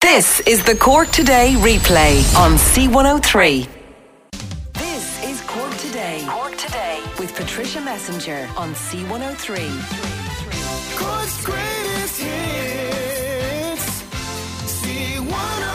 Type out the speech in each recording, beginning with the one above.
This is the Cork Today replay on C103. This is Cork Today. Cork Today with Patricia Messenger on C103. Cork's greatest hits. C103.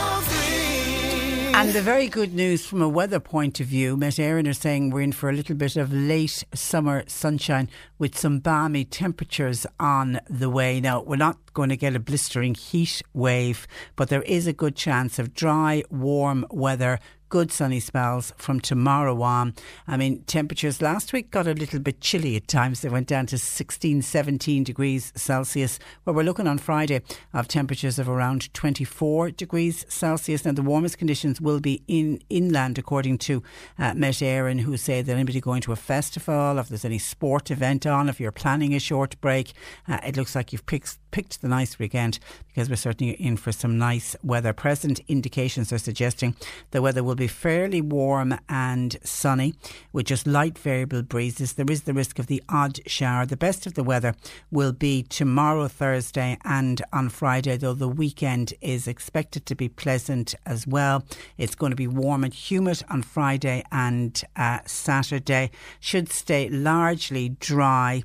And the very good news from a weather point of view, Met Éireann are saying we're in for a little bit of late summer sunshine with some balmy temperatures on the way. Now, we're not going to get a blistering heat wave, but there is a good chance of dry, warm weather good sunny spells from tomorrow on. I mean, temperatures last week got a little bit chilly at times. They went down to 16, 17 degrees Celsius. Well, we're looking on Friday of temperatures of around 24 degrees Celsius. Now, the warmest conditions will be in inland, according to uh, Met Éireann, who say that anybody going to a festival, if there's any sport event on, if you're planning a short break, uh, it looks like you've picked picked the nice weekend because we're certainly in for some nice weather. Present indications are suggesting the weather will be fairly warm and sunny with just light variable breezes. There is the risk of the odd shower. The best of the weather will be tomorrow, Thursday, and on Friday, though the weekend is expected to be pleasant as well. It's going to be warm and humid on Friday and uh, Saturday. Should stay largely dry.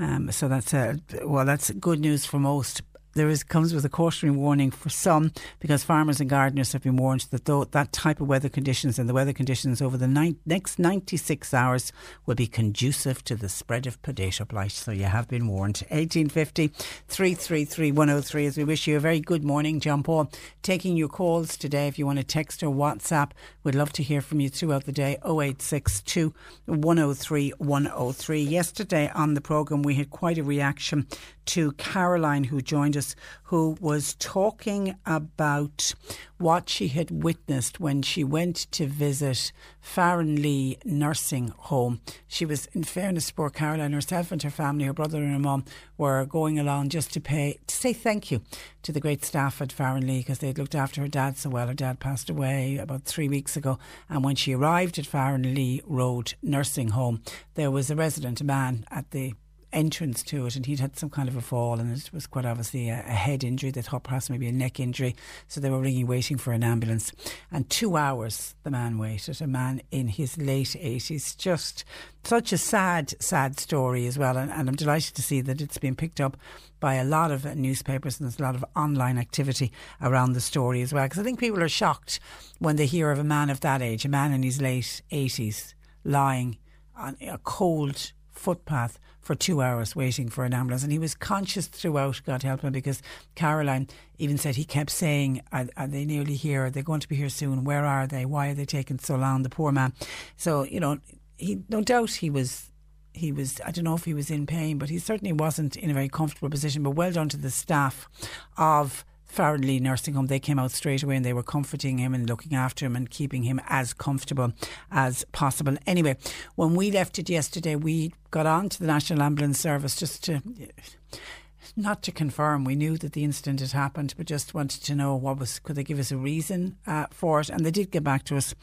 Um, so that's a, well, that's good news for most. There is comes with a cautionary warning for some because farmers and gardeners have been warned that though that type of weather conditions and the weather conditions over the ni- next 96 hours will be conducive to the spread of potato blight. So you have been warned. 1850 333 103 as we wish you a very good morning. John Paul taking your calls today. If you want to text or WhatsApp, we'd love to hear from you throughout the day. 0862 103 103. Yesterday on the programme, we had quite a reaction to Caroline, who joined us, who was talking about what she had witnessed when she went to visit Farranlea Nursing Home. She was, in fairness, poor Caroline herself and her family, her brother and her mum, were going along just to pay, to say thank you to the great staff at Farranlea because they'd looked after her dad so well. Her dad passed away about three weeks ago. And when she arrived at Farranlea Road Nursing Home, there was a resident, a man, at the entrance to it and he'd had some kind of a fall and it was quite obviously a, a, head injury they thought perhaps maybe a neck injury. So they were ringing waiting for an ambulance. And two hours the man waited a man in his late 80s just such a sad sad story as well. And, and I'm delighted to see that it's been picked up by a lot of newspapers and there's a lot of online activity around the story as well. Because I think people are shocked when they hear of a man of that age a man in his late 80s lying on a cold footpath for two hours waiting for an ambulance. And he was conscious throughout, God help him, because Caroline even said he kept saying, Are, are they nearly here? Are they going to be here soon? Where are they? Why are they taking so long? The poor man. So, you know, he no doubt he was he was I don't know if he was in pain, but he certainly wasn't in a very comfortable position. But well done to the staff of Farranlea Nursing Home, they came out straight away and they were comforting him and looking after him and keeping him as comfortable as possible. Anyway, when we left it yesterday, we got on to the National Ambulance Service just to not to confirm. We knew that the incident had happened, but just wanted to know what was. Could they give us a reason uh, for it? And they did get back to us.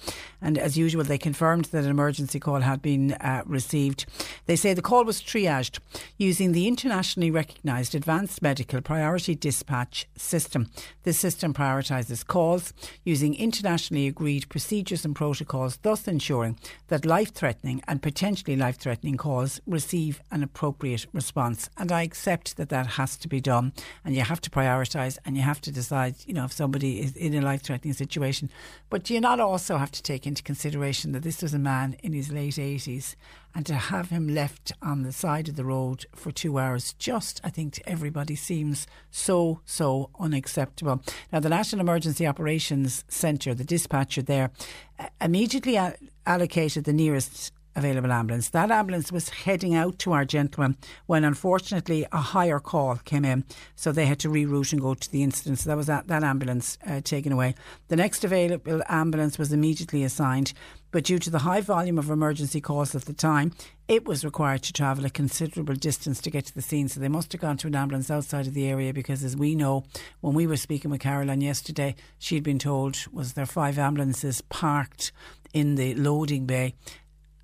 And as usual, they confirmed that an emergency call had been uh, received. They say the call was triaged using the internationally recognised Advanced Medical Priority Dispatch System. This system prioritises calls using internationally agreed procedures and protocols, thus ensuring that life-threatening and potentially life-threatening calls receive an appropriate response. And I accept that that has to be done, and you have to prioritise, and you have to decide, you know, if somebody is in a life-threatening situation. But you not also have to take into consideration that this was a man in his late eighties, and to have him left on the side of the road for two hours, just I think to everybody seems so so unacceptable. Now, the National Emergency Operations Centre, the dispatcher there, uh, immediately allocated the nearest available ambulance. That ambulance was heading out to our gentleman when unfortunately a higher call came in. So they had to reroute and go to the incident. So that was that, that ambulance uh, taken away. The next available ambulance was immediately assigned. But due to the high volume of emergency calls at the time, it was required to travel a considerable distance to get to the scene. So they must have gone to an ambulance outside of the area because, as we know, when we were speaking with Caroline yesterday, she'd been told was there five ambulances parked in the loading bay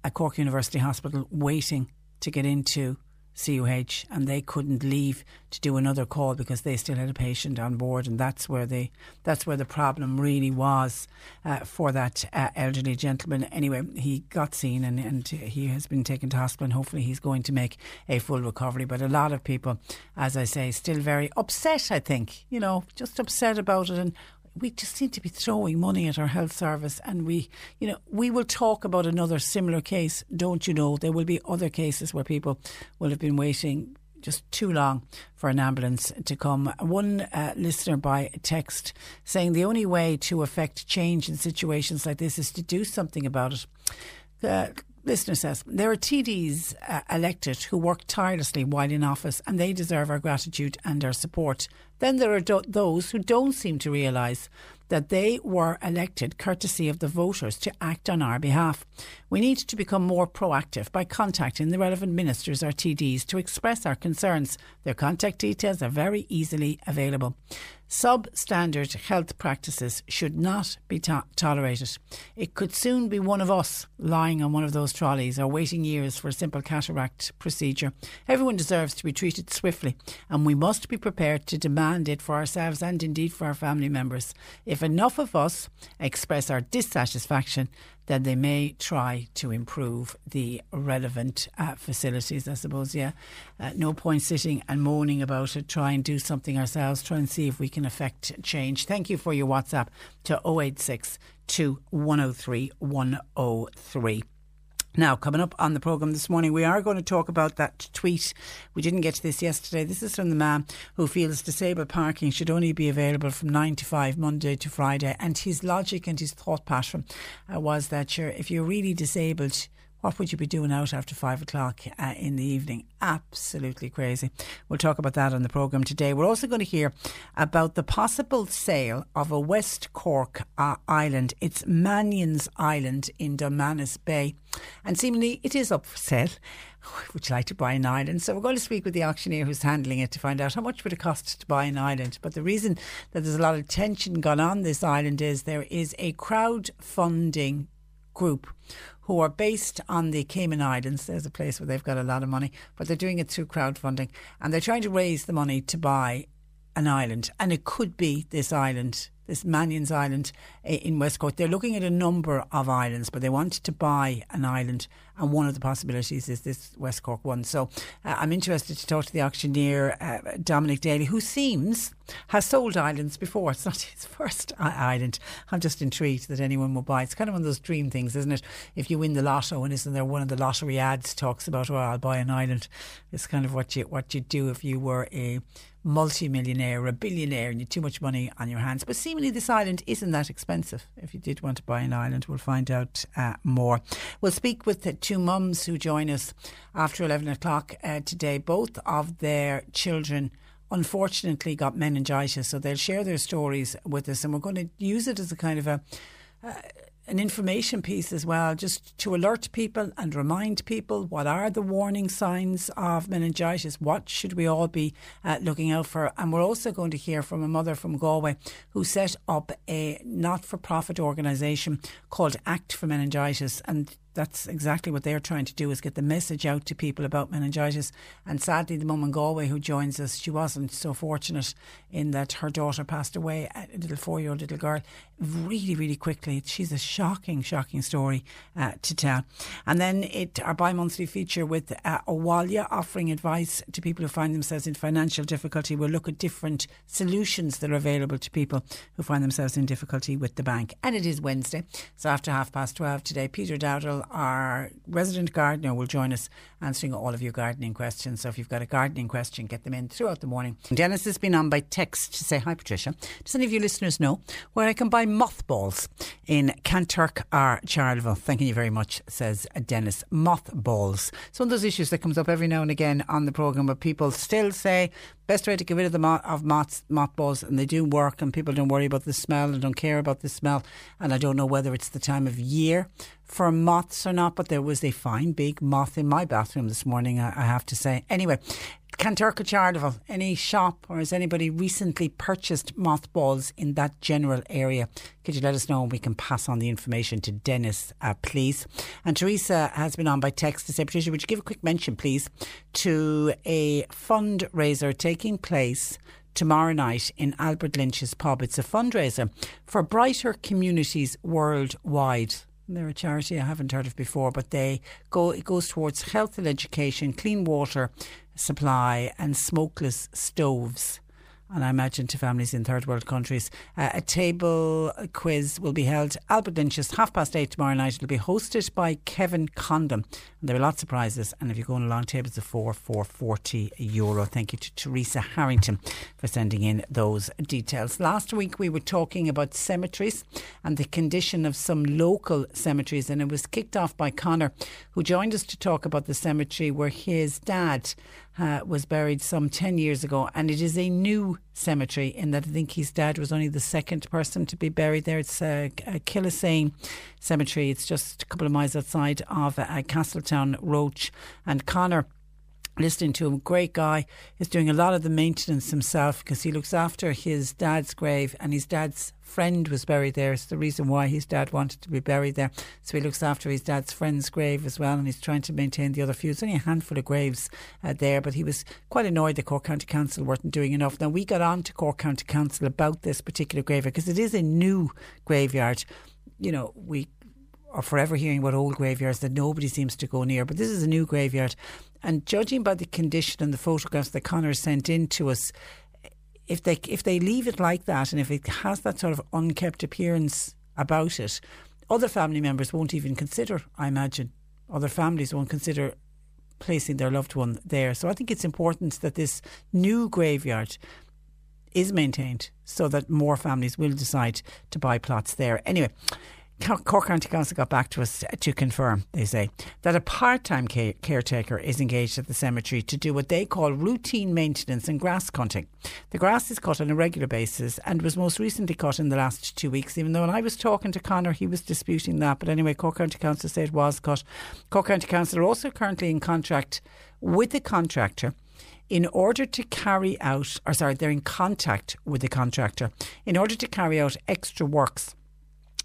at Cork University Hospital waiting to get into CUH and they couldn't leave to do another call because they still had a patient on board and that's where the that's where the problem really was uh, for that uh, elderly gentleman. Anyway he got seen and, and he has been taken to hospital and hopefully he's going to make a full recovery. But a lot of people as I say still very upset I think you know just upset about it and we just seem to be throwing money at our health service and we you know we will talk about another similar case don't you know there will be other cases where people will have been waiting just too long for an ambulance to come. One uh, listener by text saying the only way to affect change in situations like this is to do something about it. The listener says there are TDs uh, elected who work tirelessly while in office and they deserve our gratitude and our support. Then there are do- those who don't seem to realise that they were elected courtesy of the voters to act on our behalf. We need to become more proactive by contacting the relevant ministers or TDs to express our concerns. Their contact details are very easily available. Substandard health practices should not be to- tolerated. It could soon be one of us lying on one of those trolleys or waiting years for a simple cataract procedure. Everyone deserves to be treated swiftly, and we must be prepared to demand it for ourselves and indeed for our family members. If enough of us express our dissatisfaction, then they may try to improve the relevant uh, facilities. I suppose, yeah. Uh, no point sitting and moaning about it. Try and do something ourselves. Try and see if we can affect change. Thank you for your WhatsApp to 086 103 103. Now, coming up on the programme this morning, we are going to talk about that tweet. We didn't get to this yesterday. This is from the man who feels disabled parking should only be available from 9 to 5, Monday to Friday. And his logic and his thought pattern uh, was that sure, if you're really disabled, what would you be doing out after five o'clock uh, in the evening? Absolutely crazy. We'll talk about that on the programme today. We're also going to hear about the possible sale of a West Cork uh, island. It's Mannion's Island in Dunmanus Bay. And seemingly it is up for sale. Would you like to buy an island? So we're going to speak with the auctioneer who's handling it to find out how much would it cost to buy an island. But the reason that there's a lot of tension gone on this island is there is a crowdfunding group who are based on the Cayman Islands. There's a place where they've got a lot of money, but they're doing it through crowdfunding and they're trying to raise the money to buy an island. And it could be this island, this Mannion's Island eh, in West Cork. They're looking at a number of islands, but they want to buy an island. And one of the possibilities is this West Cork one. So uh, I'm interested to talk to the auctioneer, uh, Dominic Daly, who seems has sold islands before. It's not his first island. I'm just intrigued that anyone will buy. It's kind of one of those dream things, isn't it? If you win the lotto, and isn't there one of the lottery ads talks about, oh, I'll buy an island. It's kind of what you what you do if you were a multi-millionaire or a billionaire and you had too much money on your hands. But seemingly this island isn't that expensive. If you did want to buy an island, we'll find out uh, more. We'll speak with the two mums who join us after 11 o'clock uh, today. Both of their children unfortunately got meningitis, so they'll share their stories with us and we're going to use it as a kind of a an information piece as well, just to alert people and remind people what are the warning signs of meningitis, what should we all be uh, looking out for. And we're also going to hear from a mother from Galway who set up a not for profit organisation called Act for Meningitis. And that's exactly what they're trying to do is get the message out to people about meningitis. And sadly, the mum in Galway who joins us, she wasn't so fortunate in that her daughter passed away, a little four-year-old little girl, really, really quickly. She's a shocking, shocking story uh, to tell. And then it our bi-monthly feature with uh, Owalia offering advice to people who find themselves in financial difficulty. We'll look at different solutions that are available to people who find themselves in difficulty with the bank. And it is Wednesday, so after half past twelve today, Peter Dowdall, our resident gardener, will join us answering all of your gardening questions. So if you've got a gardening question, get them in throughout the morning. Dennis has been on by text to say hi, Patricia. Does any of you listeners know where I can buy mothballs in Kanturk or Charleville? Thank you very much, says Dennis. Mothballs. It's one of those issues that comes up every now and again on the programme where people still say best way to get rid of the moth, of moths, mothballs, and they do work, and people don't worry about the smell and don't care about the smell. And I don't know whether it's the time of year for moths or not, but there was a fine big moth in my bathroom this morning, I, I have to say. Anyway, Kanturk Charleville, any shop or has anybody recently purchased mothballs in that general area? Could you let us know and we can pass on the information to Dennis, uh, please? And Teresa has been on by text to say, Patricia, would you give a quick mention, please, to a fundraiser taking place tomorrow night in Albert Lynch's pub. It's a fundraiser for brighter communities worldwide. They're a charity I haven't heard of before, but they go it goes towards health and education, clean water supply, and smokeless stoves. And I imagine to families in third world countries. Uh, a table quiz will be held Albert Lynch's half past eight tomorrow night. It'll be hosted by Kevin Condon. And there are lots of prizes. And if you're going along tables of four for forty euro. Thank you to Teresa Harrington for sending in those details. Last week we were talking about cemeteries and the condition of some local cemeteries, and it was kicked off by Connor, who joined us to talk about the cemetery where his dad uh, was buried some 10 years ago, and it is a new cemetery in that I think his dad was only the second person to be buried there. It's uh, a Killisane Cemetery, it's just a couple of miles outside of uh, Castletownroche, and Connor listening to him. Great guy. Is doing a lot of the maintenance himself because he looks after his dad's grave and his dad's friend was buried there. It's the reason why his dad wanted to be buried there. So he looks after his dad's friend's grave as well and he's trying to maintain the other few. There's only a handful of graves uh, there, but he was quite annoyed that Cork County Council weren't doing enough. Now, we got on to Cork County Council about this particular graveyard because it is a new graveyard. You know, we are forever hearing about old graveyards that nobody seems to go near, but this is a new graveyard. And judging by the condition and the photographs that Connor sent in to us, if they if they leave it like that and if it has that sort of unkept appearance about it, other family members won't even consider, I imagine. Other families won't consider placing their loved one there. So I think it's important that this new graveyard is maintained so that more families will decide to buy plots there. Anyway, Cork County Council got back to us to confirm, they say, that a part time caretaker is engaged at the cemetery to do what they call routine maintenance and grass cutting. The grass is cut on a regular basis and was most recently cut in the last two weeks, even though when I was talking to Connor, he was disputing that. But anyway, Cork County Council said it was cut. Cork County Council are also currently in contract with the contractor in order to carry out, or sorry, they're in contact with the contractor in order to carry out extra works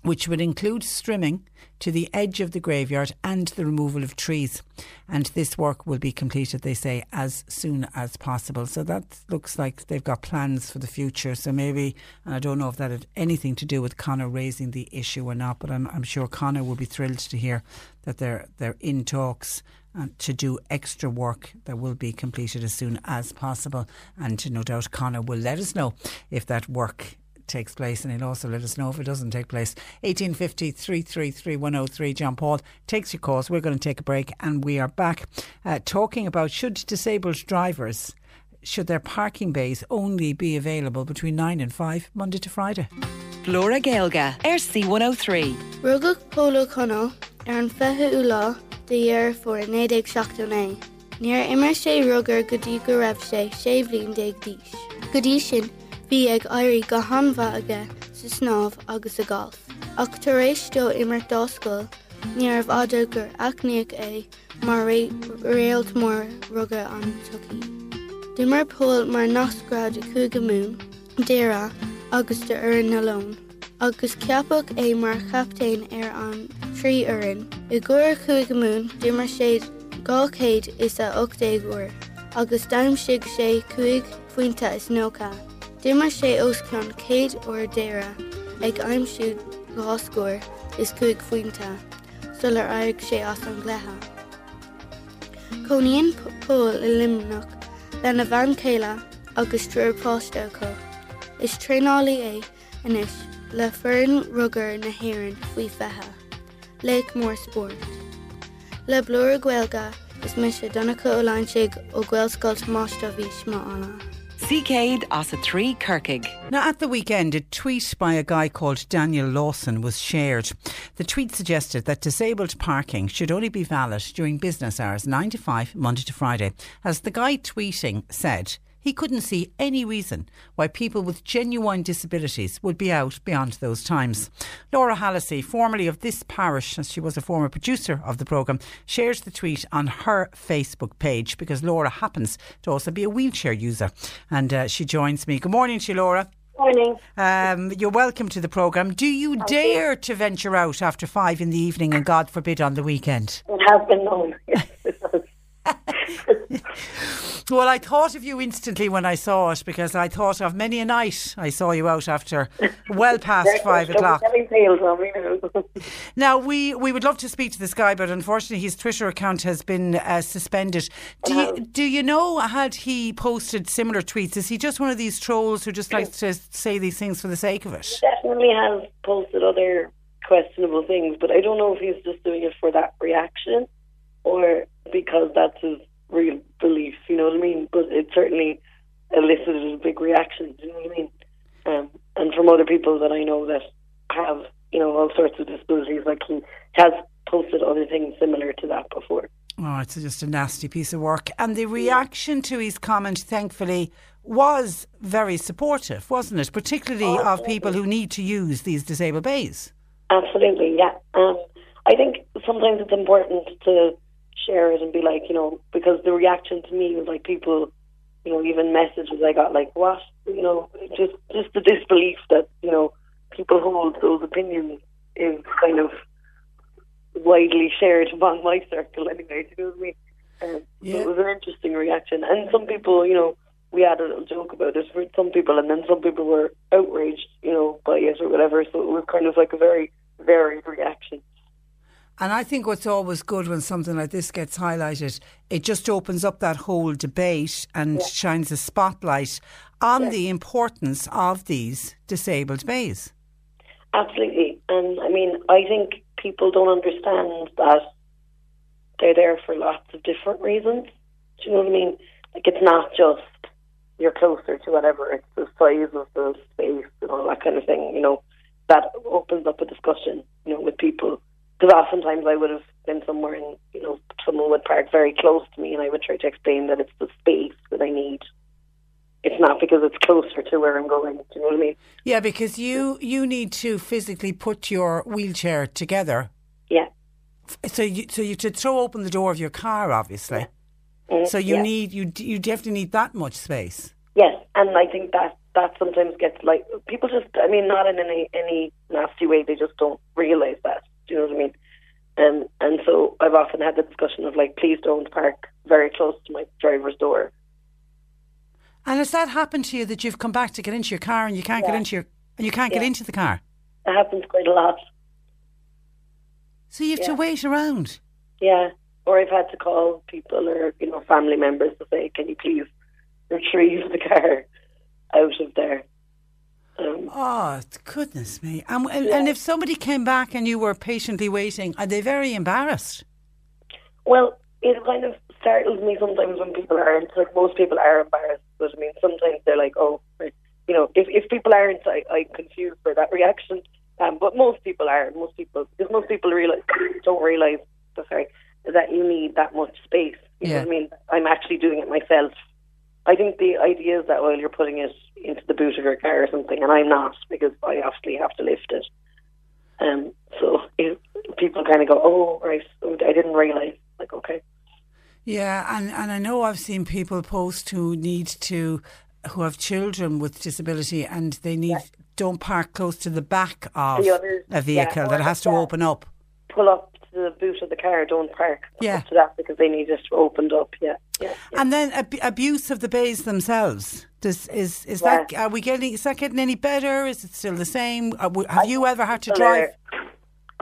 which would include strimming to the edge of the graveyard and the removal of trees. And this work will be completed, they say, as soon as possible. So that looks like they've got plans for the future. So maybe, and I don't know if that had anything to do with Connor raising the issue or not, but I'm, I'm sure Connor will be thrilled to hear that they're, they're in talks and to do extra work that will be completed as soon as possible. And no doubt Connor will let us know if that work takes place, and he'll also let us know if it doesn't take place. 1850 333 103. John Paul takes your calls. We're going to take a break, and we are back uh, talking about should disabled drivers should their parking bays only be available between 9 and 5 Monday to Friday. Laura Gaelga, RC103. Rugach polo conno ar an fethe ula de dhear for nédig seachtané. Níor immer sé rugur gotí go raibh sé sé bblin Bhí ag airí go hanmha aige sa snáb agus a gáh. Ach tar éis teo immer dáscail, níarmh ada gur acníoch é mar réalt mór rugga an tuí. Du mar pól mar nasrád chuga mún, déra agus de ar na lón. agus ceapach é mar chaptéin ar an trí urin I ggur chuig mún du mar séad gá céad is a 8 uair, agus daim siig sé chuig faointe is nócha. Du mar sé osceán céad ó déire ag aimim siúd gáscóir is chuig faointe, sular aig sé as an gletha. Coníon pól i limnach lena bhain céile agus trúpáiste chu. Is tréálaí é inis le fearn rugur na héann faoi fethe. Lake mór sport. Le blúir ghilga is me sé donna chu óláin siig ó ghilscoilt máiste bhís má anna. Céad as Kirkig. Now, at the weekend, a tweet by a guy called Daniel Lawson was shared. The tweet suggested that disabled parking should only be valid during business hours, 9 to 5, Monday to Friday. As the guy tweeting said, he couldn't see any reason why people with genuine disabilities would be out beyond those times. Laura Hallisey, formerly of this parish, as she was a former producer of the programme, shares the tweet on her Facebook page because Laura happens to also be a wheelchair user. And uh, she joins me. Good morning to you, Laura. Morning. Um, you're welcome to the programme. Do you dare to venture out after five in the evening and, God forbid, on the weekend? It has been known. Yes, it has. Well, I thought of you instantly when I saw it because I thought of many a night I saw you out after well past five o'clock. Telling tales on me now. We, we would love to speak to this guy, but unfortunately his Twitter account has been uh, suspended. Do you, do you know, had he posted similar tweets? Is he just one of these trolls who just likes to say these things for the sake of it? Definitely has posted other questionable things, but I don't know if he's just doing it for that reaction or because that's his real belief. You know what I mean? But it certainly elicited a big reaction. You know what I mean? Um, and from other people that I know that have you know all sorts of disabilities, like he has posted other things similar to that before. Oh, it's just a nasty piece of work. And the reaction to his comment, thankfully, was very supportive, wasn't it? Particularly of people who need to use these disabled bays. Absolutely, yeah. Um, I think sometimes it's important to share it and be like, you know, because the reaction to me was like people, you know, even messages I got like, what, you know, just just the disbelief that you know people hold those opinions is kind of widely shared among my circle anyway. Do you know what I mean? Um, Yeah. it was an interesting reaction, and some people, you know, we had a little joke about it for some people, and then some people were outraged, you know, by it or whatever. So it was kind of like a very varied reaction. And I think what's always good when something like this gets highlighted, it just opens up that whole debate and shines a spotlight on the importance of these disabled bays. Absolutely. And I mean, I think people don't understand that they're there for lots of different reasons. Do you know what I mean? Like, it's not just you're closer to whatever, it's the size of the space and all that kind of thing, you know, that opens up a discussion, you know, with people. Because oftentimes I would have been somewhere and, you know, someone would park very close to me and I would try to explain that it's the space that I need. It's not because it's closer to where I'm going. Do you know what I mean? Yeah, because you you need to physically put your wheelchair together. Yeah. So you so you to throw open the door of your car, obviously. Mm, So you yeah. need you you definitely need that much space. Yes, and I think that that sometimes gets like people just. I mean, not in any any nasty way. They just don't realize that. Do you know what I mean? Um, and so had the discussion of like, please don't park very close to my driver's door. And has that happened to you that you've come back to get into your car and you can't get into your and you can't get into the car? It happens quite a lot. So you have to wait around. Yeah, or I've had to call people or you know family members to say, can you please retrieve the car out of there? Um, Oh goodness me! And, and, and if somebody came back and you were patiently waiting, are they very embarrassed? Well, it kind of startles me sometimes when people aren't. Like most people are embarrassed, but I mean, sometimes they're like, "Oh, you know." If if people aren't, I, I'm confused for that reaction. Um, but most people are. Most people, because most people realize don't realize. Sorry, that you need that much space. You Yeah. know what I mean? I'm actually doing it myself. I think the idea is that while you're putting it into the boot of your car or something, and I'm not because I obviously have to lift it. Um, so if people kind of go, "Oh, right, I didn't realize." Like, okay. Yeah, and, and I know I've seen people post who need to, who have children with disability, and they need don't park close to the back of The others, a vehicle yeah, that has to yeah. open up. pull up to the boot of the car, don't park Yeah. to that because they need it opened up. Yeah, yeah. yeah. And then ab- abuse of the bays themselves. Does is is that are we getting? Is that getting any better? Is it still the same? We- Have you ever had to drive? are-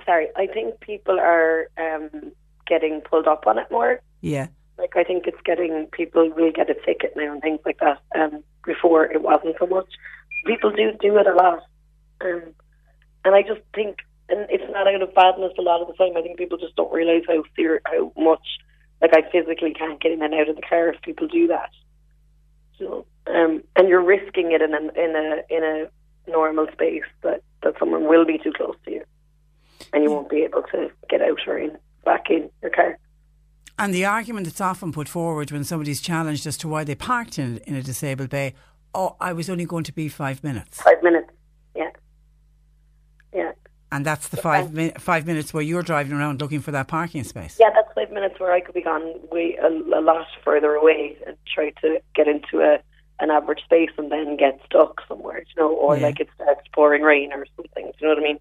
sorry, I think people are um, getting pulled up on it more. Yeah. Like I think it's getting people will get a ticket now and things like that. Um, before it wasn't so much. People do do it a lot, um, and I just think, and it's not out of badness a lot of the time. I think people just don't realize how ser- how much like I physically can't get in and out of the car if people do that. So, um, and you're risking it in a in a in a normal space that that someone will be too close to you, and you won't be able to get out or in back in your car. And the argument that's often put forward when somebody's challenged as to why they parked in, in a disabled bay, oh, I was only going to be five minutes. Five minutes, yeah, yeah. And that's the five, mi- five minutes where you're driving around looking for that parking space. Yeah, that's five minutes where I could be gone way a, a lot further away and try to get into a an average space and then get stuck somewhere, you know, or Yeah. like it starts pouring rain or something. Do you know what I mean?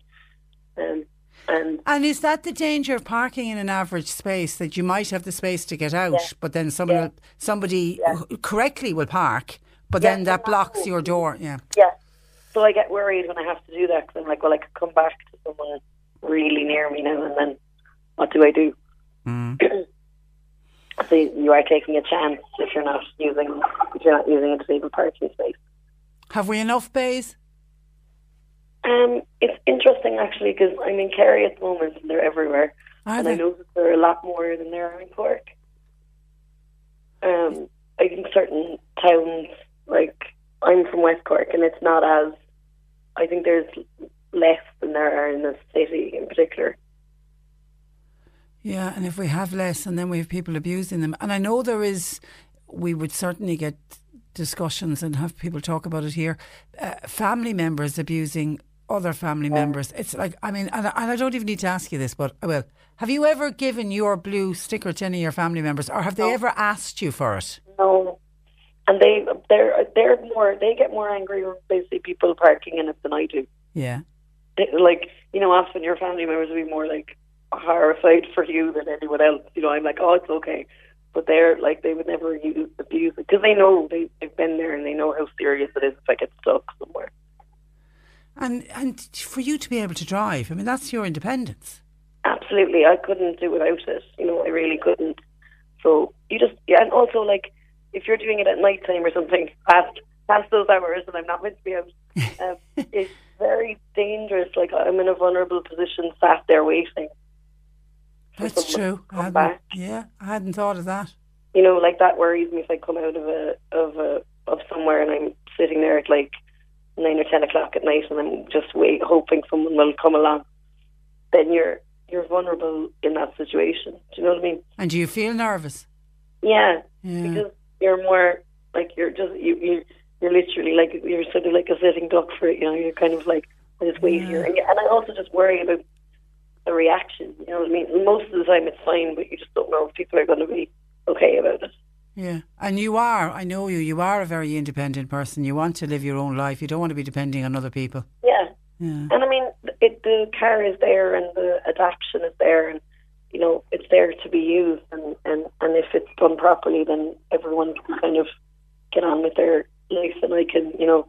Um, and And is that the danger of parking in an average space that you might have the space to get out, Yeah. but then somebody, Yeah. somebody Yeah. correctly will park, but then that blocks that's- your door? Yeah. yeah, so I get worried when I have to do that because I'm like, well, I could come back to someone really near me now, and then what do I do? Mm. so you are taking a chance if you're not using if you're not using a disabled parking space. Have we enough bays? Um, it's interesting actually because I'm in Kerry at the moment and they're everywhere, Are and I they? know that there are a lot more than there are in Cork. Um, I think certain towns, like I'm from West Cork, and it's not as. I think there's less than there are in the city in particular. Yeah, and if we have less and then we have people abusing them, and I know there is, we would certainly get discussions and have people talk about it here. Uh, family members abusing other family oh. members. It's like, I mean, and I, and I don't even need to ask you this, but uh, I will. Have you ever given your blue sticker to any of your family members, or have they ever asked you for it? No, and they they're they're more they get more angry when they see people parking in it than I do. Yeah. they, like you know, often your family members will be more like horrified for you than anyone else. You know, I'm like, oh, it's okay, but they're like they would never use abuse it because they know they, they've been there and they know how serious it is if I get stuck somewhere. And and for you to be able to drive, I mean, that's your independence. Absolutely, I couldn't do without it. You know, I really couldn't. So you just yeah, and also like if you're doing it at night time or something past past those hours, and I'm not meant to be out, um, it's very dangerous. Like I'm in a vulnerable position, sat there waiting. That's true. I hadn't, back. yeah, I hadn't thought of that. you know, like that worries me if I come out of a of a of somewhere and I'm sitting there at like nine or ten o'clock at night and I'm just wait hoping someone will come along. Then you're you're vulnerable in that situation. Do you know what I mean? And do you feel nervous? Yeah, Yeah. because you're more like you're just you you you're literally like you're sort of like a sitting duck for it. You know, you're kind of like I just wait here, and, and I also just worry about the reaction. You know what I mean? Most of the time it's fine, but you just don't know if people are going to be okay about it. Yeah, and you are. I know you. You are a very independent person. You want to live your own life. You don't want to be depending on other people. Yeah. Yeah. And I mean, it, the car is there and the adaptation is there, and you know, it's there to be used. And, and, and if it's done properly, then everyone can kind of get on with their life, and I can, you know,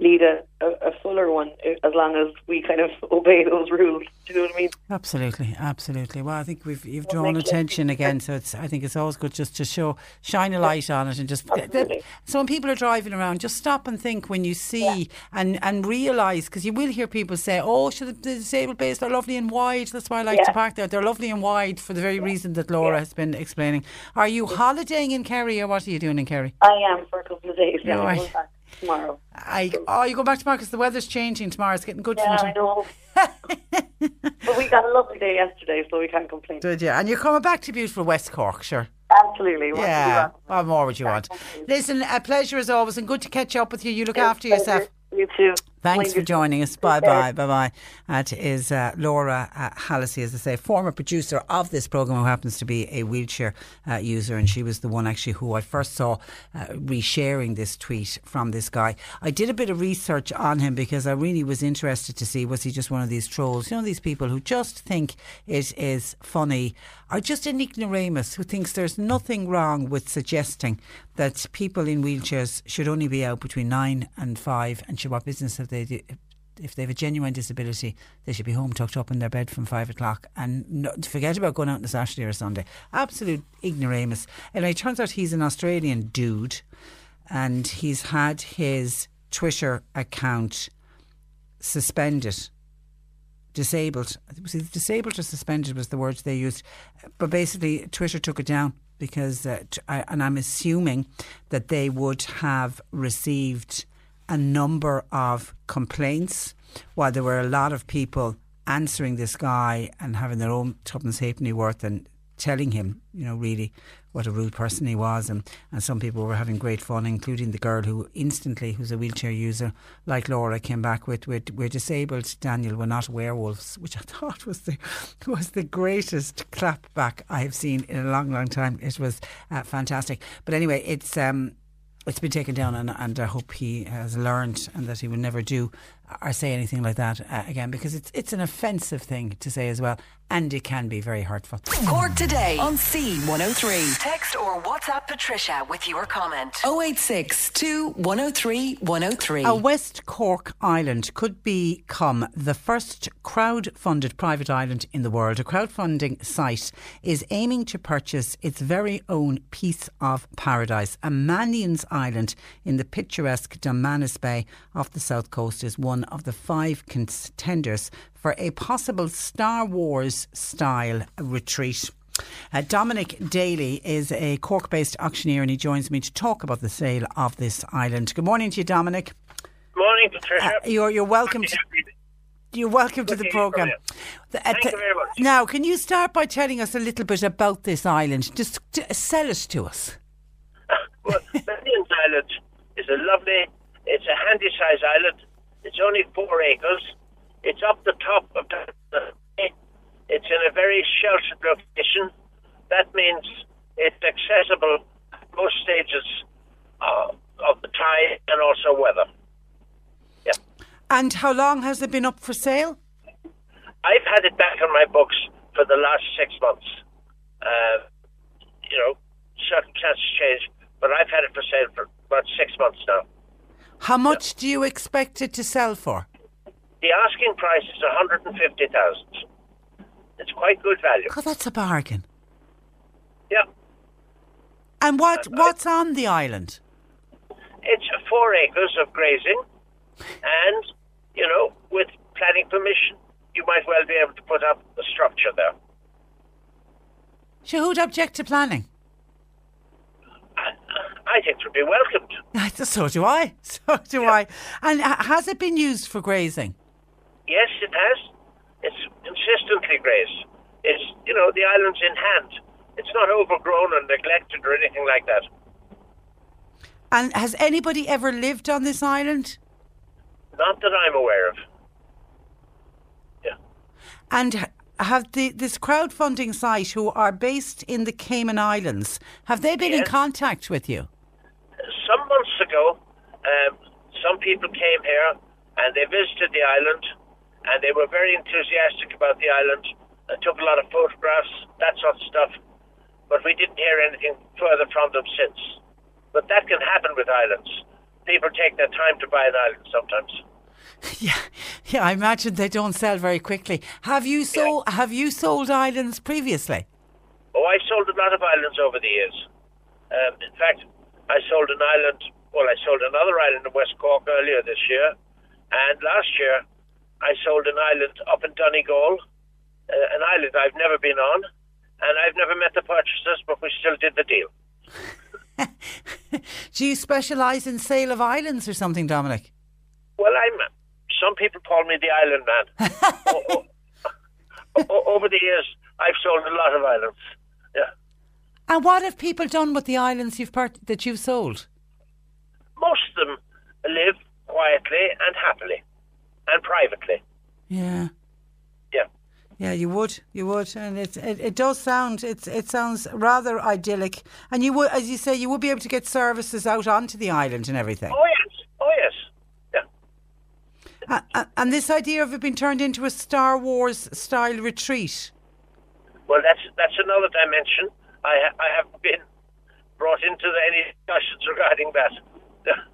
lead a, a, a fuller one eh, as long as we kind of obey those rules. Do you know what I mean? Absolutely, absolutely. Well, I think we've you've Well, drawn attention again, so it's. I think it's always good just to show, shine a light on it, and just. Absolutely. So when people are driving around, just stop and think when you see and and realise because you will hear people say, "Oh, should the disabled bays they're lovely and wide. That's why I like to park there. They're lovely and wide for the very reason that Laura has been explaining." Are you holidaying in Kerry, or what are you doing in Kerry? I am for a couple of days. Yeah, Right. I'll go back tomorrow. I oh, you go back tomorrow because the weather's changing tomorrow. It's getting good Yeah, for I know. but we got a lovely day yesterday, so we can't complain. Did you? And you're coming back to beautiful West Cork, sure. Absolutely. What do you Yeah. want? What more would you want? Listen, a pleasure as always, and good to catch up with you. You look after Thank yourself. You You too. Thanks for joining us. Bye bye. Bye bye. That is uh, Laura uh, Hallisey, as I say, former producer of this programme, who happens to be a wheelchair uh, user. And she was the one actually who I first saw uh, resharing this tweet from this guy. I did a bit of research on him because I really was interested to see was he just one of these trolls? You know, these people who just think it is funny or just an ignoramus who thinks there's nothing wrong with suggesting that people in wheelchairs should only be out between nine and five and should what business have they if they have a genuine disability, they should be home tucked up in their bed from five o'clock and no, forget about going out on a Saturday or Sunday. Absolute ignoramus. And it turns out he's an Australian dude and he's had his Twitter account suspended. Disabled. Was it disabled or suspended was the words they used. But basically, Twitter took it down because, uh, t- I, and I'm assuming that they would have received a number of complaints while there were a lot of people answering this guy and having their own tuppence halfpenny worth and telling him, you know, really what a rude person he was. And, and some people were having great fun, including the girl who instantly, who's a wheelchair user, like Laura, came back with, we're, disabled, Daniel, we're not werewolves, which I thought was the, was the greatest clapback I have seen in a long, long time. It was uh, fantastic. But anyway, it's... Um, it's been taken down, and, and I hope he has learned and that he will never do or say anything like that uh, again because it's it's an offensive thing to say as well, and it can be very hurtful. Cork today on C103. Text or WhatsApp Patricia with your comment. 086 103 103. A West Cork island could become the first crowd-funded private island in the world. A crowdfunding site is aiming to purchase its very own piece of paradise. A Mannion's Island in the picturesque Dunmanus Bay off the south coast is one of the five contenders for a possible Star Wars style retreat. Uh, Dominic Daly is a Cork based auctioneer and he joins me to talk about the sale of this island. Good morning to you, Dominic. Good morning, Patricia. Uh, you're, you're welcome to. You're welcome to Good the to programme. uh, Thank you very much. Now, can you start by telling us a little bit about this island? Just t- sell it to us. Well, Mannion's Island is a lovely, it's a handy sized island. It's only four acres. It's up the top of the. It's in a very sheltered location. That means it's accessible at most stages uh, of the tide and also weather. Yeah. And how long has it been up for sale? I've had it back on my books for the last six months. Uh, you know, circumstances change, but I've had it for sale for about six months now. How much do you expect it to sell for? The asking price is 150000 It's quite good value. God, that's a bargain. Yeah. And what what's on the island? It's four acres of grazing, and, you know, with planning permission, you might well be able to put up a structure there. So who'd object to planning? I think it would be welcomed. So do I. So do I. And has it been used for grazing? Yes, it has. It's consistently grazed. It's, you know, the island's in hand. It's not overgrown and neglected or anything like that. And has anybody ever lived on this island? Not that I'm aware of. Yeah. And have the this crowdfunding site, who are based in the Cayman Islands, have they been in contact with you? Some months ago, um, some people came here and they visited the island and they were very enthusiastic about the island and took a lot of photographs, that sort of stuff. But we didn't hear anything further from them since. But that can happen with islands. People take their time to buy an island sometimes. Yeah, yeah. I imagine they don't sell very quickly. Have you sold? Have you sold islands previously? Oh, I sold a lot of islands over the years. Um, in fact, I sold an island. Well, I sold another island in West Cork earlier this year, and last year I sold an island up in Donegal, uh, an island I've never been on, and I've never met the purchasers, but we still did the deal. Do you specialise in sale of islands or something, Dominic? Well, I'm. Some people call me the Island Man. O- o- over the years, I've sold a lot of islands. And what have people done with the islands you've that you've sold? most of them live quietly and happily. and privately. Yeah. Yeah. Yeah, you would, you would, and it, it it does sound it's it sounds rather idyllic, and you would, as you say, you would be able to get services out onto the island and everything. Oh yes, oh yes. Yeah. A- a- and this idea of it being turned into a Star Wars style retreat. Well, that's that's another dimension. I ha- I haven't been brought into the, any discussions regarding that.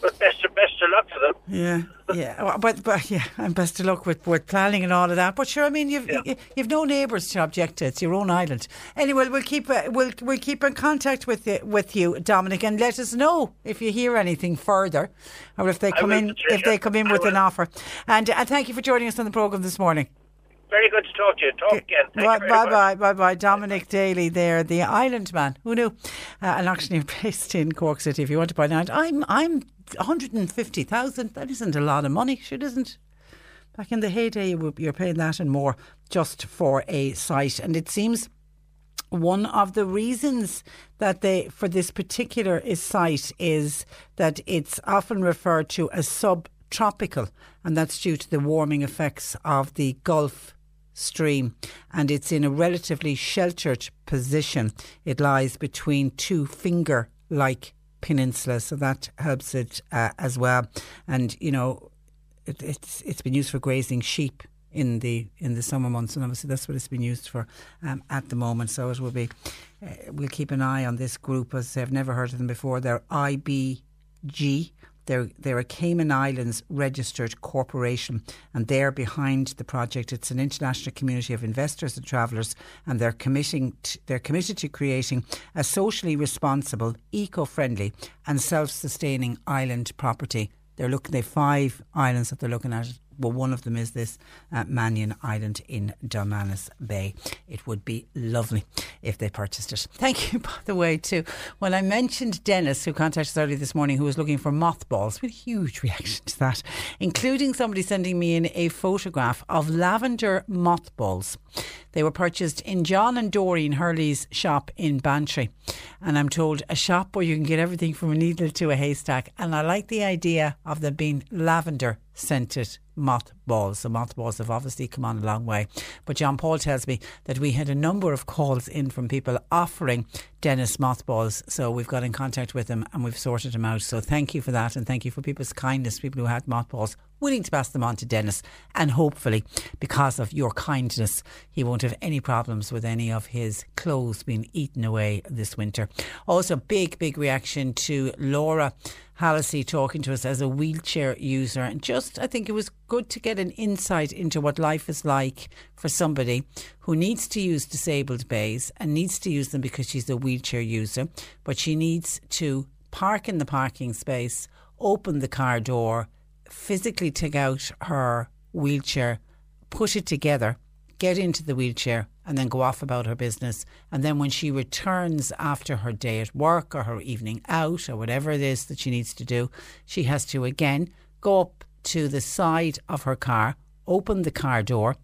But best of best of luck to them. Yeah, yeah, but but yeah, and best of luck with, with planning and all of that. But sure, I mean, you've you, you've no neighbours to object to. It's your own island. Anyway, we'll keep uh, we'll we'll keep in contact with you, with you, Dominic, and let us know if you hear anything further, or if they I come will, in if they come in I with an offer. And uh, thank you for joining us on the program this morning. Very good to talk to you. Talk again. Thank Bye bye, bye bye bye. Dominic Daly there, the island man. Who knew? Uh, an auctioneer based in Cork City. If you want to buy an island, I'm I'm 150,000. That isn't a lot of money. Sure, isn't. Back in the heyday, you were- you're paying that and more just for a site, and it seems one of the reasons that they for this particular site is that it's often referred to as subtropical, and that's due to the warming effects of the Gulf Stream, and it's in a relatively sheltered position. It lies between two finger-like peninsulas, so that helps it uh, as well. And you know, it, it's it's been used for grazing sheep in the in the summer months, and obviously that's what it's been used for um, at the moment. So it will be. Uh, we'll keep an eye on this group, as I've never heard of them before. They're IBG. They're they're a Cayman Islands registered corporation, and they're behind the project. It's an international community of investors and travellers, and they're committing they're committed to creating a socially responsible, eco-friendly, and self-sustaining island property. They're looking. They five islands that they're looking at. Well, one of them is this uh, Mannion Island in Dunmanus Bay. It would be lovely if they purchased it. Thank you, by the way, too. Well, I mentioned Dennis, who contacted us early this morning, who was looking for mothballs, with a huge reaction to that, including somebody sending me in a photograph of lavender mothballs. They were purchased in John and Doreen Hurley's shop in Bantry. And I'm told a shop where you can get everything from a needle to a haystack. And I like the idea of them being lavender scented mothballs. The mothballs have obviously come on a long way. But John Paul tells me that we had a number of calls in from people offering Dennis mothballs. So we've got in contact with them and we've sorted them out. So thank you for that. And thank you for people's kindness, people who had mothballs willing to pass them on to Dennis. And hopefully, because of your kindness, he won't have any problems with any of his clothes being eaten away this winter. Also, big, big reaction to Laura Hallisey talking to us as a wheelchair user. And just, I think it was good to get an insight into what life is like for somebody who needs to use disabled bays and needs to use them because she's a wheelchair user, but she needs to park in the parking space, open the car door, physically take out her wheelchair, put it together, get into the wheelchair, and then go off about her business. And then when she returns after her day at work or her evening out or whatever it is that she needs to do, she has to again go up to the side of her car, open the car door,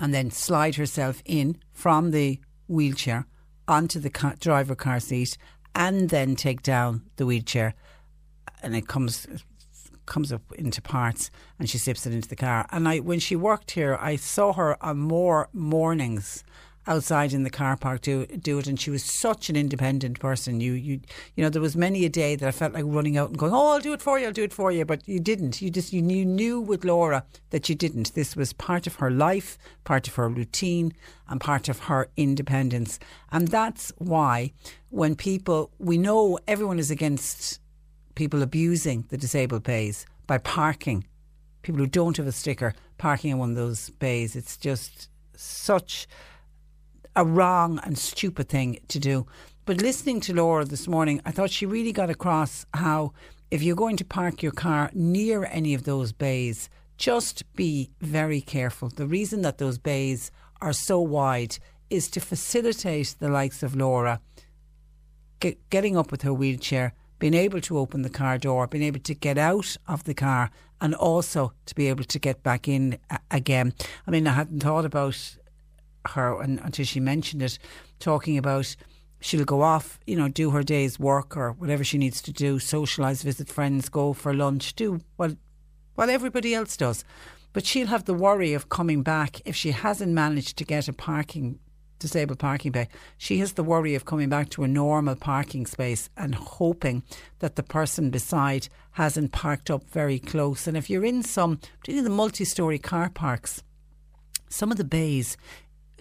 and then slide herself in from the wheelchair onto the car, driver car seat, and then take down the wheelchair, and it comes comes up into parts, and she slips it into the car. And I, when she worked here, I saw her on more mornings outside in the car park do do it. And she was such an independent person. You you you know there was many a day that I felt like running out and going oh I'll do it for you I'll do it for you. But you didn't. You just you knew, knew with Laura that you didn't. This was part of her life part of her routine and part of her independence. And that's why when people we know everyone is against people abusing the disabled bays by parking people who don't have a sticker parking in one of those bays it's just such a wrong and stupid thing to do. But listening to Laura this morning, I thought she really got across how if you're going to park your car near any of those bays, just be very careful. The reason that those bays are so wide is to facilitate the likes of Laura get, getting up with her wheelchair, being able to open the car door, being able to get out of the car, and also to be able to get back in uh, again. I mean, I hadn't thought about her until she mentioned it, talking about she'll go off, you know, do her day's work or whatever she needs to do, socialise, visit friends, go for lunch, do what Well, everybody else does. But she'll have the worry of coming back if she hasn't managed to get a parking disabled parking bay. She has the worry of coming back to a normal parking space and hoping that the person beside hasn't parked up very close. And if you're in some, particularly the multi story car parks, some of the bays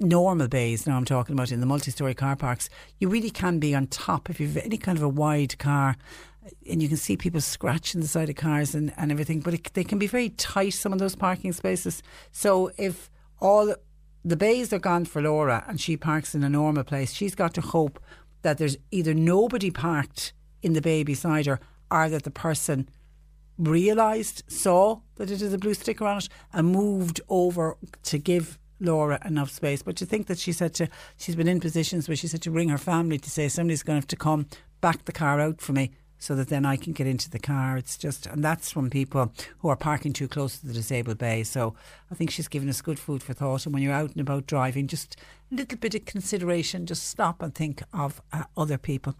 normal bays now I'm talking about in the multi-story car parks you really can be on top if you've any kind of a wide car and you can see people scratching the side of cars and, and everything but it, they can be very tight some of those parking spaces so if all the bays are gone for Laura and she parks in a normal place she's got to hope that there's either nobody parked in the bay beside her or that the person realised, saw that it is a blue sticker on it, and moved over to give Laura enough space. But to think that she said to, she's been in positions where she said to ring her family to say somebody's going to have to come back the car out for me so that then I can get into the car. It's just, and that's from people who are parking too close to the disabled bay. So I think she's given us good food for thought. And when you're out and about driving, just little bit of consideration, just stop and think of uh, other people.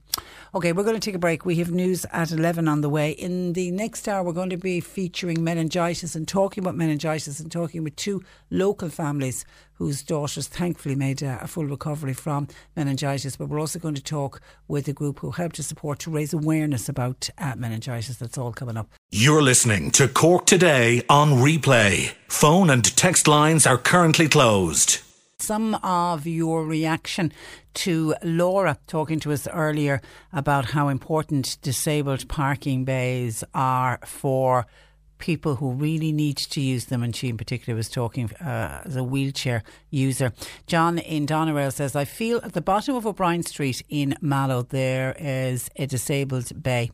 Okay, we're going to take a break. We have news at 11 on the way. In the next hour, we're going to be featuring meningitis and talking about meningitis and talking with two local families whose daughters thankfully made a, a full recovery from meningitis. But we're also going to talk with a group who helped to support to raise awareness about uh, meningitis. That's all coming up. You're listening to Cork Today on replay. Phone and text lines are currently closed. Some of your reaction to Laura talking to us earlier about how important disabled parking bays are for people who really need to use them, and she in particular was talking uh, as a wheelchair user. John in Doneraile says, I feel at the bottom of O'Brien Street in Mallow there is a disabled bay.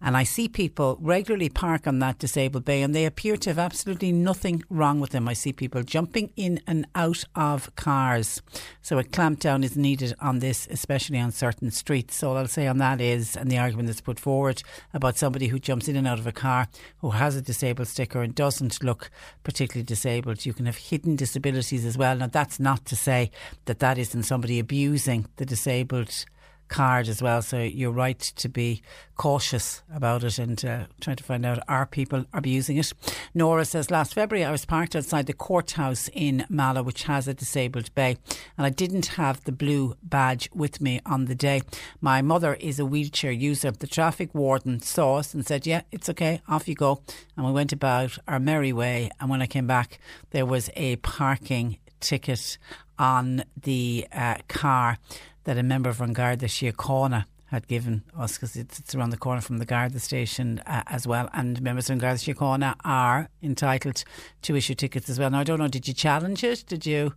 And I see people regularly park on that disabled bay and they appear to have absolutely nothing wrong with them. I see people jumping in and out of cars. So a clampdown is needed on this, especially on certain streets. All I'll say on that is, and the argument that's put forward about somebody who jumps in and out of a car who has a disabled sticker and doesn't look particularly disabled. You can have hidden disabilities as well. Now, that's not to say that that isn't somebody abusing the disabled card as well. So you're right to be cautious about it and uh, trying to find out are people abusing it. Nora says last February I was parked outside the courthouse in Mallow, which has a disabled bay, and I didn't have the blue badge with me on the day. My mother is a wheelchair user. The traffic warden saw us and said, "Yeah, it's okay, off you go." And we went about our merry way. And when I came back, there was a parking ticket on the uh, car that a member from Garda Síochána had given us because it's, it's, around the corner from the Garda station uh, as well. And members from Garda Síochána are entitled to issue tickets as well. Now, I don't know, did you challenge it? Did you?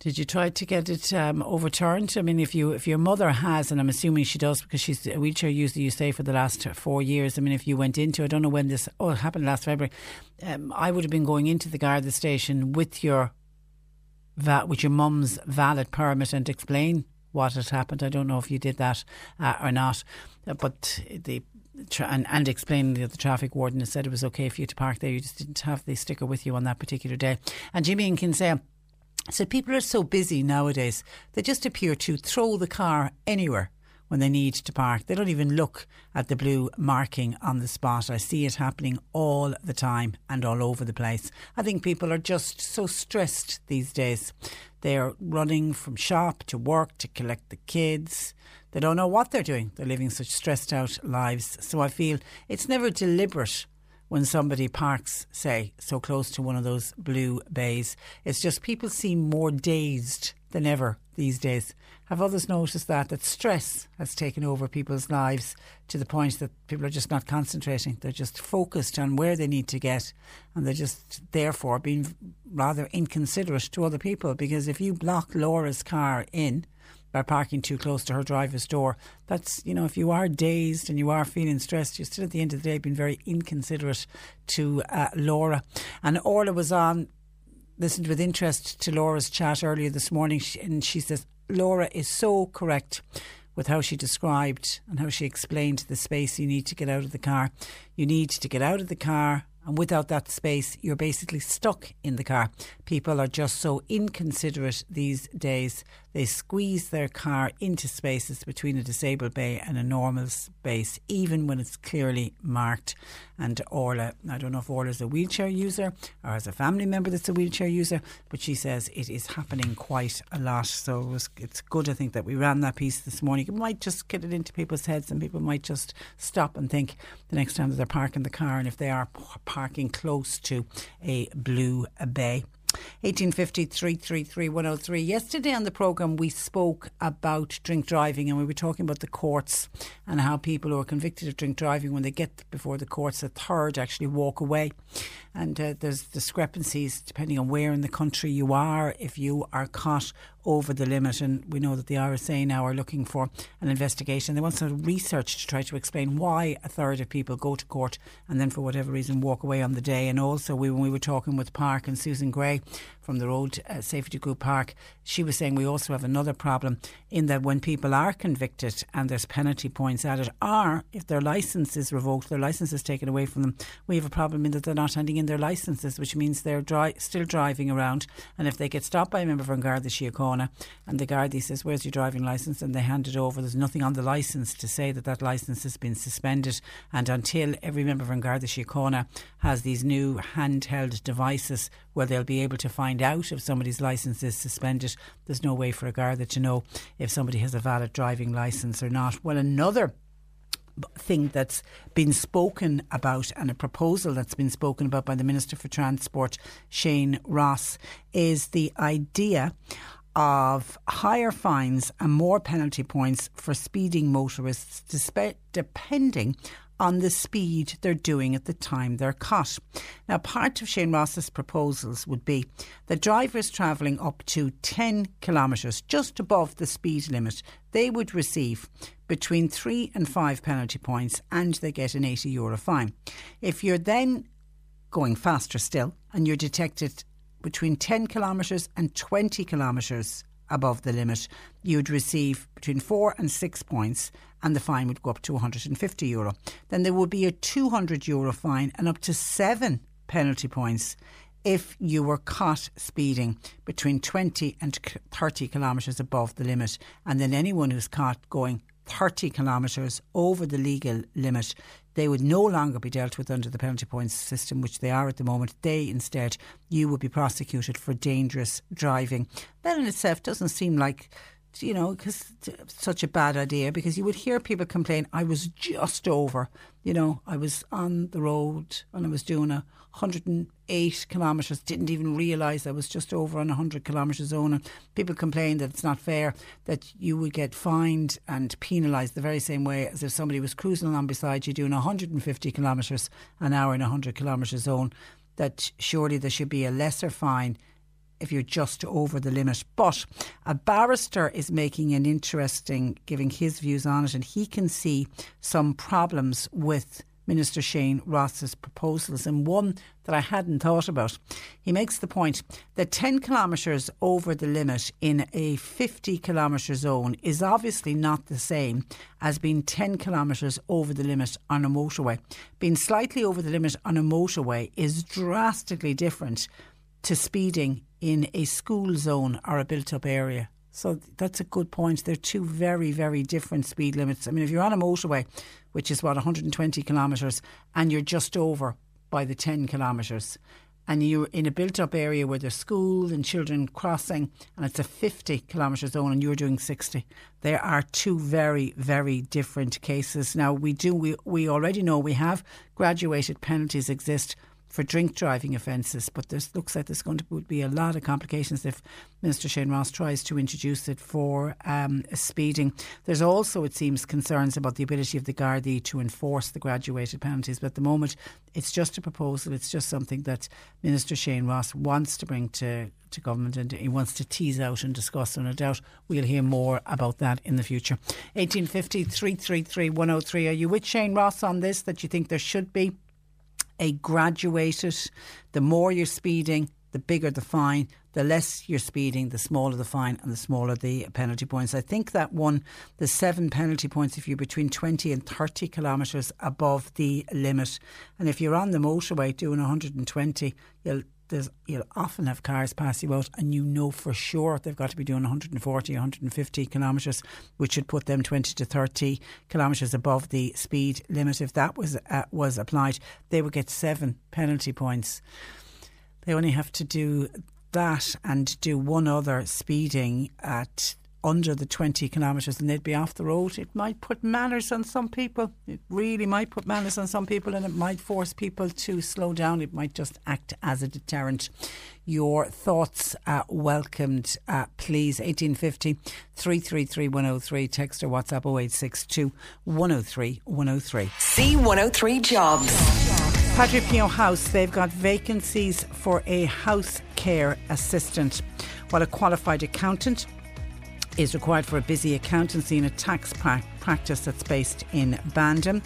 Did you try to get it um, overturned? I mean, if you if your mother has, and I'm assuming she does because she's a wheelchair user, you say for the last four years. I mean, if you went into, I don't know when this. Oh, it happened last February. Um, I would have been going into the Garda station with your va- with your mum's valid permit and explain what had happened. I don't know if you did that uh, or not, uh, but the tra- and, and explain that the traffic warden said it was okay for you to park there. You just didn't have the sticker with you on that particular day. And Jimmy in Kinsale said people are so busy nowadays they just appear to throw the car anywhere when they need to park. They don't even look at the blue marking on the spot. I see it happening all the time and all over the place. I think people are just so stressed these days. They're running from shop to work to collect the kids. They don't know what they're doing. They're living such stressed out lives. So I feel it's never deliberate when somebody parks, say, so close to one of those blue bays. It's just people seem more dazed than ever these days. Have others noticed that? That stress has taken over people's lives to the point that people are just not concentrating. They're just focused on where they need to get and they're just therefore being rather inconsiderate to other people because if you block Laura's car in, by parking too close to her driver's door. That's, you know, if you are dazed and you are feeling stressed, you're still at the end of the day being very inconsiderate to uh, Laura. And Orla was on, listened with interest to Laura's chat earlier this morning, and she says, Laura is so correct with how she described and how she explained the space you need to get out of the car. You need to get out of the car and without that space, you're basically stuck in the car. People are just so inconsiderate these days. They squeeze their car into spaces between a disabled bay and a normal space, even when it's clearly marked. And Orla, I don't know if Orla's a wheelchair user or has a family member that's a wheelchair user, but she says it is happening quite a lot. So it was, it's good, I think, that we ran that piece this morning. It might just get it into people's heads and people might just stop and think the next time that they're parking the car and if they are parking close to a blue bay. 1850 333 103. Yesterday on the programme, we spoke about drink driving and we were talking about the courts and how people who are convicted of drink driving, when they get before the courts, a third actually walk away. And uh, there's discrepancies depending on where in the country you are. If you are caught over the limit, and we know that the RSA now are looking for an investigation. They want some research to try to explain why a third of people go to court and then, for whatever reason, walk away on the day. And also, we, when we were talking with PARC and Susan Gray from the Road uh, Safety Group PARC, she was saying we also have another problem in that when people are convicted and there's penalty points added, or if their licence is revoked, their licence is taken away from them, we have a problem in that they're not handing in their licences, which means they're still driving around. And if they get stopped by a member from Garda Síochána and the Gardaí says, Where's your driving licence? and they hand it over, there's nothing on the licence to say that that licence has been suspended. And until every member from Garda Síochána has these new handheld devices where they'll be able to find out if somebody's licence is suspended, there's no way for a Garda to know if somebody has a valid driving licence or not. Well, another thing that's been spoken about and a proposal that's been spoken about by the Minister for Transport, Shane Ross, is the idea of higher fines and more penalty points for speeding motorists, despe- depending on the speed they're doing at the time they're caught. Now, part of Shane Ross's proposals would be that drivers travelling up to 10 kilometres, just above the speed limit, they would receive between three and five penalty points and they get an 80 euro fine. If you're then going faster still and you're detected between 10 kilometres and 20 kilometres above the limit, you'd receive between four and six points, and the fine would go up to 150 euro. Then there would be a 200 euro fine and up to seven penalty points if you were caught speeding between 20 and 30 kilometres above the limit. And then anyone who's caught going 30 kilometres over the legal limit, they would no longer be dealt with under the penalty points system, which they are at the moment. They instead, you would be prosecuted for dangerous driving. That in itself doesn't seem like you know, because such a bad idea because you would hear people complain, I was just over, you know, I was on the road and I was doing a 108 kilometres, didn't even realise I was just over on a 100 kilometre zone. And people complain that it's not fair that you would get fined and penalised the very same way as if somebody was cruising along beside you doing 150 kilometres an hour in a 100 kilometre zone. That surely there should be a lesser fine if you're just over the limit. But a barrister is making an interesting, giving his views on it, and he can see some problems with Minister Shane Ross's proposals, and one that I hadn't thought about. He makes the point that 10 kilometres over the limit in a 50 kilometre zone is obviously not the same as being 10 kilometres over the limit on a motorway. Being slightly over the limit on a motorway is drastically different to speeding in a school zone or a built up area. So that's a good point. They're two very, very different speed limits. I mean, if you're on a motorway, which is what 120 kilometres, and you're just over by the 10 kilometres, and you're in a built up area where there's schools and children crossing, and it's a 50 kilometre zone, and you're doing 60. There are two very, very different cases. Now, we do, we, we already know we have graduated penalties exist for drink driving offences, but this looks like there's going to be a lot of complications if Minister Shane Ross tries to introduce it for um, speeding. There's also, it seems, concerns about the ability of the Gardaí to enforce the graduated penalties, but at the moment it's just a proposal, it's just something that Minister Shane Ross wants to bring to to government and he wants to tease out and discuss and no doubt we'll hear more about that in the future. 1850 333 103 are you with Shane Ross on this that you think there should be a graduated, the more you're speeding, the bigger the fine, the less you're speeding, the smaller the fine and the smaller the penalty points. I think that one, the seven penalty points if you're between 20 and 30 kilometres above the limit. And if you're on the motorway doing 120, you'll there's you'll often have cars pass you out, and you know for sure they've got to be doing 140, 150 kilometres, which should put them 20 to 30 kilometres above the speed limit. If that was uh, was applied, they would get seven penalty points. They only have to do that and do one other speeding at under the 20 kilometres and they'd be off the road. It might put manners on some people. It really might put manners on some people and it might force people to slow down. It might just act as a deterrent. Your thoughts are welcomed, uh, please. 1850 333 103. Text or WhatsApp 0862 103 103. C103 Jobs. Padre Pio House, they've got vacancies for a house care assistant, while a qualified accountant is required for a busy accountancy and a tax pra- practice that's based in Bandon.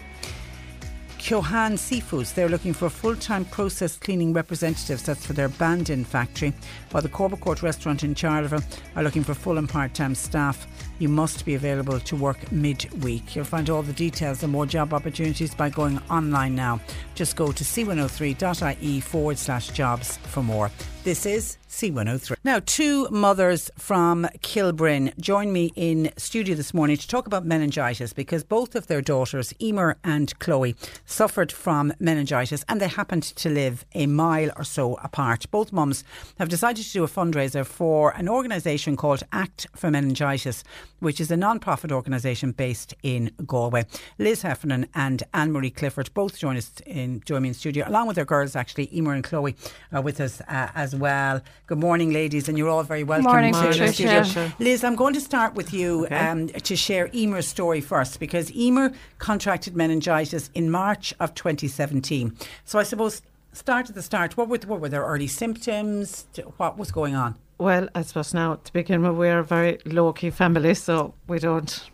Keohane Seafoods, they're looking for full time process cleaning representatives. That's for their Bandon factory. While the Corbett Court restaurant in Charleville are looking for full and part time staff. You must be available to work midweek. You'll find all the details and more job opportunities by going online now. Just go to c103.ie forward slash jobs for more. This is C103. Now, two mothers from Kilbrin join me in studio this morning to talk about meningitis because both of their daughters, Emer and Chloe, suffered from meningitis and they happened to live a mile or so apart. Both mums have decided to do a fundraiser for an organisation called Act for Meningitis, which is a non profit organisation based in Galway. Liz Heffernan and Anne Marie Clifford both join us in join me in studio, along with their girls actually, Emer and Chloe are with us uh, as well. Good morning, ladies, and you're all very welcome Morning, to the Patricia. Liz, I'm going to start with you um, to share Emer's story first because Emer contracted meningitis in March of 2017. So I suppose start at the start. What were, what were their early symptoms? What was going on? Well, I suppose now to begin with, we're a very low key family, so we don't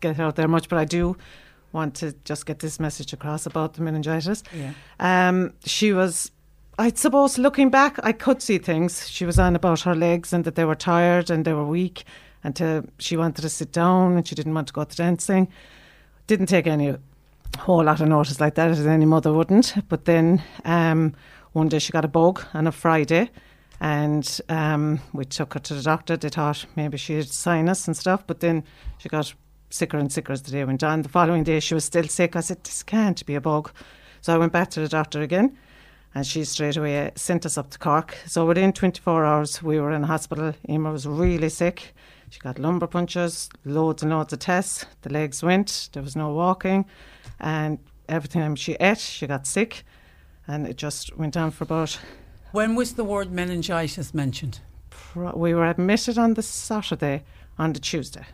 get out there much. But I do want to just get this message across about the meningitis. Yeah. Um, she was, I suppose, looking back, I could see things. She was on about her legs and that they were tired and they were weak, and to, she wanted to sit down and she didn't want to go to dancing. Didn't take any whole lot of notice like that, as any mother wouldn't. But then um, one day she got a bug on a Friday. And um, we took her to the doctor. They thought maybe she had sinus and stuff, but then she got sicker and sicker as the day went on. The following day, she was still sick. I said, This can't be a bug. So I went back to the doctor again, and she straight away sent us up to Cork. So within 24 hours, we were in hospital. Emma was really sick. She got lumbar punctures, loads and loads of tests. The legs went, there was no walking, and every time she ate, she got sick. And it just went on for about When was the word meningitis mentioned? pro- we were admitted on the Saturday, on the Tuesday.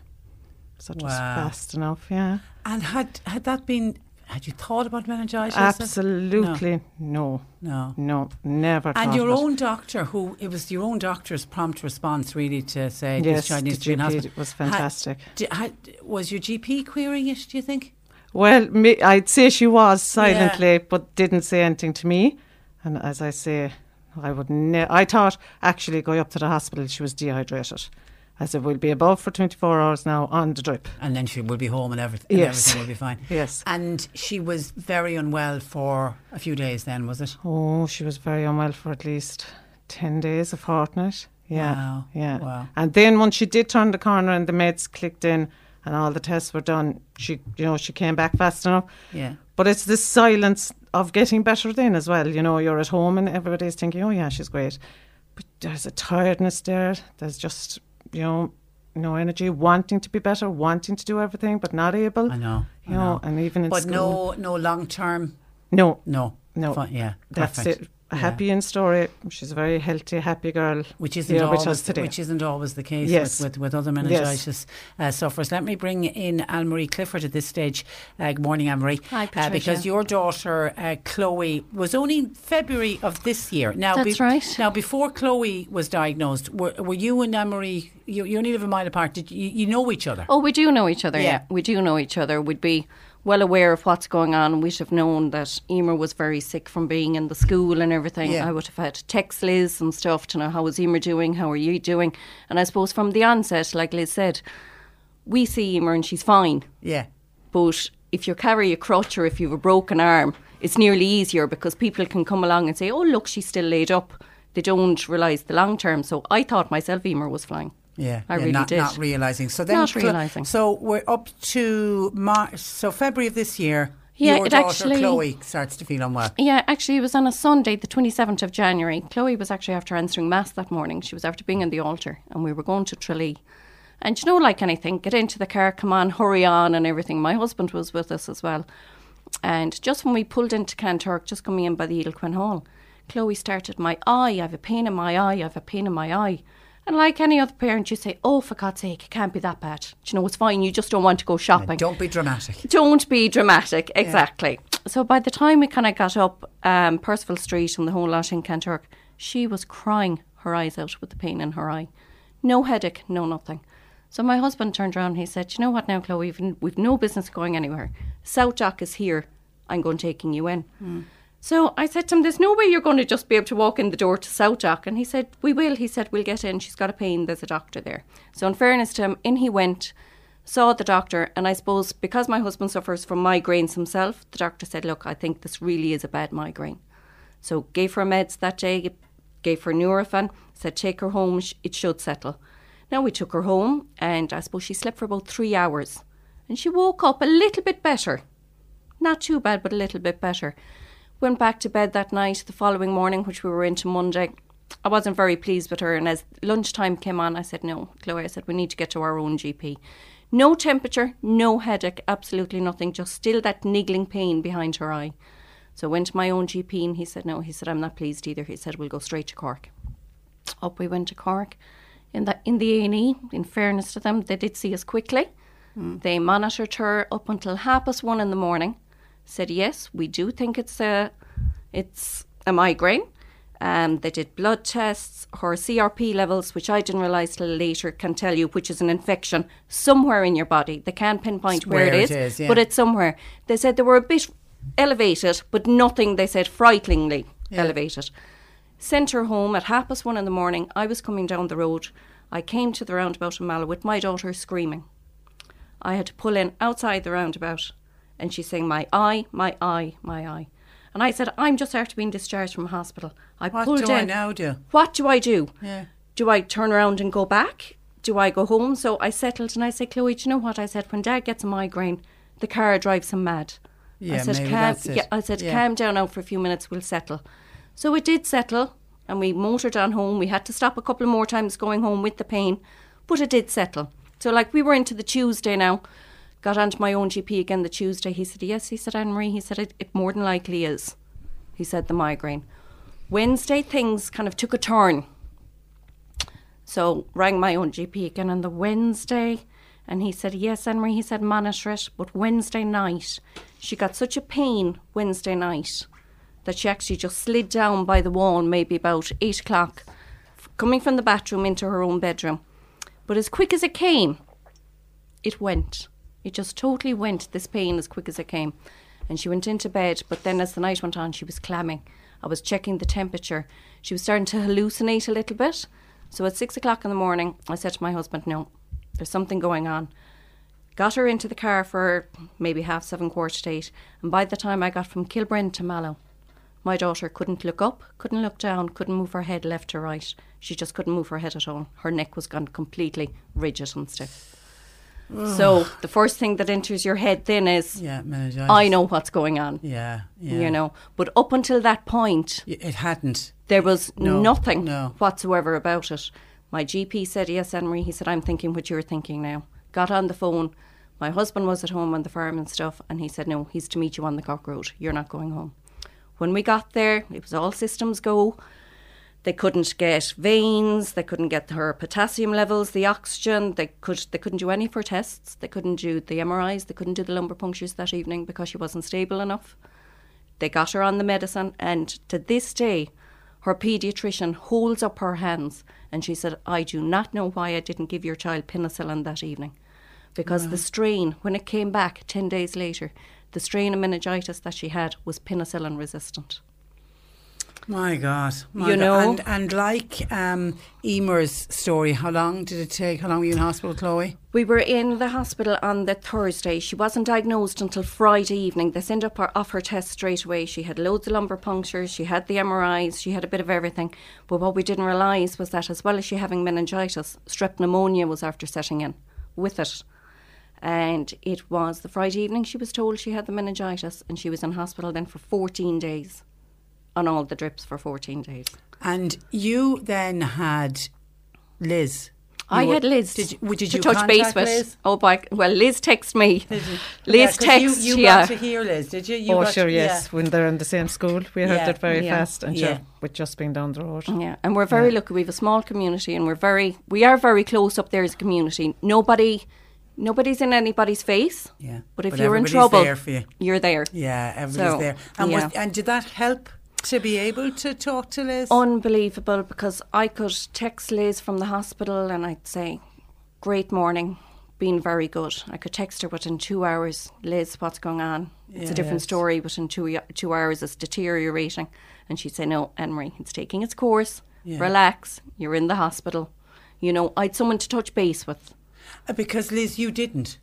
So it was fast enough, yeah. And had had that been? Had you thought about meningitis? Absolutely no. No. No, never. And your of it. own doctor, who it was your own doctor's prompt response, really, to say Yes, this child needs to be in hospital, was Had- fantastic. had- was your GP querying it? Do you think? Well, me, I'd say she was silently, but didn't say anything to me. And as I say, I would. Ne- I thought actually going up to the hospital, she was dehydrated. I said we'll be above for 24 hours now on the drip. And then she will be home and everything. and Yes. everything will be fine. Yes. And she was very unwell for a few days. Then was it? Oh, she was very unwell for at least 10 days, a fortnight. Yeah. Wow. Yeah. Wow. And then once she did turn the corner and the meds clicked in and all the tests were done, she, you know, she came back fast enough. Yeah. But it's the silence of getting better then as well. You know, you're at home and everybody's thinking, oh, yeah, she's great. But there's a tiredness there. There's just, you know, no energy, wanting to be better, wanting to do everything, but not able. I know. I You know, and even in but school. no, no long term. No. No. No. Fine, yeah. That's perfect. it. Yeah. Happy in story. She's a very healthy, happy girl. Which isn't always us today. which isn't always the case Yes. with, with, with other Yes. meningitis uh, sufferers. Let me bring in Anne Marie Clifford at this stage. Uh, good morning, Anne Marie. Hi, Uh, Patricia. because your daughter uh, Chloe was only in February of this year. Now, That's right. Now, before Chloe was diagnosed, were, were you and Anne Marie? You, you only live a mile apart. Did you, you know each other? Oh, we do know each other. Yeah. Yeah. we do know each other. We'd be well aware of what's going on. We'd have known that Emer was very sick from being in the school and everything. Yeah. I would have had text Liz and stuff to know how is Emer doing, how are you doing, and I suppose from the onset, like Liz said, we see Emer and she's fine. Yeah. But if you carry a crutch or if you have a broken arm, it's nearly easier because people can come along and say, "Oh, look, she's still laid up." they don't realise the long term. So I thought myself Emer was flying. Yeah, I yeah, really not, did. Not realizing. So then, Not realising. So we're up to March. So February of this year. Yeah, your it daughter actually- Chloe starts to feel unwell. Yeah, actually, it was on a Sunday, the 27th of January. Chloe was actually after answering Mass that morning. She was after being in the altar, and we were going to Tralee. And you know, like anything, get into the car, come on, hurry on, and everything. My husband was with us as well. And just when we pulled into Kanturk, just coming in by the Edel Quinn Hall, Chloe started, My eye, I have a pain in my eye, I have a pain in my eye. And like any other parent, you say, Oh, for God's sake, it can't be that bad. Do you know, it's fine, you just don't want to go shopping. Don't be dramatic. Don't be dramatic, exactly. So by the time we kind of got up um, Percival Street and the whole lot in Kanturk, she was crying her eyes out with the pain in her eye. No headache, no nothing. So my husband turned around and he said, "You know what now, Chloe? We've, we've no business going anywhere. SouthDoc is here. I'm going taking you in." So I said to him, There's no way you're going to just be able to walk in the door to SouthDoc. And he said, We will. He said, We'll get in. She's got a pain. There's a doctor there. So, in fairness to him, in he went, saw the doctor. And I suppose because my husband suffers from migraines himself, the doctor said, Look, I think this really is a bad migraine. So, gave her meds that day, gave her Nurofen, said, Take her home. It should settle. Now, we took her home, and I suppose she slept for about three hours. And she woke up a little bit better. Not too bad, but a little bit better. Went back to bed that night. The following morning, which we were into Monday, I wasn't very pleased with her. And as lunchtime came on, I said, No, Chloe, I said, we need to get to our own GP. No temperature, no headache, absolutely nothing, just still that niggling pain behind her eye. So I went to my own GP and he said, No, he said, I'm not pleased either. He said, We'll go straight to Cork. Up we went to Cork. In the in the A&E, in fairness to them, they did see us quickly. Hmm. They monitored her up until half past one in the morning. Said yes, we do think it's a it's a migraine. Um, they did blood tests. Her CRP levels, which I didn't realise till later, can tell you which is an infection somewhere in your body. They can't pinpoint where, Where it it is, yeah. but it's somewhere. They said they were a bit elevated, but nothing. They said frighteningly elevated. Sent her home at half past one in the morning. I was coming down the road. I came to the roundabout in Mallow with my daughter screaming. I had to pull in outside the roundabout, and she's saying, "My eye, my eye, my eye." And I said, "I'm just after being discharged from hospital." I What pulled do I now do? What do I do? Yeah. Do I turn around and go back? Do I go home? So I settled, and I said, "Chloe, do you know what?" I said, "When Dad gets a migraine, the car drives him mad." Yeah, I said, maybe calm, that's it. Yeah, I said, Yeah. calm down now for a few minutes, we'll settle. So it did settle, and we motored on home. We had to stop a couple more times going home with the pain, but it did settle. So, like, we were into the Tuesday now, got onto my own GP again the Tuesday. He said, Yes, he said, Anne Marie, he said, it, it more than likely is. He said, the migraine. Wednesday, things kind of took a turn. So rang my own GP again on the Wednesday, and he said, "Yes, Henry." He said, "Monitor it." But Wednesday night, she got such a pain Wednesday night that she actually just slid down by the wall, maybe about eight o'clock, coming from the bathroom into her own bedroom. But as quick as it came, it went. It just totally went. This pain as quick as it came, and she went into bed. But then, as the night went on, she was clamming. I was checking the temperature. She was starting to hallucinate a little bit. So at six o'clock in the morning, I said to my husband, "No, there's something going on." Got her into the car for maybe half seven, quarter to eight, and by the time I got from Kilbrin to Mallow, my daughter couldn't look up, couldn't look down, couldn't move her head left to right. She just couldn't move her head at all. Her neck was gone completely rigid and stiff. So the first thing that enters your head then is, Yeah, meningitis. I know what's going on. Yeah, yeah. You know, but up until that point, it hadn't. There was No, nothing no. whatsoever about it. My GP said, Yes, Henry. He said, I'm thinking what you're thinking now. Got on the phone. My husband was at home on the farm and stuff, and he said, No, he's to meet you on the Cork Road. You're not going home. When we got there, it was all systems go. They couldn't get veins. They couldn't get her potassium levels, the oxygen. They could. They couldn't do any for tests. They couldn't do the MRIs. They couldn't do the lumbar punctures that evening because she wasn't stable enough. They got her on the medicine, and to this day, her paediatrician holds up her hands and she said, I do not know why I didn't give your child penicillin that evening. Because the strain, when it came back 10 days later, the strain of meningitis that she had was penicillin resistant. My God, my You God. know? and and like um, Emer's story, how long did it take? How long were you in hospital, Chloe? We were in the hospital on the Thursday. She wasn't diagnosed until Friday evening. They sent up her off her test straight away. She had loads of lumbar punctures, she had the MRIs, she had a bit of everything. But what we didn't realise was that as well as she having meningitis, strep pneumonia was after setting in with it. And it was the Friday evening she was told she had the meningitis and she was in hospital then for 14 days. On all the drips for 14 days. And you then had Liz. I were- had Liz Did you, did to you touch base with. Liz? Oh, by, well, Liz texted me. Yeah, texted, you, you yeah. got to hear Liz, did you? you oh, sure, to- yes. When they're in the same school, we heard Yeah, it very yeah, fast, and yeah. sure, with just being down the road. Yeah, and we're very lucky. We have a small community, and we're very, we are very close up there as a community. Nobody, nobody's in anybody's face. Yeah. But if But you're in trouble, there for you. you're there. Yeah, everybody's So, there. And, yeah. was, and did that help to be able to talk to Liz? Unbelievable because I could text Liz from the hospital and I'd say, "Great morning, been very good." I could text her within two hours, "Liz, what's going on?" It's a different Yes. story. Within two two hours, it's deteriorating, and she'd say, "No, Emery, it's taking its course. Yeah. Relax. You're in the hospital." You know, I'd someone to touch base with. Uh, because Liz, you didn't.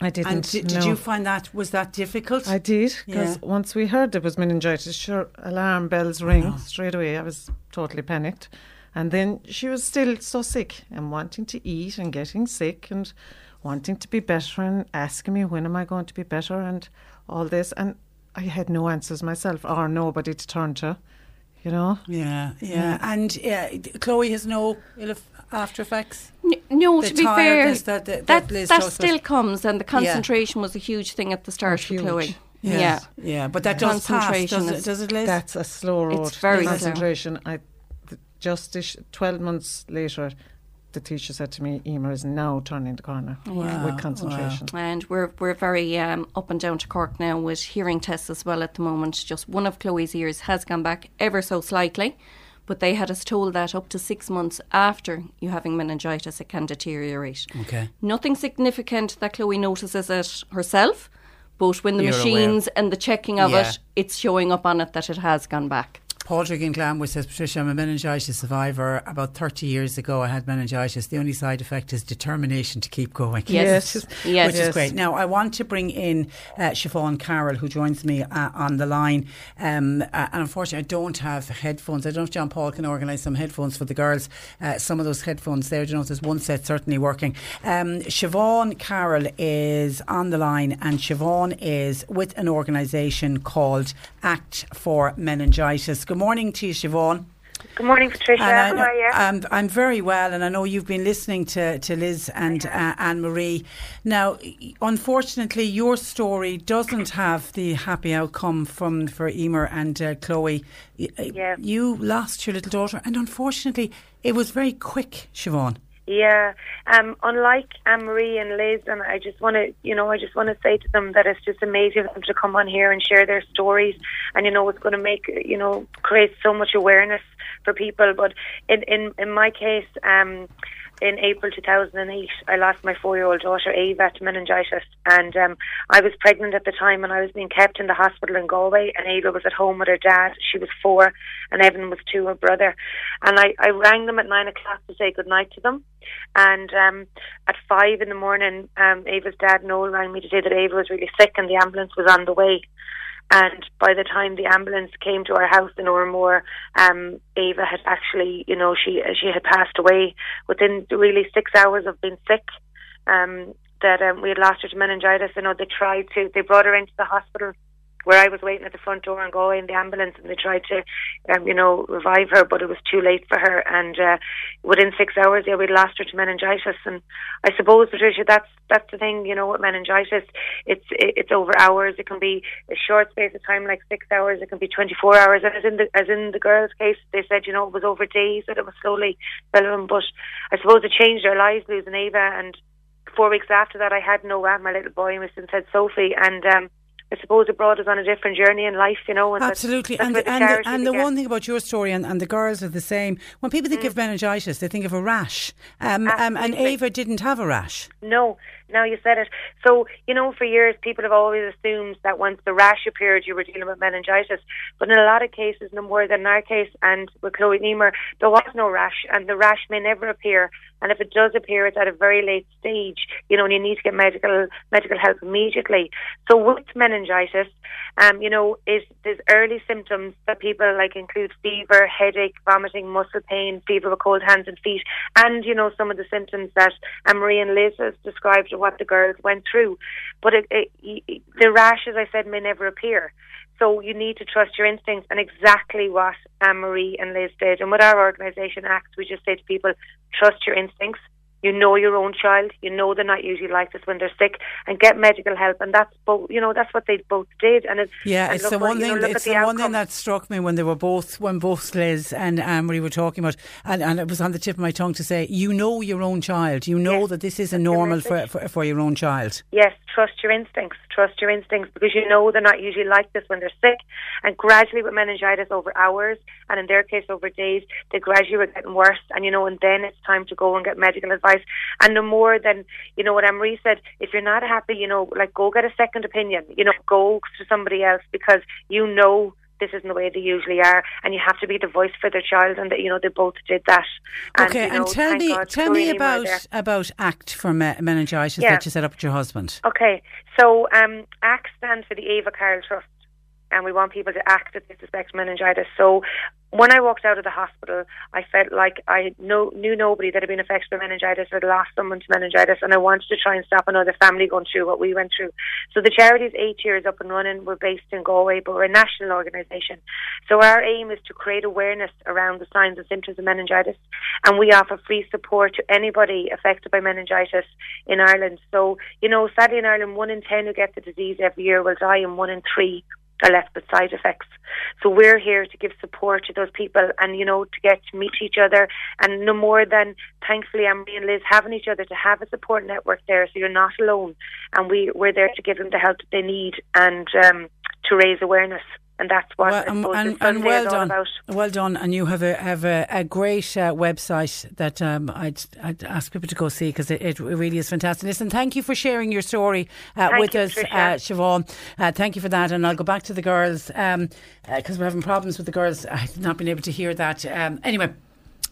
I didn't. And did, did no. you find that was that difficult? I did because Yeah. once we heard it was meningitis, sure, alarm bells ring straight away. I was totally panicked, and then she was still so sick and wanting to eat and getting sick and wanting to be better and asking me when am I going to be better and all this, and I had no answers myself or nobody to turn to, you know. Yeah, yeah. And uh, Chloe has no ill after effects. N- No, The to be fair, tiredness that- that- that, that that still about. comes, and the concentration was a huge thing at the start for. Chloe. Yes. Yeah, yeah. But that does pass, Concentration does is- it, does it, Liz? That's a slow road. It's very slow. concentration. I th- just twelve months later, the teacher said to me, "Emer is now turning the corner Wow, with concentration." and we're we're very um, up and down to Cork now with hearing tests as well at the moment. Just one of Chloe's ears has gone back ever so slightly, but they had us told that up to six months after you having meningitis, it can deteriorate. okay. Nothing significant that Chloe notices it herself, but when the You're aware. machines and the checking of Yeah. it, it's showing up on it that it has gone back. Padraig in Glanworth says, Patricia, I'm a meningitis survivor. About 30 years ago, I had meningitis. The only side effect is determination to keep going. Yes. Which is, Yes. which is great. Now, I want to bring in uh, Siobhan Carroll, who joins me uh, on the line. Um, uh, and unfortunately, I don't have headphones. I don't know if John Paul can organise some headphones for the girls. Uh, some of those headphones there, do you know, there's one set certainly working. Um, Siobhan Carroll is on the line, and Siobhan is with an organisation called Act for Meningitis. Good morning to you, Siobhan. Good morning, Patricia. And How I, are you? I'm, I'm very well, and I know you've been listening to, to Liz and uh, Anne Marie. Now, unfortunately, your story doesn't have the happy outcome from for Emer and uh, Chloe. Uh, Yeah. You lost your little daughter, and unfortunately, it was very quick, Siobhan. Yeah. Um, unlike Anne Marie and Liz, and I just want to, you know, I just want to say to them that it's just amazing for them to come on here and share their stories, and you know, it's going to make, you know, create so much awareness for people. But in in in my case, um. In April 2008, I lost my four-year-old daughter Ava to meningitis, and um, I was pregnant at the time, and I was being kept in the hospital in Galway. And Ava was at home with her dad; she was four, and Evan was two, her brother. And I, I rang them at nine o'clock to say goodnight to them. And um, at five in the morning, um, Ava's dad Noel rang me to say that Ava was really sick, and the ambulance was on the way. And by the time the ambulance came to our house in Oranmore, um, Ava had actually, you know, she she had passed away within really six hours of being sick. Um, that um, we had lost her to meningitis. You know, they tried to, they brought her into the hospital where I was waiting at the front door and going in the ambulance, and they tried to, um, you know, revive her, but it was too late for her. And uh, within six hours, yeah, we'd lost her to meningitis. And I suppose, Patricia, that's that's the thing, you know, with meningitis, it's it, it's over hours. It can be a short space of time, like six hours. It can be twenty four hours. And as in the as in the girl's case, they said, you know, it was over days that it was slowly developing. But I suppose it changed our lives losing Ava. And four weeks after that, I had no Noah, my little boy, and my since had Sophie, and. um I suppose it brought us on a different journey in life, you know. And Absolutely. that's and the, and, the, and the one thing about your story, and, and the girls are the same, when people think of meningitis, they think of a rash. Um, um, and Ava didn't have a rash. No, Now you said it. So, you know, for years people have always assumed that once the rash appeared, you were dealing with meningitis. But in a lot of cases, no more than in our case and with Chloe Niemer, there was no rash, and the rash may never appear. And if it does appear, it's at a very late stage, you know, and you need to get medical medical help immediately. So with meningitis, um, you know, is there's early symptoms that people like include fever, headache, vomiting, muscle pain, fever with cold hands and feet, and you know some of the symptoms that Marie and Liz has described what the girls went through. But it, it, y- the rash, as I said, may never appear. So you need to trust your instincts and exactly what Anne Marie and Liz did. And with our organisation acts, we just say to people, trust your instincts. You know your own child. You know they're not usually like this when they're sick, and get medical help. And that's both. You know that's what they both did. And it, Yeah, and it's the what- one you know, thing. It's the, the one thing that struck me when they were both when both Liz and um, Anne Marie were talking about, and, and it was on the tip of my tongue to say, you know your own child. You know that this isn't normal for, for for your own child. Yes, trust your instincts. Trust your instincts because you know they're not usually like this when they're sick. And gradually, with meningitis over hours, and in their case over days, they gradually were getting worse. And you know, and then it's time to go and get medical advice. And no more than you know what Anne-Marie said. If you're not happy, you know, like go get a second opinion. You know, go to somebody else because you know. This isn't the way they usually are, and you have to be the voice for their child, and that you know they both did that. Okay, you and tell me God tell me and about about ACT for me- meningitis Yeah. that you set up with your husband. Okay, so um, ACT stands for the Ava Carroll Trust, and we want people to act if they suspect meningitis. So when I walked out of the hospital, I felt like I knew nobody that had been affected by meningitis or had lost someone to meningitis, and I wanted to try and stop another family going through what we went through. So the charity's eight years up and running. We're based in Galway, but we're a national organisation. So our aim is to create awareness around the signs and symptoms of meningitis, and we offer free support to anybody affected by meningitis in Ireland. So, you know, sadly in Ireland, one in ten who get the disease every year will die, and one in three are left with side effects. So we're here to give support to those people and, you know, to get to meet each other and no more than thankfully Anne-Marie and Liz having each other to have a support network there so you're not alone and we, we're there to give them the help that they need and um, to raise awareness. And that's what Well, I and, and, well all done, about. well done, and you have a have a, a great uh, website that um, I'd, I'd ask people to go see because it, it really is fantastic. Listen, thank you for sharing your story uh, with you, us, uh, Siobhan. Uh, thank you for that, and I'll go back to the girls because we're having problems with the girls. I've not been able to hear that. Um, anyway,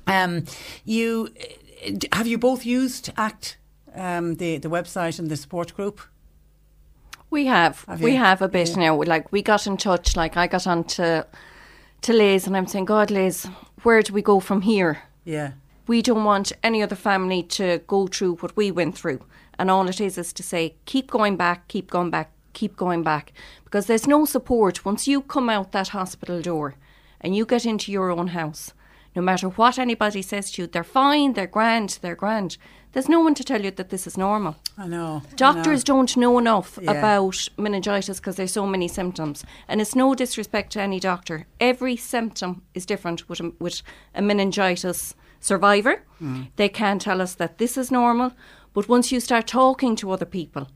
um, you uh, have you both used ACT, um, the the website and the support group. We have. Have we have a bit now. Like we got in touch. Like I got on to to Liz, and I'm saying, God, Liz, where do we go from here? Yeah. We don't want any other family to go through what we went through. And all it is is to say, keep going back, keep going back, keep going back. Because there's no support once you come out that hospital door and you get into your own house. No matter what anybody says to you, they're fine, they're grand, they're grand. There's no one to tell you that this is normal. I know. I Doctors know. don't know enough Yeah. about meningitis because there's so many symptoms, and it's no disrespect to any doctor. Every symptom is different with a, with a meningitis survivor. Mm. They can tell us that this is normal, but once you start talking to other people,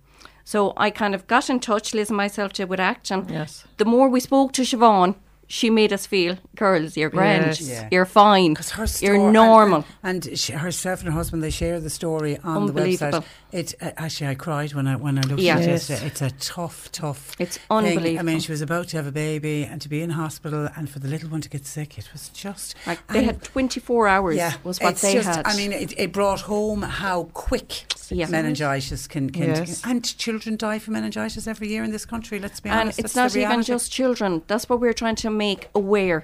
so I kind of got in touch, Liz and myself did with ACT, and Yes. the more we spoke to Siobhan, she made us feel, girls, you're grand, Yes. Yeah. you're fine, her you're normal. And, and she, herself and her husband, they share the story on the website. It uh, actually, I cried when I when I looked Yeah. at it Yes. yesterday. It's a tough, tough. It's thing. I mean, she was about to have a baby and to be in hospital, and for the little one to get sick, it was just Like they had 24 hours yeah, was what it's they just, had. I mean, it, it brought home how quick Yeah. meningitis can, can Yes. and children die from meningitis every year in this country. Let's be and honest, it's that's not even just children. That's what we're trying to make aware.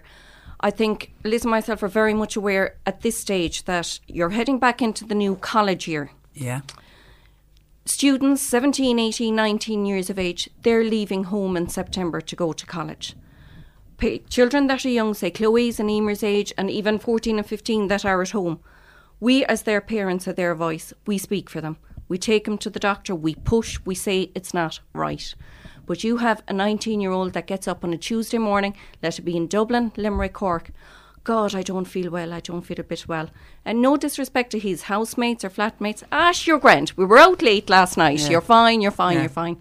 I think Liz and myself are very much aware at this stage that you're heading back into the new college year. yeah. Students 17, 18, 19 years of age, they're leaving home in September to go to college. Pa- children that are young, say Chloe's and Emer's age, and even 14 and 15 that are at home, we as their parents are their voice. We speak for them. We take them to the doctor, we push, we say it's not right. But you have a 19 year old that gets up on a Tuesday morning, let it be in Dublin, Limerick, Cork. God, I don't feel well, I don't feel a bit well. And no disrespect to his housemates or flatmates. Ash, you're grand. We were out late last night. Yeah. You're fine, you're fine, Yeah. you're fine.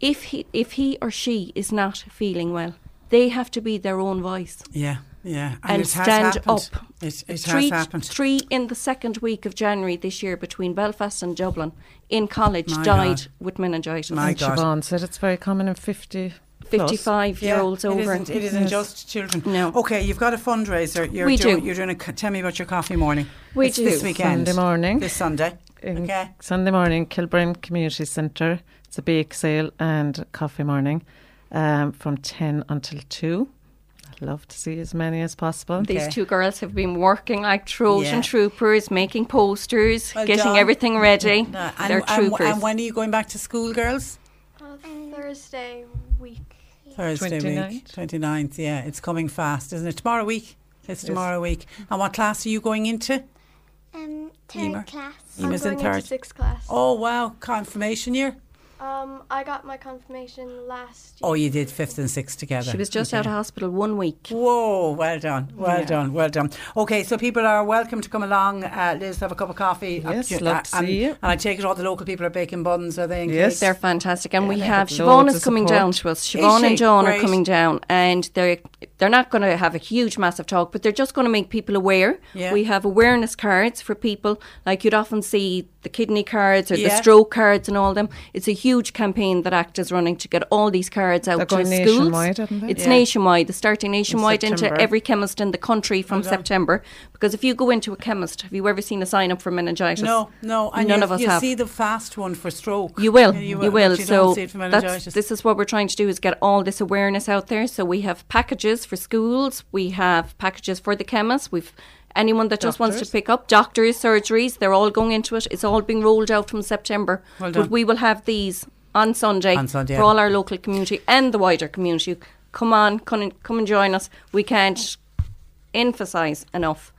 If he if he or she is not feeling well, they have to be their own voice. Yeah. Yeah, and and, it stand happened. up. It- it has three, happened. Three in the second week of January this year between Belfast and Dublin in college My died God. with meningitis. and Siobhan said it's very common in 50 plus. 55 year olds it over. isn't, it isn't Yes. just children. No. Okay, you've got a fundraiser. You're We doing, do. You're doing a. Tell me about your coffee morning. We it's do. this weekend. Sunday morning. This Sunday. In Sunday morning, Kilbrin Community Centre. It's a bake sale and coffee morning um, from 10 until 2. I'd love to see as many as possible. These two girls have been working like Trojan Yeah. troopers, making posters, Well getting done. everything ready. No, and, They're and- troopers. and when are you going back to school, girls? Thursday week. Thursday 29th. week. 29th, yeah. It's coming fast, isn't it? Tomorrow week. It's tomorrow week. And what class are you going into? Um, third Emer? class. Emer's I'm in going into sixth class. Oh, wow. Confirmation year? Um, I got my confirmation last. Oh, you did fifth and sixth together. She was just out of hospital one week. Whoa, well done, well Yeah. done, well done. Okay, so people are welcome to come along. Uh, Liz, have a cup of coffee. Yes, Uh, love to and, see you. And I take it all the local people are baking buns, are they? in Yes. case? They're fantastic, and we Yeah, have they have Siobhan is coming down to us. Is Siobhan and John Great. are coming down, and they're they're not going to have a huge, massive talk, but they're just going to make people aware. Yeah. We have awareness cards for people, like you'd often see the kidney cards or Yeah. the stroke cards and all them. It's a huge campaign that ACT is running to get all these cards out They're to schools. nationwide, aren't they? It's Yeah. nationwide. They're starting nationwide into every chemist in the country from. September. Because if you go into a chemist, have you ever seen a sign up for meningitis? No, no, and none you, of us you have. see the fast one for stroke. You will. You, will. you so it for that's, this is what we're trying to do: is get all this awareness out there. So we have packages for schools. We have packages for the chemists. We've anyone that just wants to pick up doctors, surgeries. They're all going into it. It's all being rolled out from September. Well but we will have these on Sunday, On Sunday, for all our local community and the wider community. Come on, come and, come and join us. We can't emphasise enough.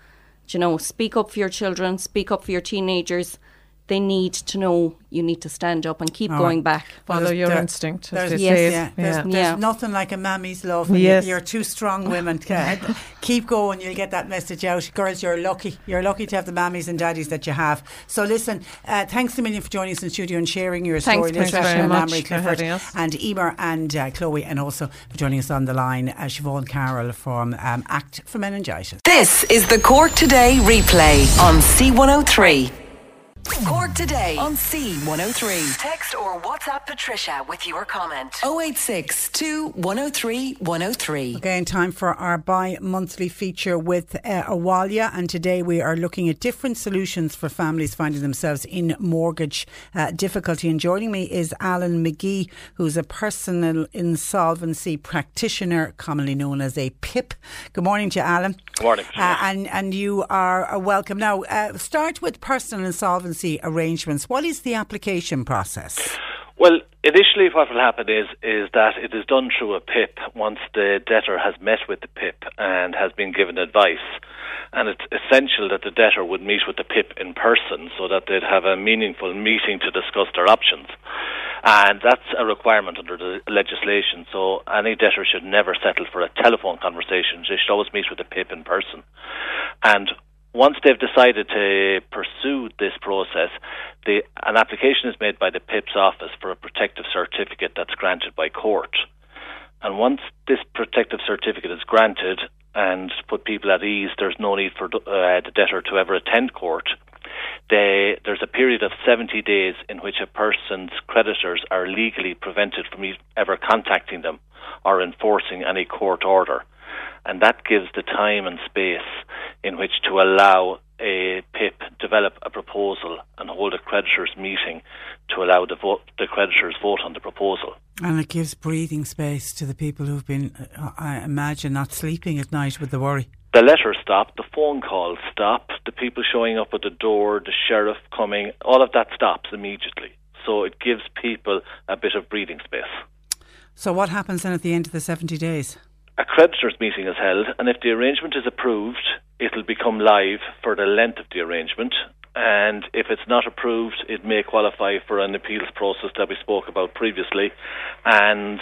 do You know, speak up for your children. Speak up for your teenagers. They need to know you need to stand up and keep All going right. back. Follow There's- your there- instinct, as There's, they yes, say. yeah, there's, Yeah. there's Yeah. nothing like a mammy's love. Yes. you- You're two strong women. Keep going. You'll get that message out. Girls, you're lucky. You're lucky to have the mammies and daddies that you have. So listen, uh, thanks a million for joining us in studio and sharing your Thanks, story. Liz thanks very and much Anne-Marie for Clifford us. and Emer and uh, Chloe and also for joining us on the line, uh, Siobhan Carroll from um, Act for Meningitis. This is the Cork Today replay on C103. Cork Today on C103. Text or WhatsApp Patricia with your comment. 086 103 103. Again, time for our bi monthly feature with uh, Abhaile. And today we are looking at different solutions for families finding themselves in mortgage uh, difficulty. And joining me is Alan McGee, who's a personal insolvency practitioner, commonly known as a PIP. Good morning to you, Alan. Good morning. Uh, and, and you are uh, welcome. Now, uh, start with personal insolvency arrangements. What is the application process? Well, initially, what will happen is is that it is done through a PIP once the debtor has met with the PIP and has been given advice. And it's essential that the debtor would meet with the PIP in person so that they'd have a meaningful meeting to discuss their options. And that's a requirement under the legislation. So any debtor should never settle for a telephone conversation. They should always meet with the PIP in person. And once they've decided to pursue this process, the, an application is made by the PIP's office for a protective certificate that's granted by court. And once this protective certificate is granted and put people at ease, there's no need for uh, the debtor to ever attend court. They, there's a period of 70 days in which a person's creditors are legally prevented from ever contacting them or enforcing any court order. And that gives the time and space in which to allow a PIP develop a proposal and hold a creditors meeting to allow the, vote, the creditors vote on the proposal. And it gives breathing space to the people who've been, uh, I imagine, not sleeping at night with the worry. The letters stop, the phone calls stop, the people showing up at the door, the sheriff coming, all of that stops immediately. So it gives people a bit of breathing space. So, what happens then at the end of the 70 days? A creditors meeting is held, and if the arrangement is approved, it'll become live for the length of the arrangement. And if it's not approved, it may qualify for an appeals process that we spoke about previously. And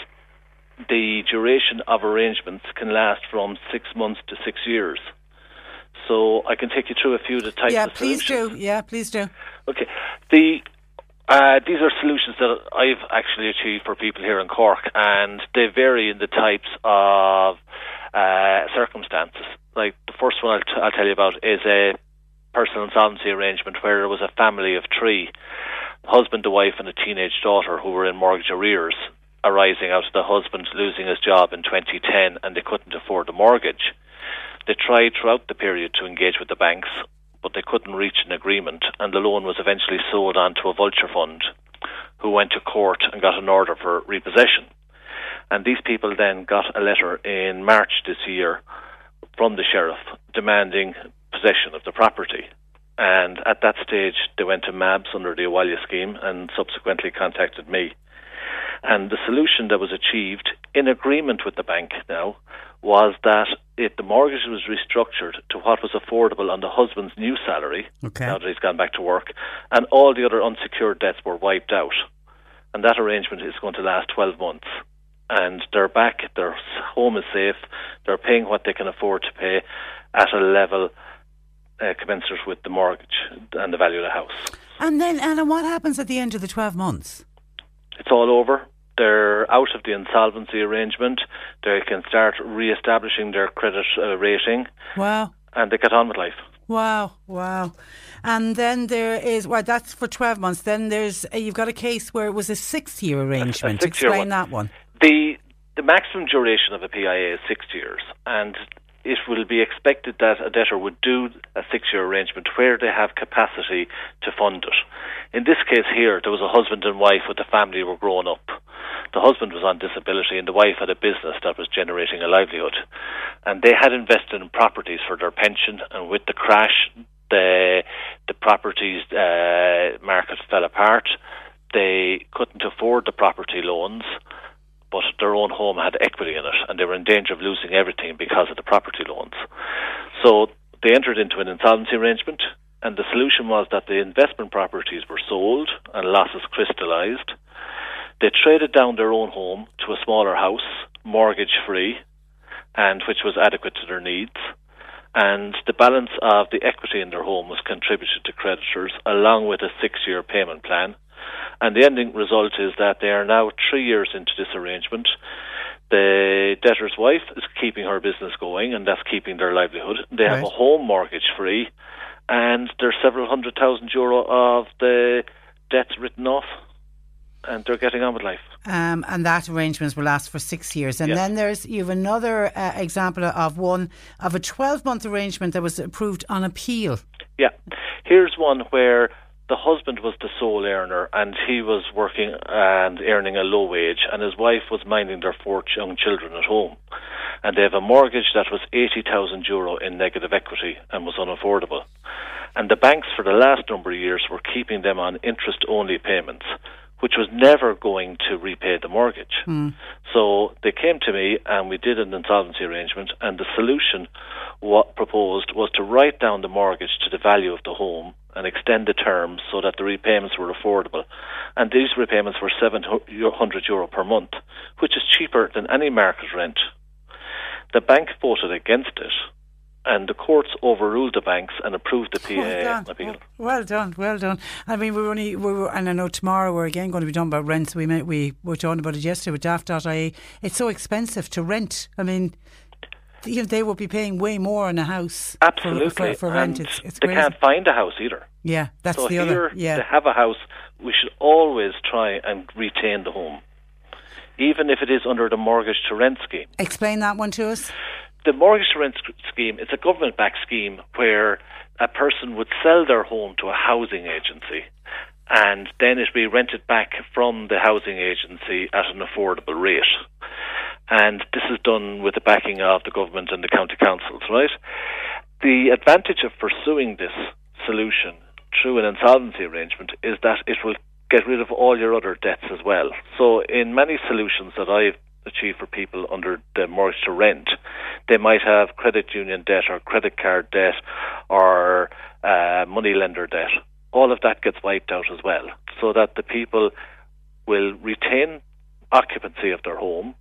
the duration of arrangements can last from six months to six years. So I can take you through a few of the types yeah, of please solutions. do. Yeah, please do. Okay. The uh, these are solutions that I've actually achieved for people here in Cork, and they vary in the types of uh, circumstances. like the first one I'll, t- I'll tell you about is a personal insolvency arrangement where there was a family of three, husband, the wife, and a teenage daughter who were in mortgage arrears arising out of the husband losing his job in 2010 and they couldn't afford the mortgage. They tried throughout the period to engage with the banks, but they couldn't reach an agreement, and the loan was eventually sold on to a vulture fund who went to court and got an order for repossession. And these people then got a letter in March this year from the sheriff demanding possession of the property. And at that stage, they went to MABS under the Abhaile scheme and subsequently contacted me. And the solution that was achieved in agreement with the bank now was that if the mortgage was restructured to what was affordable on the husband's new salary, Okay. now that he's gone back to work, and all the other unsecured debts were wiped out. And that arrangement is going to last 12 months. And they're back, their home is safe, they're paying what they can afford to pay at a level uh, commensurate with the mortgage and the value of the house. And then, Anna, what happens at the end of the 12 months? It's all over. They're out of the insolvency arrangement. They can start re-establishing their credit uh, rating, Wow. and they get on with life. Wow, wow. And then there is, well, that's for 12 months. Then there's, uh, you've got a case where it was a six year arrangement. six-year Explain one. that one. The the maximum duration of a PIA is six years, and it will be expected that a debtor would do a six-year arrangement where they have capacity to fund it. In this case here, there was a husband and wife with the family were growing up. The husband was on disability, and the wife had a business that was generating a livelihood, and they had invested in properties for their pension. And with the crash, the the properties uh, market fell apart. They couldn't afford the property loans but their own home had equity in it and they were in danger of losing everything because of the property loans. So they entered into an insolvency arrangement and the solution was that the investment properties were sold and losses crystallized. They traded down their own home to a smaller house, mortgage free, and which was adequate to their needs. And the balance of the equity in their home was contributed to creditors along with a six year payment plan. And the ending result is that they are now three years into this arrangement. The debtor's wife is keeping her business going, and that's keeping their livelihood. They have a home mortgage free, and there's several hundred thousand euro of the debts written off, and they're getting on with life. Um, and that arrangement will last for six years. And Yes. then there's you have another uh, example of one of a 12 month arrangement that was approved on appeal. Yeah. Here's one where the husband was the sole earner and he was working and earning a low wage and his wife was minding their four young children at home. And they have a mortgage that was 80,000 euro in negative equity and was unaffordable. And the banks for the last number of years were keeping them on interest only payments, which was never going to repay the mortgage. Hmm. So they came to me and we did an insolvency arrangement and the solution what proposed was to write down the mortgage to the value of the home and extend the terms so that the repayments were affordable. And these repayments were 700 euro per month, which is cheaper than any market rent. The bank voted against it and the courts overruled the banks and approved the PA Well done. appeal. Well done, well done. I mean, we're only, we were, and I know tomorrow we're again going to be talking about rents. We met, we were talking about it yesterday with Daft.ie. It's so expensive to rent. I mean, you know, they will be paying way more on a house Absolutely. for, for, rent. And It's, it's they crazy. can't find a house either. Yeah, that's so the other. Yeah. to have a house, we should always try and retain the home, even if it is under the mortgage to rent scheme. Explain that one to us. The mortgage to rent scheme is a government-backed scheme where a person would sell their home to a housing agency, and then it would be rented back from the housing agency at an affordable rate. And this is done with the backing of the government and the county councils, right? The advantage of pursuing this solution through an insolvency arrangement is that it will get rid of all your other debts as well. So, in many solutions that I've achieved for people under the mortgage to rent, they might have credit union debt or credit card debt or uh, money lender debt. All of that gets wiped out as well, so that the people will retain occupancy of their home.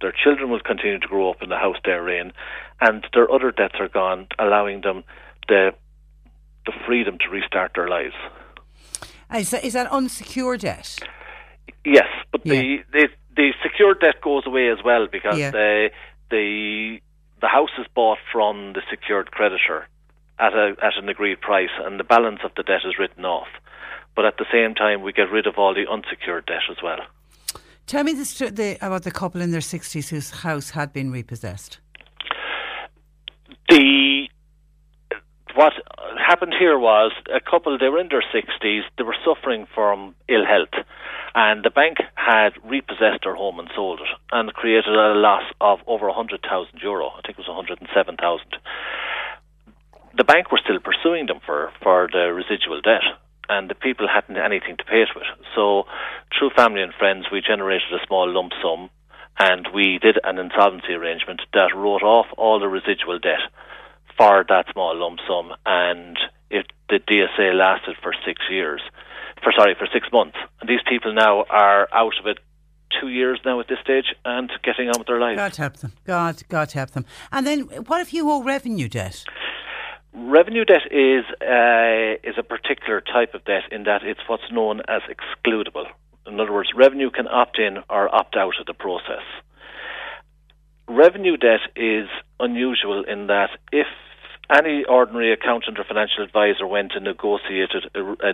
Their children will continue to grow up in the house they're in, and their other debts are gone, allowing them the the freedom to restart their lives. Ah, is that, is that unsecured debt? Yes, but the, the the secured debt goes away as well because Yeah. the the the house is bought from the secured creditor at a at an agreed price, and the balance of the debt is written off. But at the same time, we get rid of all the unsecured debt as well. Tell me this, the, about the couple in their 60s whose house had been repossessed. The what happened here was a couple they were in their 60s they were suffering from ill health and the bank had repossessed their home and sold it and created a loss of over 100,000 euro. I think it was 107,000 the bank were still pursuing them for for the residual debt and the people hadn't anything to pay it with so through family and friends we generated a small lump sum and we did an insolvency arrangement that wrote off all the residual debt for that small lump sum, and if the DSA lasted for six years, for sorry, for six months, and these people now are out of it two years now at this stage and getting on with their lives. God help them. God, God help them. And then, what if you owe revenue debt? Revenue debt is uh, is a particular type of debt in that it's what's known as excludable. In other words, revenue can opt in or opt out of the process. Revenue debt is unusual in that if any ordinary accountant or financial advisor went and negotiated a, a,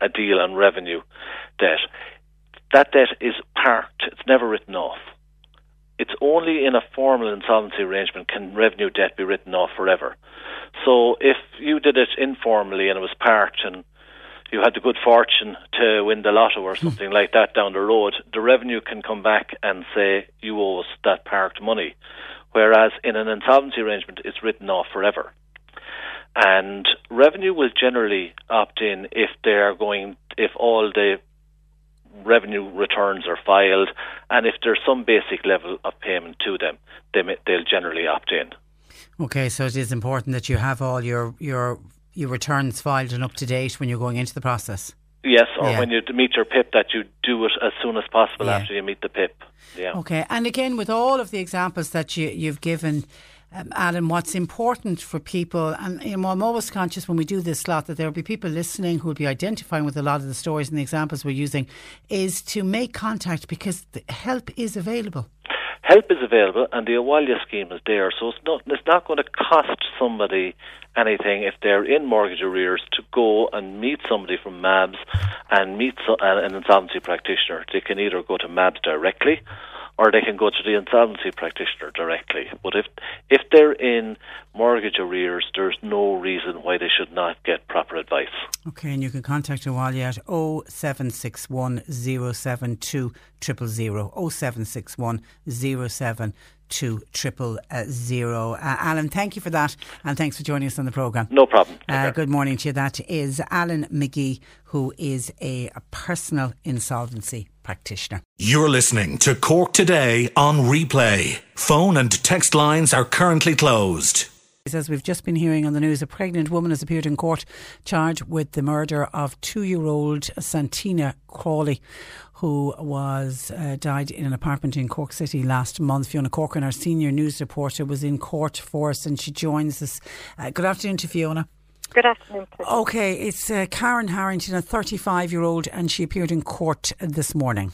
a deal on revenue debt, that debt is parked. It's never written off. It's only in a formal insolvency arrangement can revenue debt be written off forever. So if you did it informally and it was parked and you had the good fortune to win the lotto or hmm. something like that down the road, the revenue can come back and say you owe us that parked money. Whereas in an insolvency arrangement, it's written off forever. And revenue will generally opt in if they're going, if all the revenue returns are filed, and if there's some basic level of payment to them, they, may- they'll generally opt in. Okay, so it is important that you have all your your your returns filed and up to date when you're going into the process. Yes, or Yeah. when you meet your PIP, that you do it as soon as possible Yeah. after you meet the PIP. Yeah. Okay, and again, with all of the examples that you, you've given, um, Alan, what's important for people, and you know, I'm always conscious when we do this slot that there will be people listening who will be identifying with a lot of the stories and the examples we're using, is to make contact because help is available. help is available and the Abhaile scheme is there, so it's not it's not going to cost somebody anything if they're in mortgage arrears to go and meet somebody from MABS and meet so, an insolvency practitioner. They can either go to MABS directly or they can go to the insolvency practitioner directly. But if if they're in mortgage arrears, there's no reason why they should not get proper advice. Okay, and you can contact Abhaile at 0761 072 000, 0761 072 000. Uh, Alan, thank you for that, and thanks for joining us on the programme. No problem. Uh, good morning to you. That is Alan McGee, who is a, a personal insolvency practitioner. You're listening to Cork Today on replay. Phone and text lines are currently closed. As we've just been hearing on the news, a pregnant woman has appeared in court charged with the murder of two year old Santina Cawley, who was uh, died in an apartment in Cork City last month. Fiona Corcoran, our senior news reporter, was in court for us and she joins us. Uh, good afternoon to Fiona. Good afternoon. Okay, it's uh, Karen Harrington, a 35 year old, and she appeared in court this morning.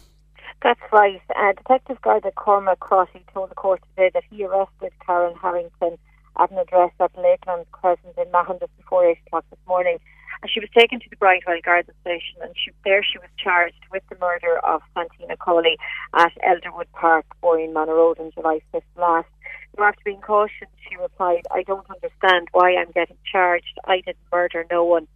That's right. Uh, Detective Garda Cormac Crosby told the court today that he arrested Karen Harrington at an address at Lakeland Crescent in Mahon just before 8 o'clock this morning. And she was taken to the Bridewell Garda station, and she, there she was charged with the murder of Santina Cawley at Elderwood Park, Boreenmanna Road on July 5th last. After being cautioned, she replied, I don't understand why I'm getting charged. I didn't murder no one.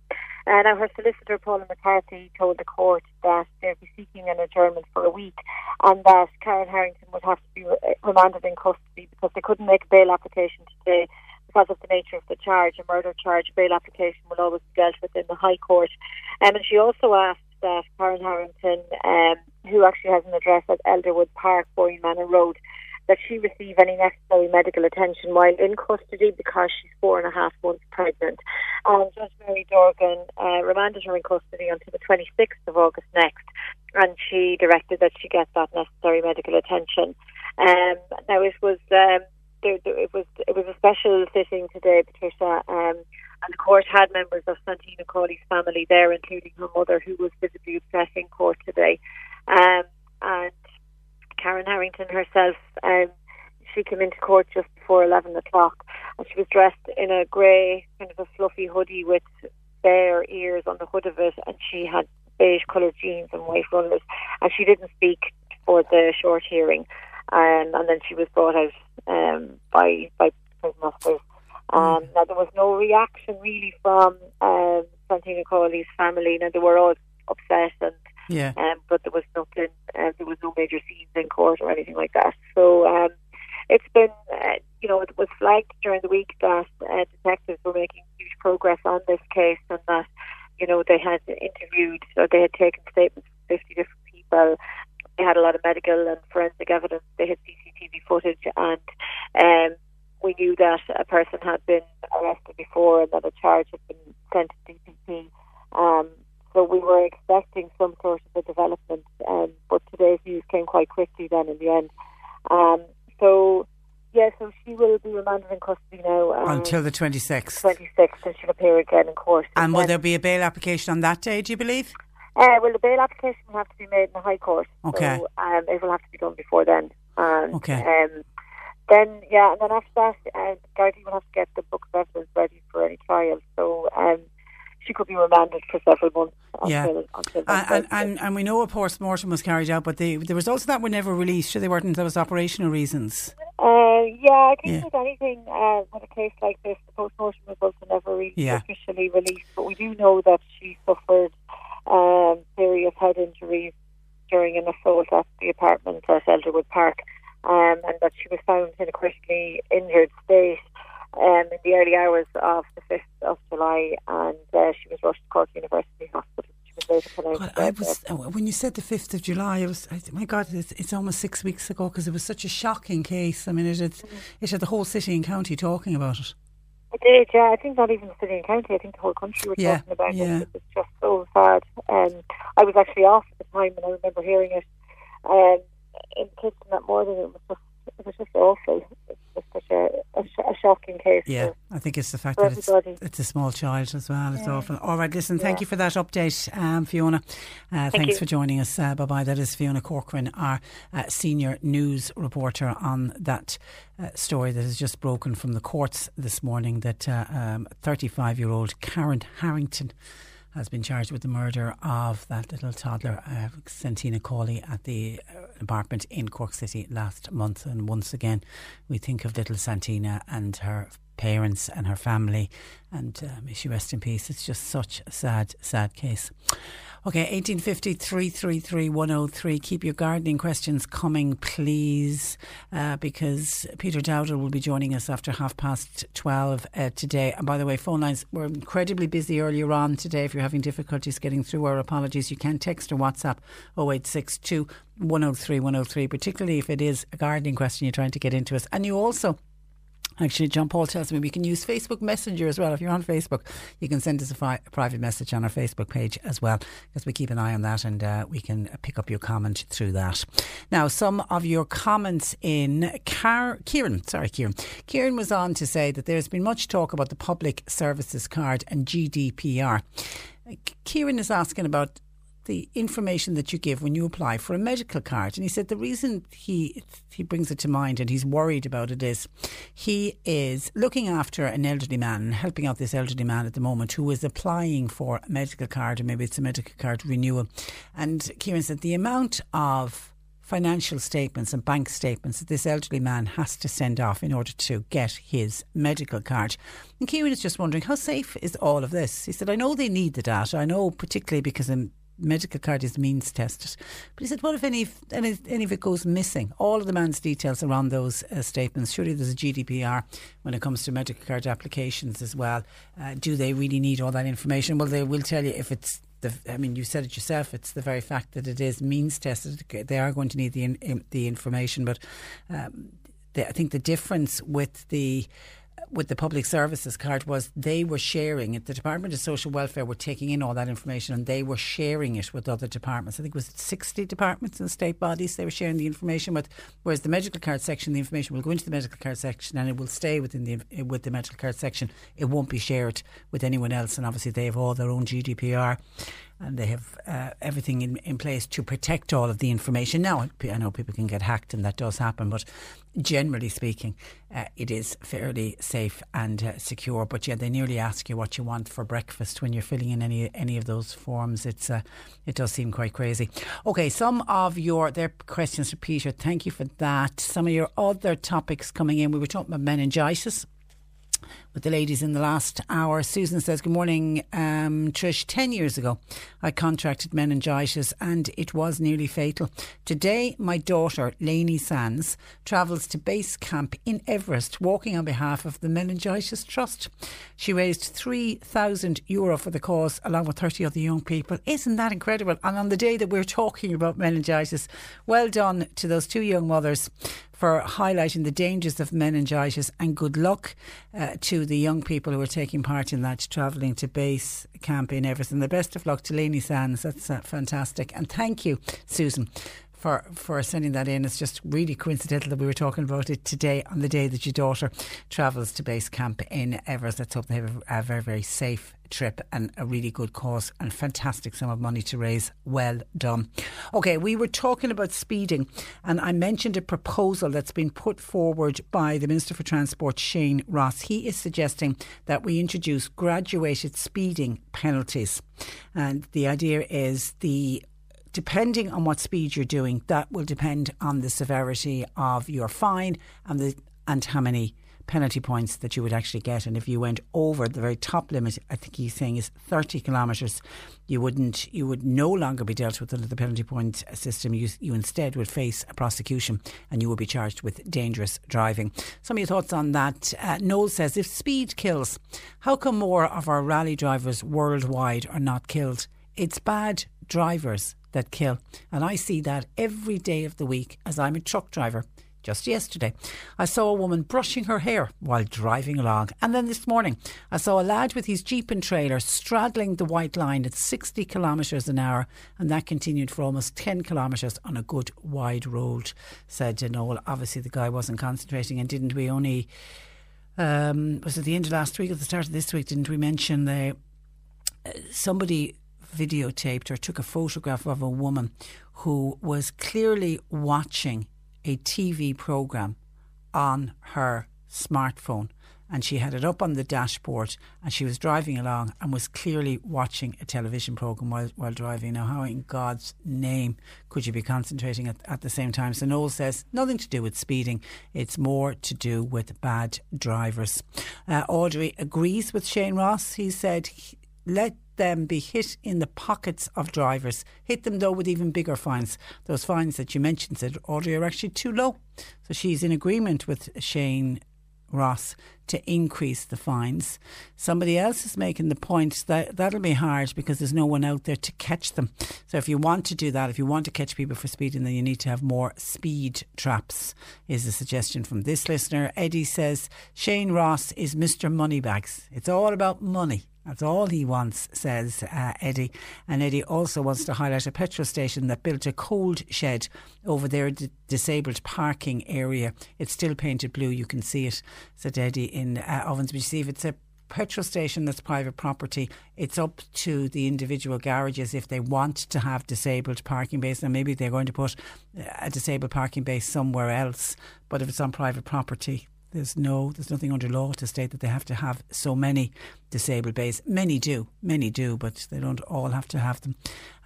Uh, now, her solicitor, Paula McCarthy, told the court that they'll be seeking an adjournment for a week and that Karen Harrington would have to be re- remanded in custody because they couldn't make a bail application today because of the nature of the charge. A murder charge bail application will always be dealt with in the High Court. Um, and she also asked that Karen Harrington, um, who actually has an address at Elderwood Park, Boreenmanna Road, that she receive any necessary medical attention while in custody because she's four and a half months pregnant. And Judge Mary Dorgan uh, remanded her in custody until the 26th of August next, and she directed that she get that necessary medical attention. Um, now it was um, there, there, it was it was a special sitting today, Patricia. Um, and the court had members of Santina Cawley's family there, including her mother, who was visibly upset in court today. Um, and Karen Harrington herself, um, she came into court just before 11 o'clock and she was dressed in a grey, kind of a fluffy hoodie with bear ears on the hood of it and she had beige coloured jeans and white runners and she didn't speak for the short hearing um, and then she was brought out um, by, by prison officers. Um, now there was no reaction really from um, Santina Cawley's family. Now they were all upset and Yeah. um, but there was nothing, uh, there was no major scenes in court or anything like that. So um, it's been, uh, you know, it was flagged during the week that uh, detectives were making huge progress on this case and that, you know, they had interviewed or they had taken statements from 50 different people. They had a lot of medical and forensic evidence. They had CCTV footage and um, we knew that a person had been arrested before and that a charge had been sent to DPP. Um, so we were expecting some sort of a development, um, but today's news came quite quickly then in the end. Um, so, yeah, so she will be remanded in custody now. Um, Until the 26th. 26th, and she'll appear again in court. And will then- there be a bail application on that day, do you believe? Uh, well, the bail application will have to be made in the High Court. Okay. So um, it will have to be done before then. And, Okay. Um, then, yeah, and then after that, uh, Gardaí will have to get the book of evidence ready for any trial. So um, she could be remanded for several months Yeah. until, until And, and, and, and we know a post mortem was carried out, but the, the results of that were never released. So they weren't, there was operational reasons. Uh, yeah, I think Yeah. with anything, uh, with a case like this, the post-mortem results are never really Yeah. officially released. But we do know that she suffered um, serious head injuries during an assault at the apartment at Elderwood Park, um, and that she was found in a critically injured state um, in the early hours of the 5th of July, and uh, she was rushed to Cork University Hospital. She was later pronounced God, I was uh, when you said the fifth of July. It was I, my God. It's, it's almost six weeks ago because it was such a shocking case. I mean, it had, it had the whole city and county talking about it. It did, yeah. I think not even the city and county. I think the whole country were Yeah, talking about yeah. it. It was just so sad. Um, I was actually off at the time, and I remember hearing it um, in kitchen that morning. It was just, it was just awful. It was such a, a, sh- a shocking case. Yeah, I think it's the fact that it's, it's a small child as well. It's Yeah. awful. All right, listen, thank Yeah. you for that update, um, Fiona. Uh, thanks you. for joining us. Uh, bye bye. That is Fiona Corcoran, our uh, senior news reporter on that uh, story that has just broken from the courts this morning that 35 year old Karen Harrington has been charged with the murder of that little toddler, uh, Santina Cawley, at the uh, apartment in Cork City last month. And once again, we think of little Santina and her parents and her family. And uh, may she rest in peace. It's just such a sad, sad case. Okay, 1850 333 103. Keep your gardening questions coming, please, uh, because Peter Dowdall will be joining us after half past 12 uh, today. And by the way, phone lines were incredibly busy earlier on today. If you're having difficulties getting through, our apologies. You can text or WhatsApp 0862 103 103, particularly if it is a gardening question you're trying to get into us. And you also Actually, John Paul tells me we can use Facebook Messenger as well. If you're on Facebook, you can send us a, fi- a private message on our Facebook page as well, because we keep an eye on that and uh, we can pick up your comment through that. Now, some of your comments in Car- Kieran, sorry, Kieran. Kieran was on to say that there's been much talk about the Public Services Card and GDPR. Kieran is asking about the information that you give when you apply for a medical card. And he said the reason he he brings it to mind and he's worried about it is he is looking after an elderly man helping out this elderly man at the moment who is applying for a medical card or maybe it's a medical card renewal. And Kieran said the amount of financial statements and bank statements that this elderly man has to send off in order to get his medical card. And Kieran is just wondering how safe is all of this? He said, I know they need the data. I know particularly because a medical card is means tested. But he said, what if any, any, any of it goes missing? All of the man's details are on those uh, statements. Surely there's a GDPR when it comes to medical card applications as well. Uh, do they really need all that information? Well, they will tell you if it's the, I mean, you said it yourself. It's the very fact that it is means tested. They are going to need the in, the information, but um, the, I think the difference with the with the public services card was they were sharing it. The Department of Social Welfare were taking in all that information and they were sharing it with other departments. I think it was 60 departments and state bodies they were sharing the information with. Whereas the medical card section, the information will go into the medical card section and it will stay within the with the medical card section. It won't be shared with anyone else. And obviously they have all their own GDPR and they have uh, everything in, in place to protect all of the information. Now, I know people can get hacked, and that does happen, but generally speaking, uh, it is fairly safe and uh, secure. But yeah, they nearly ask you what you want for breakfast when you're filling in any any of those forms. It's uh, it does seem quite crazy. Okay, some of your their questions for Peter. Thank you for that. Some of your other topics coming in. We were talking about meningitis with the ladies in the last hour. Susan says, Good morning, um, Trish. 10 years ago, I contracted meningitis and it was nearly fatal. Today, my daughter, Lainey Sands, travels to base camp in Everest, walking on behalf of the Meningitis Trust. She raised 3,000 euro for the cause, along with 30 other young people. Isn't that incredible? And on the day that we're talking about meningitis, well done to those two young mothers for highlighting the dangers of meningitis and good luck uh, to the young people who are taking part in that travelling to base camp in Everest. And the best of luck to Lainey Sands. That's uh, fantastic. And thank you, Susan. For, for sending that in. It's just really coincidental that we were talking about it today on the day that your daughter travels to base camp in Everest. Let's hope they have a, a very, very safe trip and a really good cause and fantastic sum of money to raise. Well done. Okay, we were talking about speeding and I mentioned a proposal that's been put forward by the Minister for Transport, Shane Ross. He is suggesting that we introduce graduated speeding penalties. And the idea is the depending on what speed you're doing, that will depend on the severity of your fine and the and how many penalty points that you would actually get. And if you went over the very top limit, I think he's saying is 30 kilometres, you wouldn't, you would no longer be dealt with under the penalty point system. You, you instead would face a prosecution and you would be charged with dangerous driving. Some of your thoughts on that? Uh, Noel says, if speed kills, how come more of our rally drivers worldwide are not killed? It's bad drivers that kill. And I see that every day of the week as I'm a truck driver. Just yesterday, I saw a woman brushing her hair while driving along. And then this morning, I saw a lad with his Jeep and trailer straddling the white line at 60 kilometres an hour. And that continued for almost 10 kilometres on a good wide road, said Noel. Obviously, the guy wasn't concentrating. And didn't we only, um, was it the end of last week or the start of this week, didn't we mention the, uh, somebody videotaped or took a photograph of a woman who was clearly watching a TV program on her smartphone and she had it up on the dashboard and she was driving along and was clearly watching a television program while, while driving. Now, how in God's name could you be concentrating at, at the same time? So Noel says nothing to do with speeding, it's more to do with bad drivers. Uh, Audrey agrees with Shane Ross. He said, let them be hit in the pockets of drivers. Hit them though with even bigger fines. Those fines that you mentioned, said Audrey, are actually too low. So she's in agreement with Shane Ross to increase the fines. Somebody else is making the point that that'll be hard because there's no one out there to catch them. So if you want to do that, if you want to catch people for speeding, then you need to have more speed traps, is a suggestion from this listener. Eddie says Shane Ross is Mr. Moneybags. It's all about money. That's all he wants, says uh, Eddie. And Eddie also wants to highlight a petrol station that built a cold shed over their d- disabled parking area. It's still painted blue, you can see it, said Eddie in uh, Ovens. But see, it's a petrol station that's private property, it's up to the individual garages if they want to have disabled parking bays. And maybe they're going to put a disabled parking base somewhere else. But if it's on private property, there's no, there's nothing under law to state that they have to have so many disabled bays. Many do, many do, but they don't all have to have them,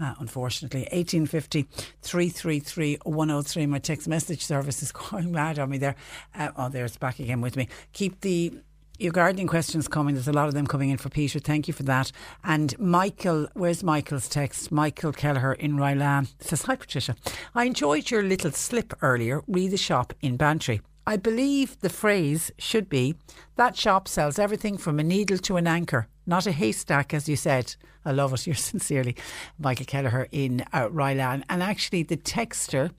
uh, unfortunately. 1850 333 103. My text message service is going mad on me there. Uh, oh, there it's back again with me. Keep the your gardening questions coming. There's a lot of them coming in for Peter. Thank you for that. And Michael, where's Michael's text? Michael Kelleher in Rylane says, Hi Patricia. I enjoyed your little slip earlier. Read the shop in Bantry. I believe the phrase should be that shop sells everything from a needle to an anchor, not a haystack, as you said. I love it. You're sincerely Michael Kelleher in uh, Rylane. And actually, the texter,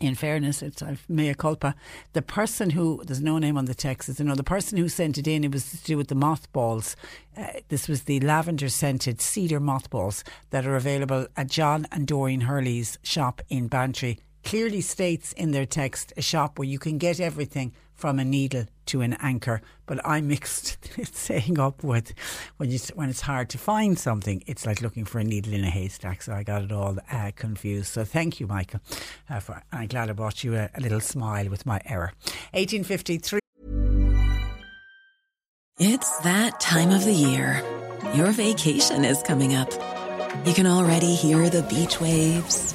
in fairness, it's uh, mea culpa. The person who there's no name on the text. It's you know the person who sent it in. It was to do with the mothballs. Uh, this was the lavender scented cedar mothballs that are available at John and Doreen Hurley's shop in Bantry clearly states in their text a shop where you can get everything from a needle to an anchor. But I mixed it saying up with when you when it's hard to find something, it's like looking for a needle in a haystack. So I got it all uh, confused. So thank you, Michael. Uh, for, I'm glad I brought you a, a little smile with my error. 1853. It's that time of the year. Your vacation is coming up. You can already hear the beach waves,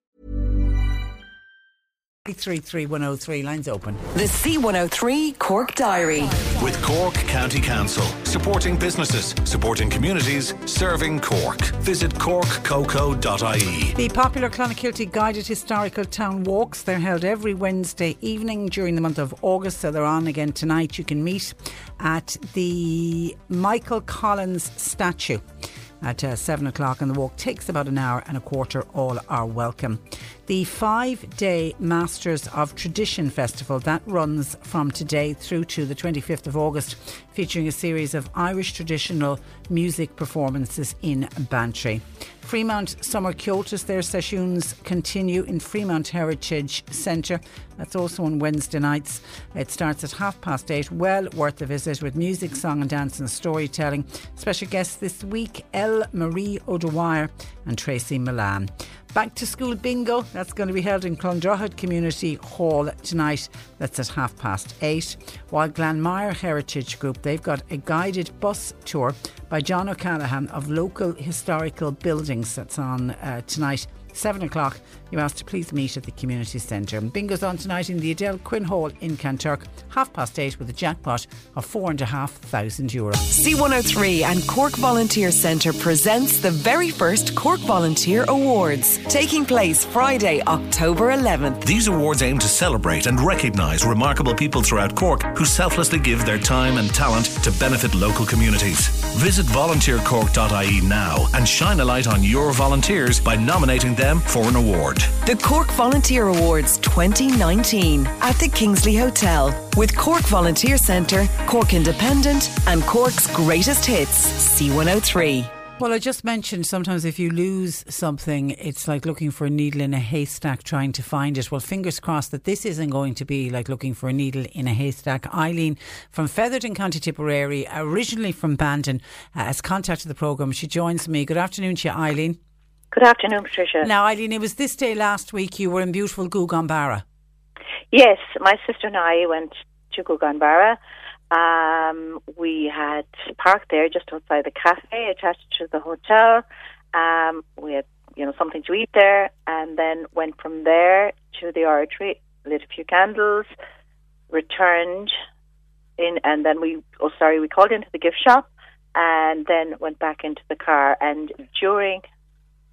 33103, lines open. The C103 Cork Diary. With Cork County Council, supporting businesses, supporting communities, serving Cork. Visit corkcoco.ie. The popular Clonakilty guided historical town walks, they're held every Wednesday evening during the month of August, so they're on again tonight. You can meet at the Michael Collins statue at uh, 7 o'clock, and the walk takes about an hour and a quarter. All are welcome. The five day Masters of Tradition Festival that runs from today through to the 25th of August, featuring a series of Irish traditional music performances in Bantry. Freemount Summer Kyotos, their sessions continue in Freemount Heritage Centre. That's also on Wednesday nights. It starts at half past eight. Well worth a visit with music, song and dance and storytelling. Special guests this week, L. Marie O'Dwyer and Tracy Milan. Back to school bingo. That's going to be held in Clondrohid Community Hall tonight. That's at half past eight. While Glanmire Heritage Group, they've got a guided bus tour by John O'Callaghan of local historical buildings. That's on uh, tonight. Seven o'clock, you asked to please meet at the community centre. And bingo's on tonight in the Edel Quinn Hall in Kanturk, half past eight with a jackpot of four and a half thousand euro. C103 and Cork Volunteer Centre presents the very first Cork Volunteer Awards, taking place Friday, October 11th. These awards aim to celebrate and recognise remarkable people throughout Cork who selflessly give their time and talent to benefit local communities. Visit volunteercork.ie now and shine a light on your volunteers by nominating them for an award. The Cork Volunteer Awards 2019 at the Kingsley Hotel with Cork Volunteer Centre, Cork Independent, and Cork's greatest hits, C103. Well, I just mentioned sometimes if you lose something, it's like looking for a needle in a haystack trying to find it. Well, fingers crossed that this isn't going to be like looking for a needle in a haystack. Eileen from Featherton, County Tipperary, originally from Bandon, uh, has contacted the programme. She joins me. Good afternoon to you, Eileen. Good afternoon, Patricia. Now, Eileen, it was this day last week you were in beautiful Gougane Barra. Yes, my sister and I went to Gougane Barra. Um, we had parked there just outside the cafe attached to the hotel. Um, we had, you know, something to eat there, and then went from there to the oratory, lit a few candles, returned in, and then we, oh, sorry, we called into the gift shop, and then went back into the car. And during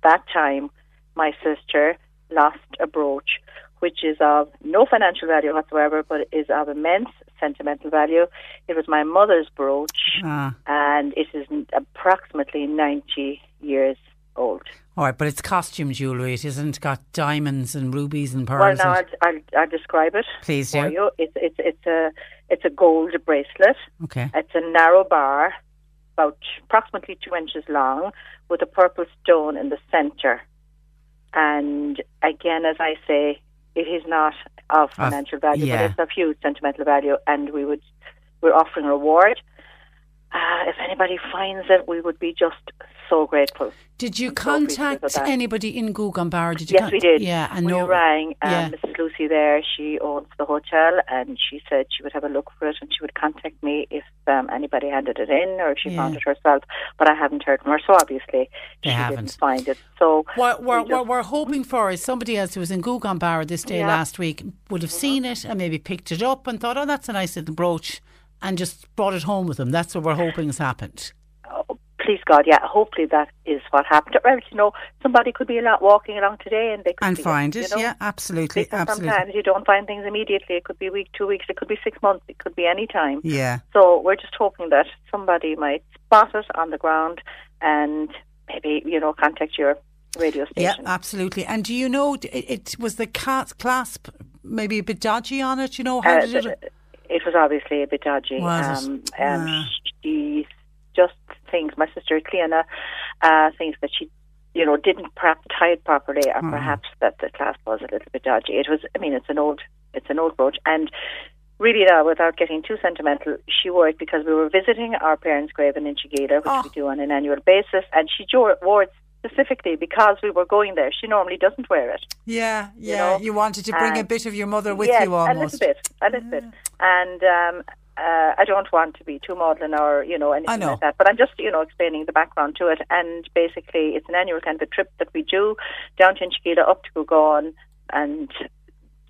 that time, my sister lost a brooch, which is of no financial value whatsoever, but is of immense sentimental value. It was my mother's brooch, Ah. and it is approximately 90 years old. All right, but it's costume jewellery. It isn't got diamonds and rubies and pearls. Well, and- I'll, I'll, I'll describe it Please for do. you. It's, it's, it's, a, it's a gold bracelet. Okay. It's a narrow bar, about approximately two inches long, with a purple stone in the centre. And again, as I say, it is not of financial value, yeah. but it's of huge sentimental value. And we would, we're offering a reward. Uh, if anybody finds it, we would be just so grateful. Did you I'm contact that. anybody in Gougane Barra? Did you Yes, con- we did. Yeah, and we no, rang um, yeah. Mrs. Lucey there. She owns the hotel, and she said she would have a look for it, and she would contact me if um, anybody handed it in or if she Yeah. found it herself. But I haven't heard from her, so obviously They she haven't. didn't find it. So What we're, we we're hoping for is somebody else who was in Gougane Barra this day Yeah. last week would have seen it and maybe picked it up and thought, oh, that's a nice little brooch, and just brought it home with them. That's what we're hoping has happened. Please God, yeah, hopefully that is what happened. Or else, you know, somebody could be walking along today and they could And find you it, know? yeah, absolutely, Because absolutely. Sometimes you don't find things immediately. It could be a week, two weeks, it could be six months, it could be any time. Yeah. So we're just hoping that somebody might spot it on the ground and maybe, you know, contact your radio station. Yeah, absolutely. And do you know, it, it was the clasp maybe a bit dodgy on it? You know, how Uh, did it? it was obviously a bit dodgy. Was it? um, um, Ah. She just thinks, my sister Cleona, uh, thinks that she, you know, didn't perhaps tie it properly, or Mhm. perhaps that the clasp was a little bit dodgy. It was, I mean, it's an old, it's an old brooch, and really now, without getting too sentimental, she wore it because we were visiting our parents' grave in Inchigeela, which we do on an annual basis, and she wore it specifically because we were going there. She normally doesn't wear it. Yeah, you yeah. know, You wanted to bring a bit of your mother with yes, you almost. A little bit, a little bit. And um, uh, I don't want to be too maudlin or, you know, anything know. like that. But I'm just, you know, explaining the background to it. And basically, it's an annual kind of a trip that we do down to Inchigeela, up to Gougane, and,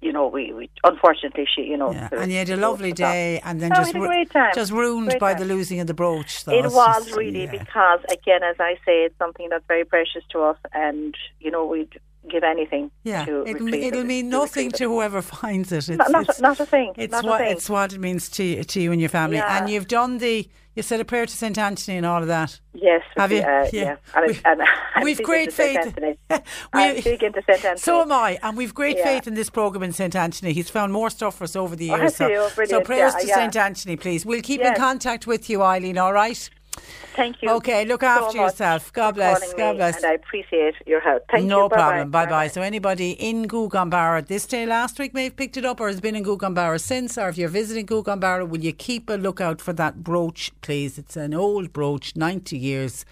you know, we, we unfortunately, she, you know. Yeah, and you had a lovely day, and then Oh, just had a ru- great time. just ruined Great by time. the losing of the brooch. though. It was just- really yeah. because, again, as I say, it's something that's very precious to us, and you know we'd give anything Yeah, to it'll, retrieve it'll mean nothing to whoever finds it. It's, Not- not- it's, not a thing, It's what thing. it's what it means to to you and your family. Yeah. And you've done the you said a prayer to Saint Anthony and all of that. Yes, Have you? Uh, Yeah. yeah, We've- and, and we've great faith. We- big into Saint Anthony. So am I, and we've great Yeah. faith in this program in St Anthony. He's found more stuff for us over the Oh, years. has so. Oh, so prayers to. St Anthony, please. We'll keep in contact with you, Eileen. All right. Thank you. Okay, look so after yourself. God bless. God bless. And I appreciate your help. Thank no you. Bye-bye. problem. Bye bye. So anybody in Gougane Barra this day last week may have picked it up or has been in Gougane Barra since, or if you're visiting Gougane Barra, will you keep a lookout for that brooch, please? It's an old brooch, 90 years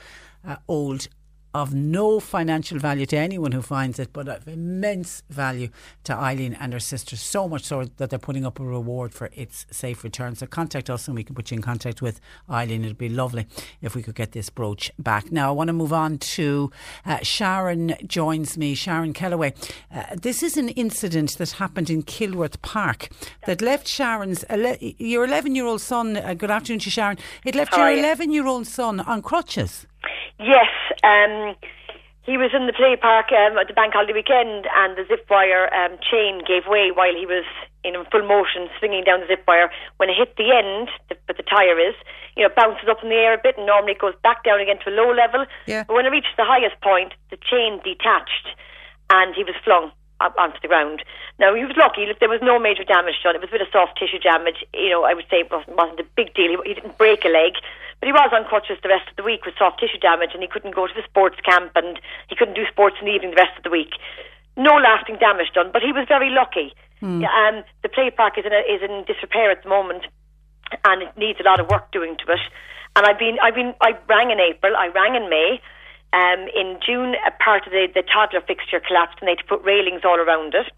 uh, old. Of no financial value to anyone who finds it, but of immense value to Eileen and her sister. So much so that they're putting up a reward for its safe return. So contact us and we can put you in contact with Eileen. It'd be lovely if we could get this brooch back. Now, I want to move on to uh, Sharon joins me, Sharon Kellaway. Uh, this is an incident that happened in Kilworth Park that left Sharon's, ele- your 11 year old son, uh, good afternoon to Sharon, it left How your 11 year old son on crutches. Yes, um, he was in the play park um, at the bank holiday weekend, and the zip wire um, chain gave way while he was in full motion, swinging down the zip wire. When it hit the end, the, but the tire is, you know, it bounces up in the air a bit, and normally it goes back down again to a low level. Yeah. But when it reached the highest point, the chain detached, and he was flung onto the ground. Now he was lucky; there was no major damage done. It was a bit of soft tissue damage. You know, I would say it wasn't, wasn't a big deal. He, he didn't break a leg, but he was on crutches the rest of the week with soft tissue damage, and he couldn't go to the sports camp, and he couldn't do sports in the evening the rest of the week. No lasting damage done, but he was very lucky. Yeah, Um, the play park is in, a, is in disrepair at the moment, and it needs a lot of work doing to it. And I've been, I've been, I rang in April, I rang in May. Um, in June, a part of the, the toddler fixture collapsed, and they had to put railings all around it.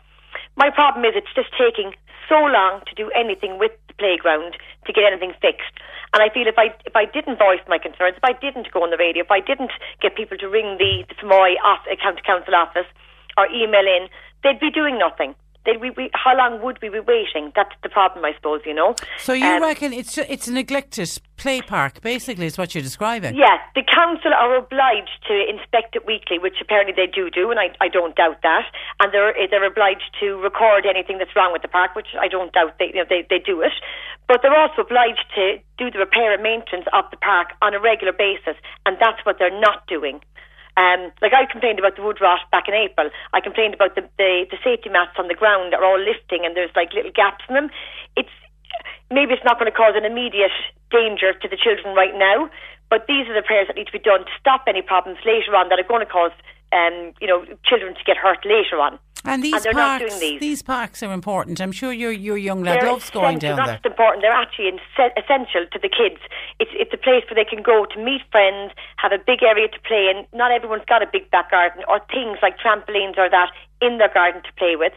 My problem is it's just taking so long to do anything with the playground to get anything fixed. And I feel if I if I didn't voice my concerns, if I didn't go on the radio, if I didn't get people to ring the the Fermoy off, county council office or email in, they'd be doing nothing. We, we, how long would we be waiting? That's the problem, I suppose. You know. So you Um, reckon it's it's a neglected play park, basically, is what you're describing? Yeah, the council are obliged to inspect it weekly, which apparently they do do, and I, I don't doubt that. And they're they're obliged to record anything that's wrong with the park, which I don't doubt they you know, they they do it. But they're also obliged to do the repair and maintenance of the park on a regular basis, and that's what they're not doing. Um, like I complained about the wood rot back in April. I complained about the, the the safety mats on the ground are all lifting and there's like little gaps in them. It's maybe it's not going to cause an immediate danger to the children right now, but these are the prayers that need to be done to stop any problems later on that are going to cause um, you know, children to get hurt later on. And these not parks, doing these. parks are important. I'm sure your your young lad They're loves going down That's there. important. They're actually essential to the kids. It's it's a place where they can go to meet friends, have a big area to play in. Not everyone's got a big back garden or things like trampolines or that in their garden to play with.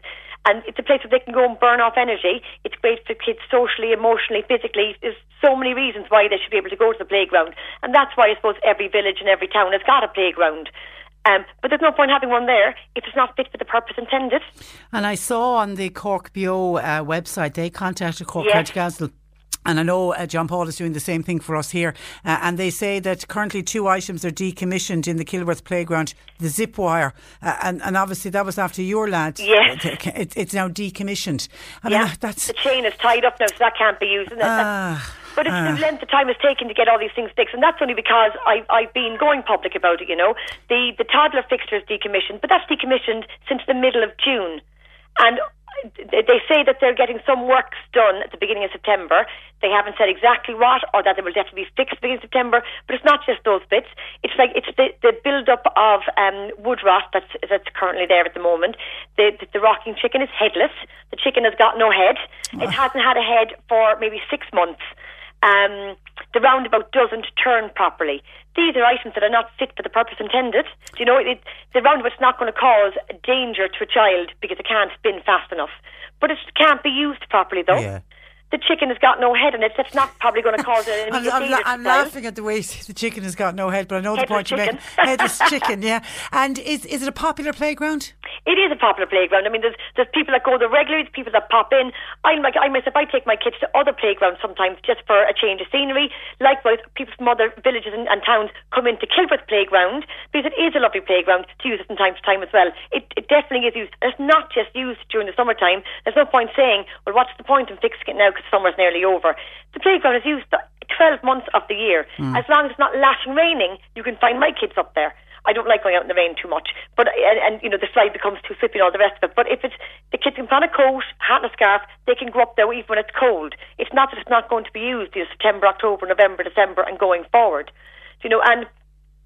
And it's a place where they can go and burn off energy. It's great for kids socially, emotionally, physically. There's so many reasons why they should be able to go to the playground. And that's why I suppose every village and every town has got a playground. Um, but there's no point having one there if it's not fit for the purpose intended. And I saw on the Cork Beo uh, website they contacted Cork Yes. County Council. And I know uh, John Paul is doing the same thing for us here. Uh, and they say that currently two items are decommissioned in the Kilworth playground the zip wire. Uh, and, and obviously that was after your lad. Yes. It, it- it's now decommissioned. I mean, yeah, that's. the chain is tied up now, so that can't be used. And that- Ah, But it's ah. the length of time it's taken to get all these things fixed, and that's only because I, I've been going public about it. You know, the the toddler fixture is decommissioned, but that's decommissioned since the middle of June, and they they say that they're getting some works done at the beginning of September. They haven't said exactly what, or that they will definitely be fixed beginning of September. But it's not just those bits. It's like it's the, the build up of um, wood rot that's that's currently there at the moment. The, the the rocking chicken is headless. The chicken has got no head. It hasn't had a head for maybe six months um, the roundabout doesn't turn properly. These are items that are not fit for the purpose intended. Do you know, it, the roundabout's not going to cause danger to a child because it can't spin fast enough. But it can't be used properly, though. Yeah. The chicken has got no head in it. That's not probably going to cause an I'm, I'm, la- I'm laughing at the way the chicken has got no head, but I know the Headless point you're making. Headless chicken, yeah. And is is it a popular playground? It is a popular playground. I mean, there's there's people that go there regularly, there's people that pop in. I'm like I myself, I take my kids to other playgrounds sometimes just for a change of scenery. Likewise, people from other villages and, and towns come into Kilworth playground because it is a lovely playground to use it from time to time as well. It, it definitely is used. It's not just used during the summertime. There's no point saying, well, what's the point in fixing it now because summer's nearly over. The playground is used 12 months of the year. Mm. As long as it's not lashing raining, you can find my kids up there. I don't like going out in the rain too much, but and, and you know the slide becomes too slippy and all the rest of it. But if it's the kids can put on a coat, hat, and a scarf, they can go up there even when it's cold. It's not that it's not going to be used in September, October, November, December, and going forward. You know, and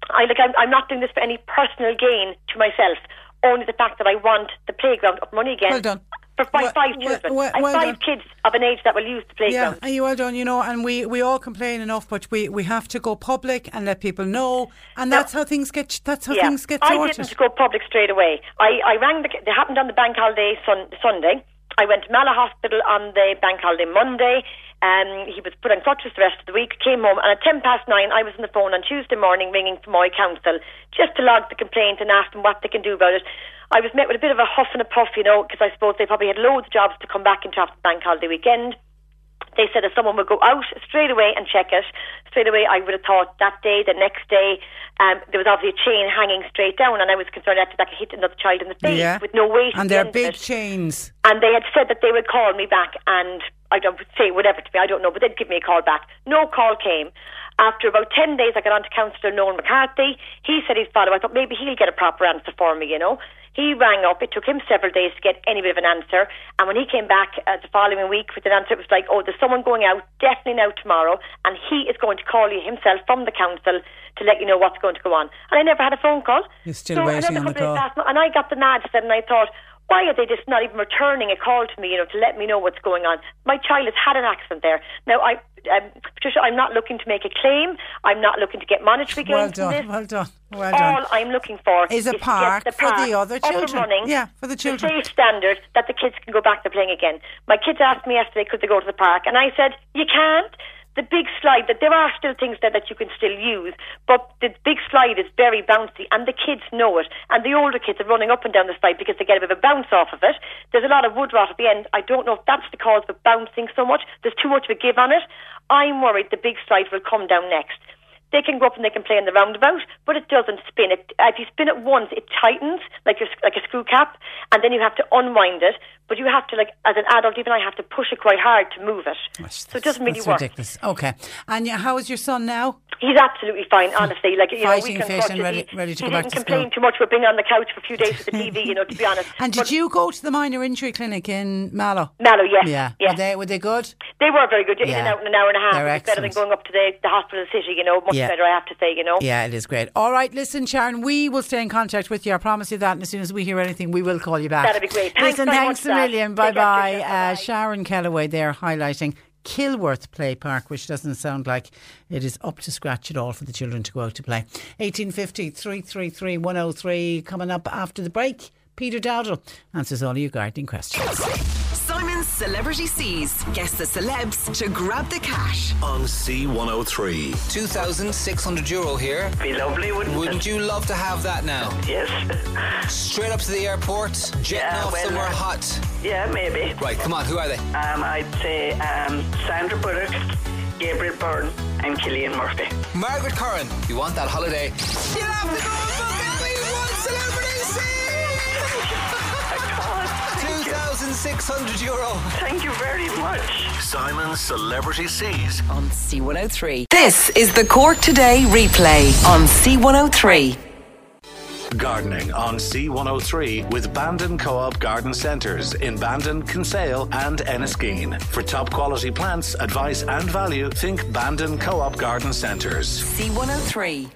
I like I'm, I'm not doing this for any personal gain to myself. Only the fact that I want the playground up running again. Well done. For my five children, well- I have well five kids of an age that will use the Yeah, playground. and you well done, you know, and we, we all complain enough, but we, we have to go public and let people know, and that's how things get that's how yeah. things get sorted. I didn't go public straight away. I, I rang the. They happened on the bank holiday sun, Sunday. I went to Mallow Hospital on the bank holiday Monday. Um, he was put on crutches the rest of the week. Came home, and at ten past nine, I was on the phone on Tuesday morning ringing for my council just to log the complaint and ask them what they can do about it. I was met with a bit of a huff and a puff, you know, because I suppose they probably had loads of jobs to come back into after the bank holiday weekend. They said if someone would go out straight away and check it, straight away I would have thought that day, the next day, um, there was obviously a chain hanging straight down, and I was concerned that that could hit another child in the face yeah, with no weight. and they're big chains. And they had said that they would call me back and I don't say whatever to me, I don't know, but they'd give me a call back. No call came. After about 10 days, I got on to Councillor Noel McCarthy. He said he'd follow. I thought maybe he'll get a proper answer for me, you know. He rang up. It took him several days to get any bit of an answer. And when he came back uh, the following week with an answer, it was like, oh, there's someone going out, definitely now tomorrow, and he is going to call you himself from the council to let you know what's going to go on. And I never had a phone call. You're still so waiting on the call. passed, and I got the mad and I thought, why are they just not even returning a call to me, you know, to let me know what's going on? My child has had an accident there. Now, I, um, Patricia, I'm not looking to make a claim. I'm not looking to get monetary Well gains from done, this. well done, well All done. I'm looking for Is a get park the for the other children. running Yeah, for the children. To safe standard that the kids can go back to playing again. My kids asked me yesterday, could they go to the park? And I said, you can't. The big slide, that there are still things there that you can still use, but the big slide is very bouncy, and the kids know it. And the older kids are running up and down the slide because they get a bit of a bounce off of it. There's a lot of wood rot at the end. I don't know if that's the cause of bouncing so much. There's too much of a give on it. I'm worried the big slide will come down next. They can go up and they can play in the roundabout, but it doesn't spin. It, if you spin it once, it tightens like a, like a screw cap, and then you have to unwind it. But you have to, like, as an adult, even I have to push it quite hard to move it. so it doesn't really work. ridiculous. Okay. And how is your son now? He's absolutely fine, honestly. Like you know, Fighting we can fit and ready- he, ready to he go back didn't to complain school. too much about being on the couch for a few days with the TV. You know, to be honest. And did you go to the minor injury clinic in Mallow? Mallow, yes, Yeah. yes. Were they, were they good? They were very good. In Yeah. and out in an hour and a half. They're better than going up to the, the hospital city. You know, much Yeah. better. I have to say. You know. Yeah, it is great. All right, listen, Sharon, we will stay in contact with you. I promise you that. And as soon as we hear anything, we will call you back. That'd be great. Thanks listen, thanks a million. Bye bye. Uh, Sharon Kellaway there highlighting Kilworth Play Park, which doesn't sound like it is up to scratch at all for the children to go out to play. 1850 333 103 coming up after the break. Peter Dowdall answers all your gardening questions. Simon's Celebrity Sees. Guess the celebs to grab the cash. On C103. 2,600 euro here. Be lovely, wouldn't Wouldn't you love to have that now? Yes. Straight up to the airport, jetting Yeah, off well, somewhere uh, hot. Yeah, maybe. Right, come on, who are they? Um, I'd say um, Sandra Bullock, Gabriel Byrne, and Cillian Murphy. Margaret Curran, you want that holiday? You have to go 2,600 euro. Thank you very much. Simon's Celebrity Sees. On C103. This is the Cork Today replay on C103. Gardening on C103 with Bandon Co-op Garden Centres in Bandon, Kinsale and Enniskeane. For top quality plants, advice and value, think Bandon Co-op Garden Centres. C103.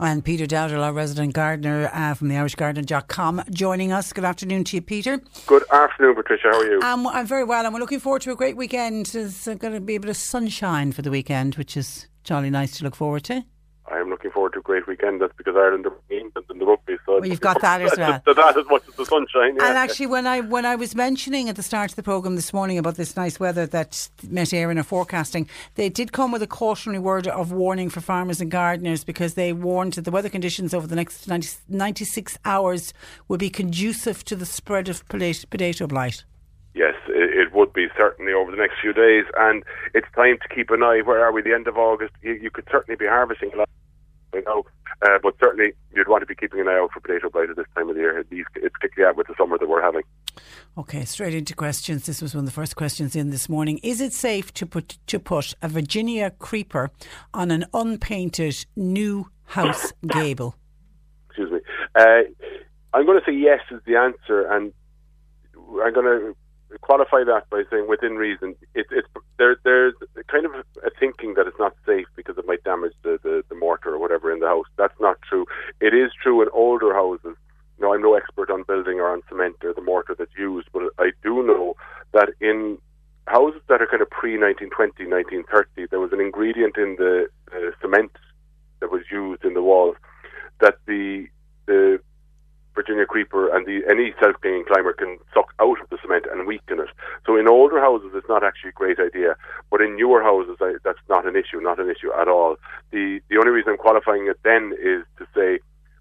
And Peter Dowdall, our resident gardener uh, from the irishgardener.com, joining us. Good afternoon to you, Peter. Good afternoon, Patricia. How are you? Um, I'm very well, and we're looking forward to a great weekend. There's going to be a bit of sunshine for the weekend, which is jolly nice to look forward to. I am looking forward to a great weekend. That's because Ireland are England in the rugby. So Well, you've got that as well. to that as much as the sunshine. Yeah. And actually, when I when I was mentioning at the start of the programme this morning about this nice weather that Met Éireann are forecasting, they did come with a cautionary word of warning for farmers and gardeners because they warned that the weather conditions over the next 90, 96 hours will be conducive to the spread of potato blight. Yes, it, it would be certainly over the next few days, and it's time to keep an eye. Where are we? The end of August. You, you could certainly be harvesting a lot, you know, uh, but certainly you'd want to be keeping an eye out for potato blight at this time of the year, these, particularly out with the summer that we're having. Okay, straight into questions. This was one of the first questions in this morning. Is it safe to put to put a Virginia creeper on an unpainted new house gable? Excuse me. Uh, I'm going to say yes is the answer, and I'm going to qualify that by saying within reason. It, it's there. There's kind of a thinking that it's not safe because it might damage the, the, the mortar or whatever in the house. That's not true. It is true in older houses. Now, I'm no expert on building or on cement or the mortar that's used, but I do know that in houses that are kind of pre 1920, 1930, there was an ingredient in the uh, cement that was used in the walls that the the Virginia creeper and the any self-clinging climber can suck out of the cement and weaken it. So in older houses, it's not actually a great idea, but in newer houses, I, that's not an issue, not an issue at all. The the only reason I'm qualifying it then is to say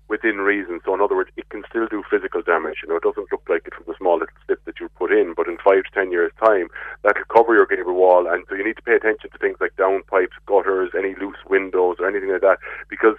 within reason. So in other words, it can still do physical damage. You know, it doesn't look like it from the small little slip that you put in, but in five to ten years' time, that'll cover your gable wall, and so you need to pay attention to things like downpipes, gutters, any loose windows, or anything like that, because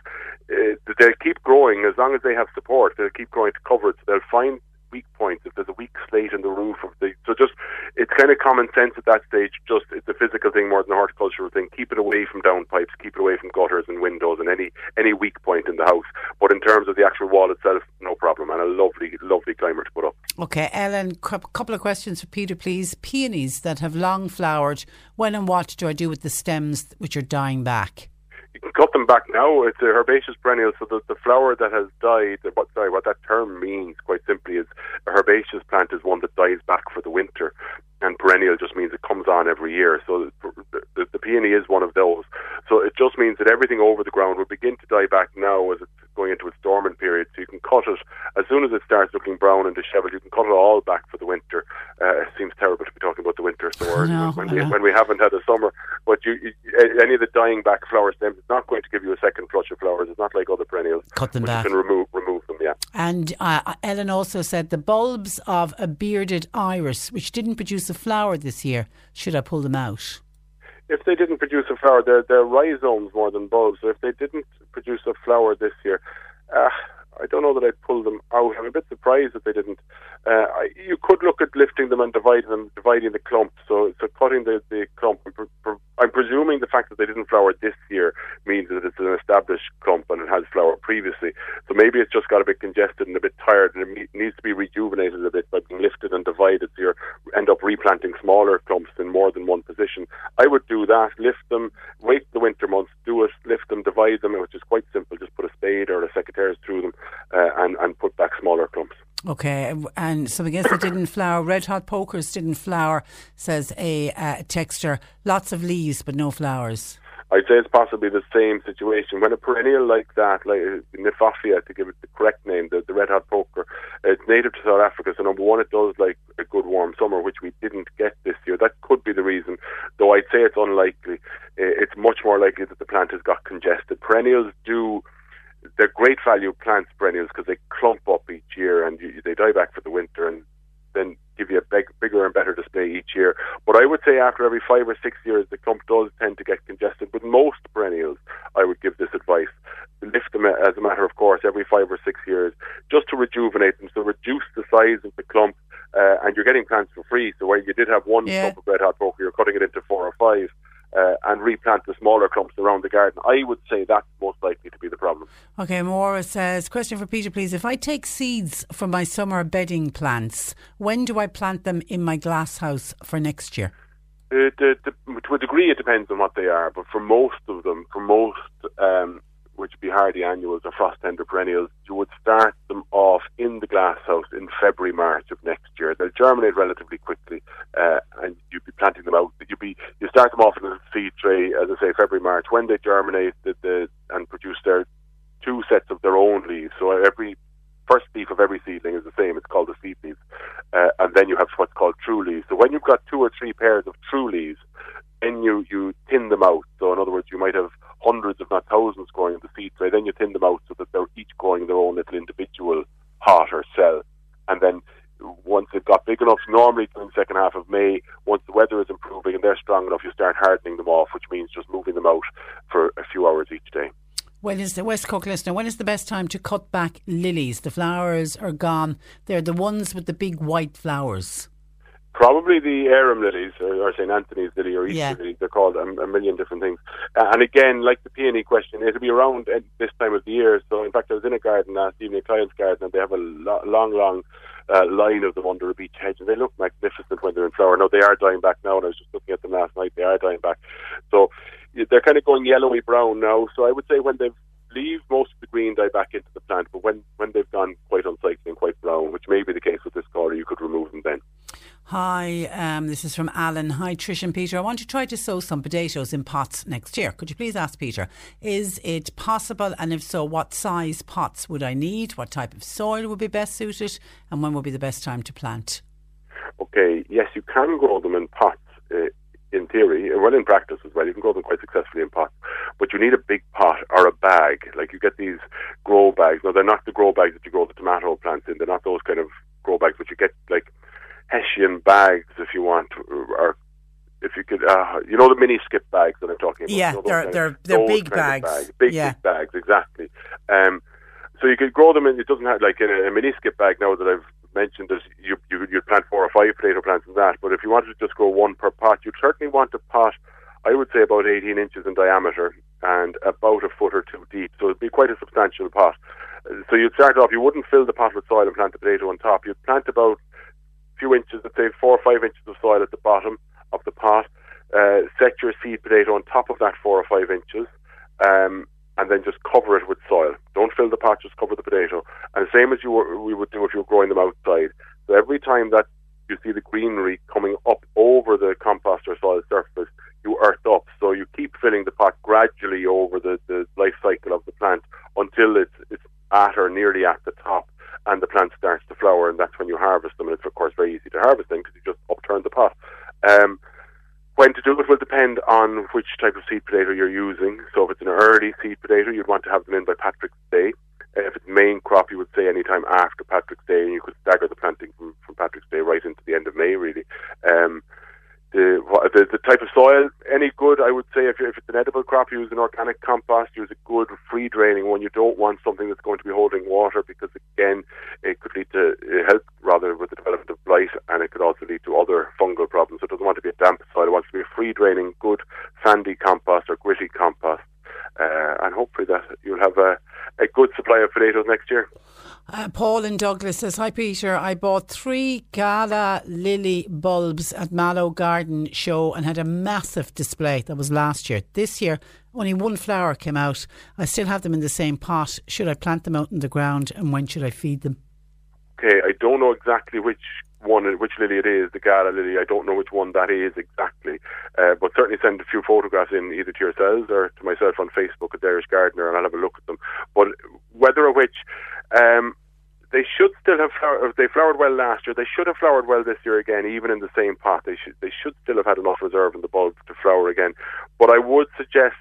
uh, they'll keep growing as long as they have support. They'll keep growing to cover it. So they'll find weak points if there's a weak slate in the roof of the. So just it's kind of common sense at that stage. Just it's a physical thing more than a horticultural thing. Keep it away from downpipes. Keep it away from gutters and windows and any any weak point in the house. But in terms of the actual wall itself, no problem. And a lovely lovely climber to put up. Okay, Ellen, a couple of questions for Peter, please. Peonies that have long flowered, when and what do I do with the stems which are dying back? Cut them back now. It's a herbaceous perennial, so the, the flower that has died, what, sorry, what that term means, quite simply, is a herbaceous plant is one that dies back for the winter, and perennial just means it comes on every year. So the, the, the peony is one of those. So it just means that everything over the ground will begin to die back now as it's going into its dormant period. So you can cut it as soon as it starts looking brown and disheveled. You can cut it all back for the winter. Uh, it seems terrible to be talking about the winter, so or know, when we when we haven't had a summer. But you, you, any of the dying back flower stems, it's not going to give you a second flush of flowers. It's not like other perennials. Cut them back. You can remove remove And uh, Ellen also said the bulbs of a bearded iris, which didn't produce a flower this year, should I pull them out? if they didn't produce a flower, they're, they're rhizomes more than bulbs. So if they didn't produce a flower this year, uh, I don't know that I'd pull them out. I'm a bit surprised that they didn't. Uh, I, you could look at lifting them and dividing them, dividing the clump. So, so cutting the, the clump. I'm, pre- I'm presuming the fact that they didn't flower this year means that it's an established clump and it has flowered previously. So maybe it's just got a bit congested and a bit tired, and it needs to be rejuvenated a bit by being lifted and divided. So you end up replanting smaller clumps in more than one position. I would do that. Lift them, wait the winter months, do it, lift them, divide them, which is quite simple. Just put a spade or a secateurs through them uh, and and put back smaller clumps. Okay, and something guess it didn't flower. Red hot pokers didn't flower, says a uh, texture. Lots of leaves, but no flowers. I'd say it's possibly the same situation. When a perennial like that, like uh, Kniphofia, to give it the correct name, the, the red hot poker, it's native to South Africa. So number one, it does like a good warm summer, which we didn't get this year. That could be the reason, though I'd say it's unlikely. It's much more likely that the plant has got congested. Perennials do. They're great value plants, perennials, because they clump up each year and you, they die back for the winter and then give you a big, bigger and better display each year. But I would say after every five or six years, the clump does tend to get congested. With most perennials, I would give this advice. Lift them as a matter of course every five or six years just to rejuvenate them, so reduce the size of the clump. Uh, and you're getting plants for free. So where you did have one Yeah. clump of red hot poker, you're cutting it into four or five. Uh, and replant the smaller clumps around the garden. I would say that's most likely to be the problem. Okay, Maura says, question for Peter, please. If I take seeds from my summer bedding plants, when do I plant them in my glass house for next year? Uh, the, the, to a degree, it depends on what they are, but for most of them, for most, um, which would be hardy annuals or frost tender perennials, you would start them off in the glasshouse in February, March of next year. They'll germinate relatively quickly, uh, and you'd be planting them out. You'd be you start them off in a seed tray, as I say, February, March. When they germinate the, the, and produce their two sets of their own leaves, so every first leaf of every seedling is the same. It's called a seed leaf, uh, and then you have what's called true leaves. So when you've got two or three pairs of true leaves, then you you thin them out. So in other words, you might have hundreds, if not thousands, growing in the seed tray. Then you thin them out so that they're each growing their own little individual pot or cell, and then once they've got big enough, normally during the second half of May, once the weather is improving and they're strong enough, you start hardening them off, which means just moving them out for a few hours each day. When is the West Cork listener? When is the best time to cut back lilies? The flowers are gone. They're the ones with the big white flowers. Probably the arum lilies, or, St. Anthony's lily, or Easter Yeah. lily. They're called a, a million different things. Uh, and again, like the peony question, it'll be around at this time of the year. So, in fact, I was in a garden last evening, a client's garden, and they have a lo- long, long uh, line of them under a beech hedge, and they look magnificent when they're in flower. Now, they are dying back now, and I was just looking at them last night. They are dying back. So, they're kind of going yellowy brown now. So, I would say when they've leave most of the green dye back into the plant, but when, when they've gone quite unsightly and quite brown, which may be the case with this colour, you could remove them then. Hi, um, this is from Alan. Hi, Trish and Peter. I want to try to sow some potatoes in pots next year. Could you please ask Peter, is it possible? And if so, what size pots would I need? What type of soil would be best suited? And when would be the best time to plant? okay, yes, you can grow them in pots uh, in theory, and well in practice as well. You can grow them quite successfully in pots, but you need a big pot or a bag. Like you get these grow bags. Now they're not the grow bags that you grow the tomato plants in. They're not those kind of grow bags, but you get like Hessian bags if you want, or if you could, uh, you know the mini skip bags that I'm talking about. Yeah, You know, they're- they're- they're big of bags. Big, Yeah. big bags, exactly. Um, so you could grow them in. It doesn't have like in a, a mini skip bag now that I've mentioned. That you you you'd plant four or five potato plants in that. But if you wanted to just grow one per pot, you'd certainly want a pot. I would say about 18 inches in diameter and about a foot or two deep. So it'd be quite a substantial pot. So you'd start off. You wouldn't fill the pot with soil and plant the potato on top. You'd plant about few inches, let's say four or five inches of soil at the bottom of the pot. Uh, set your seed potato on top of that four or five inches. Um, and then just cover it with soil. Don't fill the pot, just cover the potato. And the same as you were, we would do if you were growing them outside. So every time that you see the greenery coming up over the compost or soil surface, you earth up. So you keep filling the pot gradually over the, the life cycle of the plant until it's, it's at or nearly at the top and the plant starts to flower and that's when you harvest them. And it's of course very easy to harvest them because you just upturn the pot. Um, when to do it will depend on which type of seed potato you're using. So if it's an early seed potato, you'd want to have them in by Patrick's Day. If it's main crop, you would say any time after Patrick's Day, and you could stagger the planting from, from Patrick's Day right into the end of May, really. Um, the, the the type of soil, any good, I would say. If if it's an edible crop, use an organic compost. Use a good free draining one. You don't want something that's going to be holding water because again, it could lead to uh, help rather with the development of blight, and it could also lead to other fungal problems. So it doesn't want to be a damp soil. It wants to be a free draining, good sandy compost or gritty compost, uh, and hopefully that you'll have a, a good supply of potatoes next year. Uh, Paul in Douglas says, Hi Peter, I bought three Gala lily bulbs at Mallow Garden Show and had a massive display. That was last year. This year, only one flower came out. I still have them in the same pot. Should I plant them out in the ground and when should I feed them? Okay, I don't know exactly which one, which lily it is, the Gala lily. I don't know which one that is exactly, uh, but certainly send a few photographs in either to yourselves or to myself on Facebook at Irish Gardener, and I'll have a look at them. But whether or which, um, they should still have flowered. They flowered well last year. They should have flowered well this year again, even in the same pot. They should. They should still have had enough reserve in the bulb to flower again. But I would suggest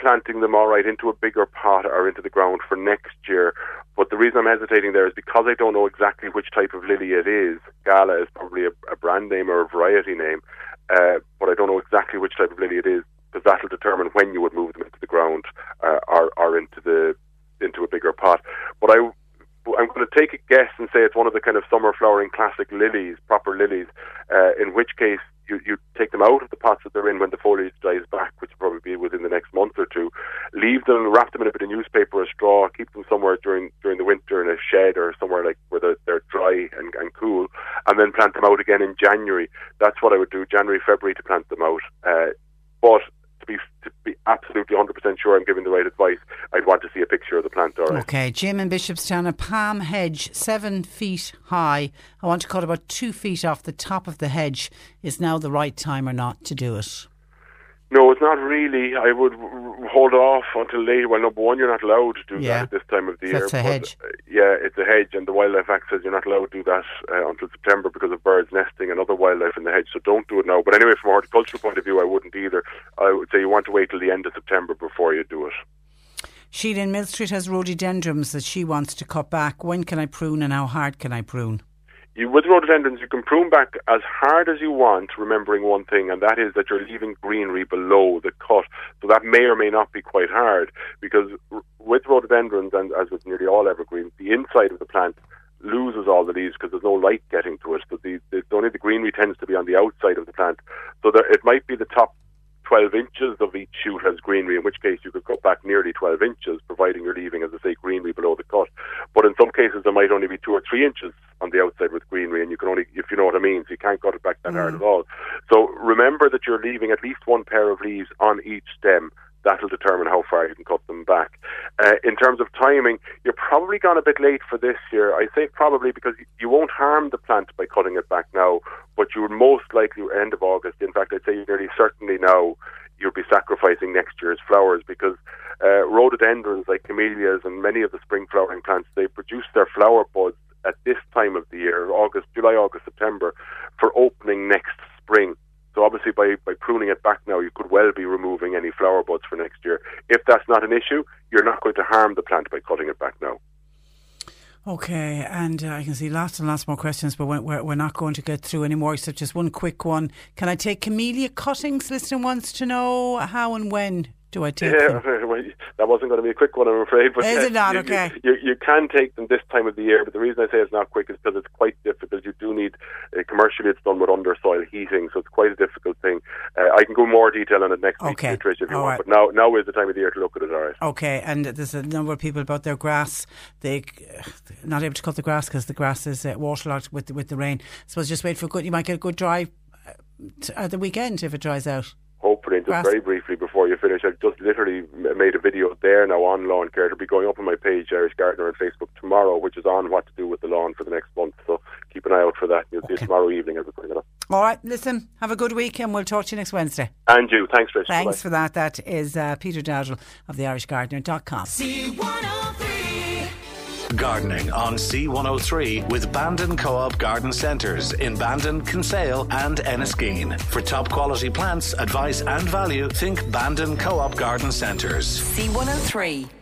planting them all right into a bigger pot or into the ground for next year. But the reason I'm hesitating there is because I don't know exactly which type of lily it is. Gala is probably a, a brand name or a variety name, uh, but I don't know exactly which type of lily it is because that'll determine when you would move them into the ground uh, or, or into the into a bigger pot. But I I'm going to take a guess and say it's one of the kind of summer flowering classic lilies, proper lilies. Uh, in which case, you you take them out of the pots that they're in when the foliage dies back, which will probably be within the next month or two. Leave them, wrap them in a bit of newspaper or straw, keep them somewhere during during the winter in a shed or somewhere like where they're, they're dry and, and cool, and then plant them out again in January. That's what I would do, January, February to plant them out. Uh, but be to be absolutely 100% sure I'm giving the right advice, I'd want to see a picture of the plant. All right. Okay, Jim in Bishopstown, a palm hedge seven feet high. I want to cut about two feet off the top of the hedge. Is now the right time or not to do it? No, it's not really. I would hold off until later. Well, number one, you're not allowed to do Yeah. that at this time of the year. It's a hedge. uh, yeah, it's a hedge, and the Wildlife Act says you're not allowed to do that uh, until September because of birds nesting and other wildlife in the hedge. So don't do it now. But anyway, from a horticultural point of view, I wouldn't either. I would say you want to wait till the end of September before you do it. Sheila in Mill Street has rhododendrons that she wants to cut back. When can I prune and how hard can I prune? You, with rhododendrons, you can prune back as hard as you want, remembering one thing, and that is that you're leaving greenery below the cut. So that may or may not be quite hard, because with rhododendrons, and as with nearly all evergreens, the inside of the plant loses all the leaves because there's no light getting to it. So the, the only the greenery tends to be on the outside of the plant. So there, it might be the top 12 inches of each shoot has greenery, in which case you could cut back nearly 12 inches, providing you're leaving, as I say, greenery below the cut. But in some cases, there might only be two or three inches on the outside with greenery, and you can only, if you know what I mean, so you can't cut it back that hard mm. at all. So remember that you're leaving at least one pair of leaves on each stem. That'll determine how far you can cut them back. Uh, in terms of timing, you're probably gone a bit late for this year. I say probably because you- won't harm the plant by cutting it back now, but you would most likely end of August. In fact, I'd say nearly certainly now you'll be sacrificing next year's flowers because uh, rhododendrons like camellias and many of the spring flowering plants they produce their flower buds at this time of the year, August, July, August, September, for opening next spring. So obviously, by, by pruning it back now, you could well be removing any flower buds for next year. If that's not an issue, you're not going to harm the plant by cutting it back now. Okay, and uh, I can see lots and lots more questions, but we're, we're, not going to get through any more. So just one quick one. Can I take camellia cuttings? Listener wants to know how and when do I take Yeah, them? well, that wasn't going to be a quick one, I'm afraid. But Is it not? you, Okay. You, you, you can take them this time of the year, but the reason I say it's not quick is because it's quite difficult. You do need, uh, commercially, it's done with under soil heating, so it's quite a difficult thing. Uh, I can go more detail on it next Okay. week, Trish, if you All want. right. But now, now is the time of the year to look at it. All right. Okay, and there's a number of people about their grass. They uh, not able to cut the grass because the grass is uh, waterlogged with the, with the rain. So just wait for a good. You might get a good dry uh, t- at the weekend if it dries out. Hopefully, and just Grass. very briefly before you finish, I've just literally made a video there now on lawn care. It'll be going up on my page, Irish Gardener, on Facebook tomorrow, which is on what to do with the lawn for the next month. So keep an eye out for that. You'll see it tomorrow evening as we bring it up. All right, listen. Have a good week, and we'll talk to you next Wednesday. And you, thanks, Trish. Thanks Bye-bye. for that. That is uh, Peter Dowdall of the IrishGardener.com. Gardening on C103 with Bandon Co-op Garden Centres in Bandon, Kinsale and Enniskeane. For top quality plants, advice and value, think Bandon Co-op Garden Centres. C103.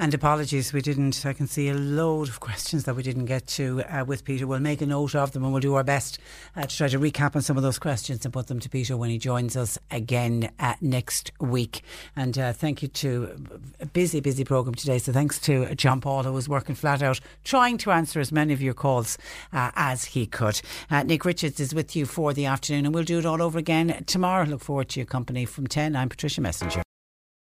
And apologies, we didn't. I can see a load of questions that we didn't get to uh, with Peter. We'll make a note of them and we'll do our best uh, to try to recap on some of those questions and put them to Peter when he joins us again uh, next week. And uh, thank you to a busy, busy programme today. So thanks to John Paul, who was working flat out trying to answer as many of your calls uh, as he could. Uh, Nick Richards is with you for the afternoon and we'll do it all over again tomorrow. Look forward to your company from 10. I'm Patricia Messenger.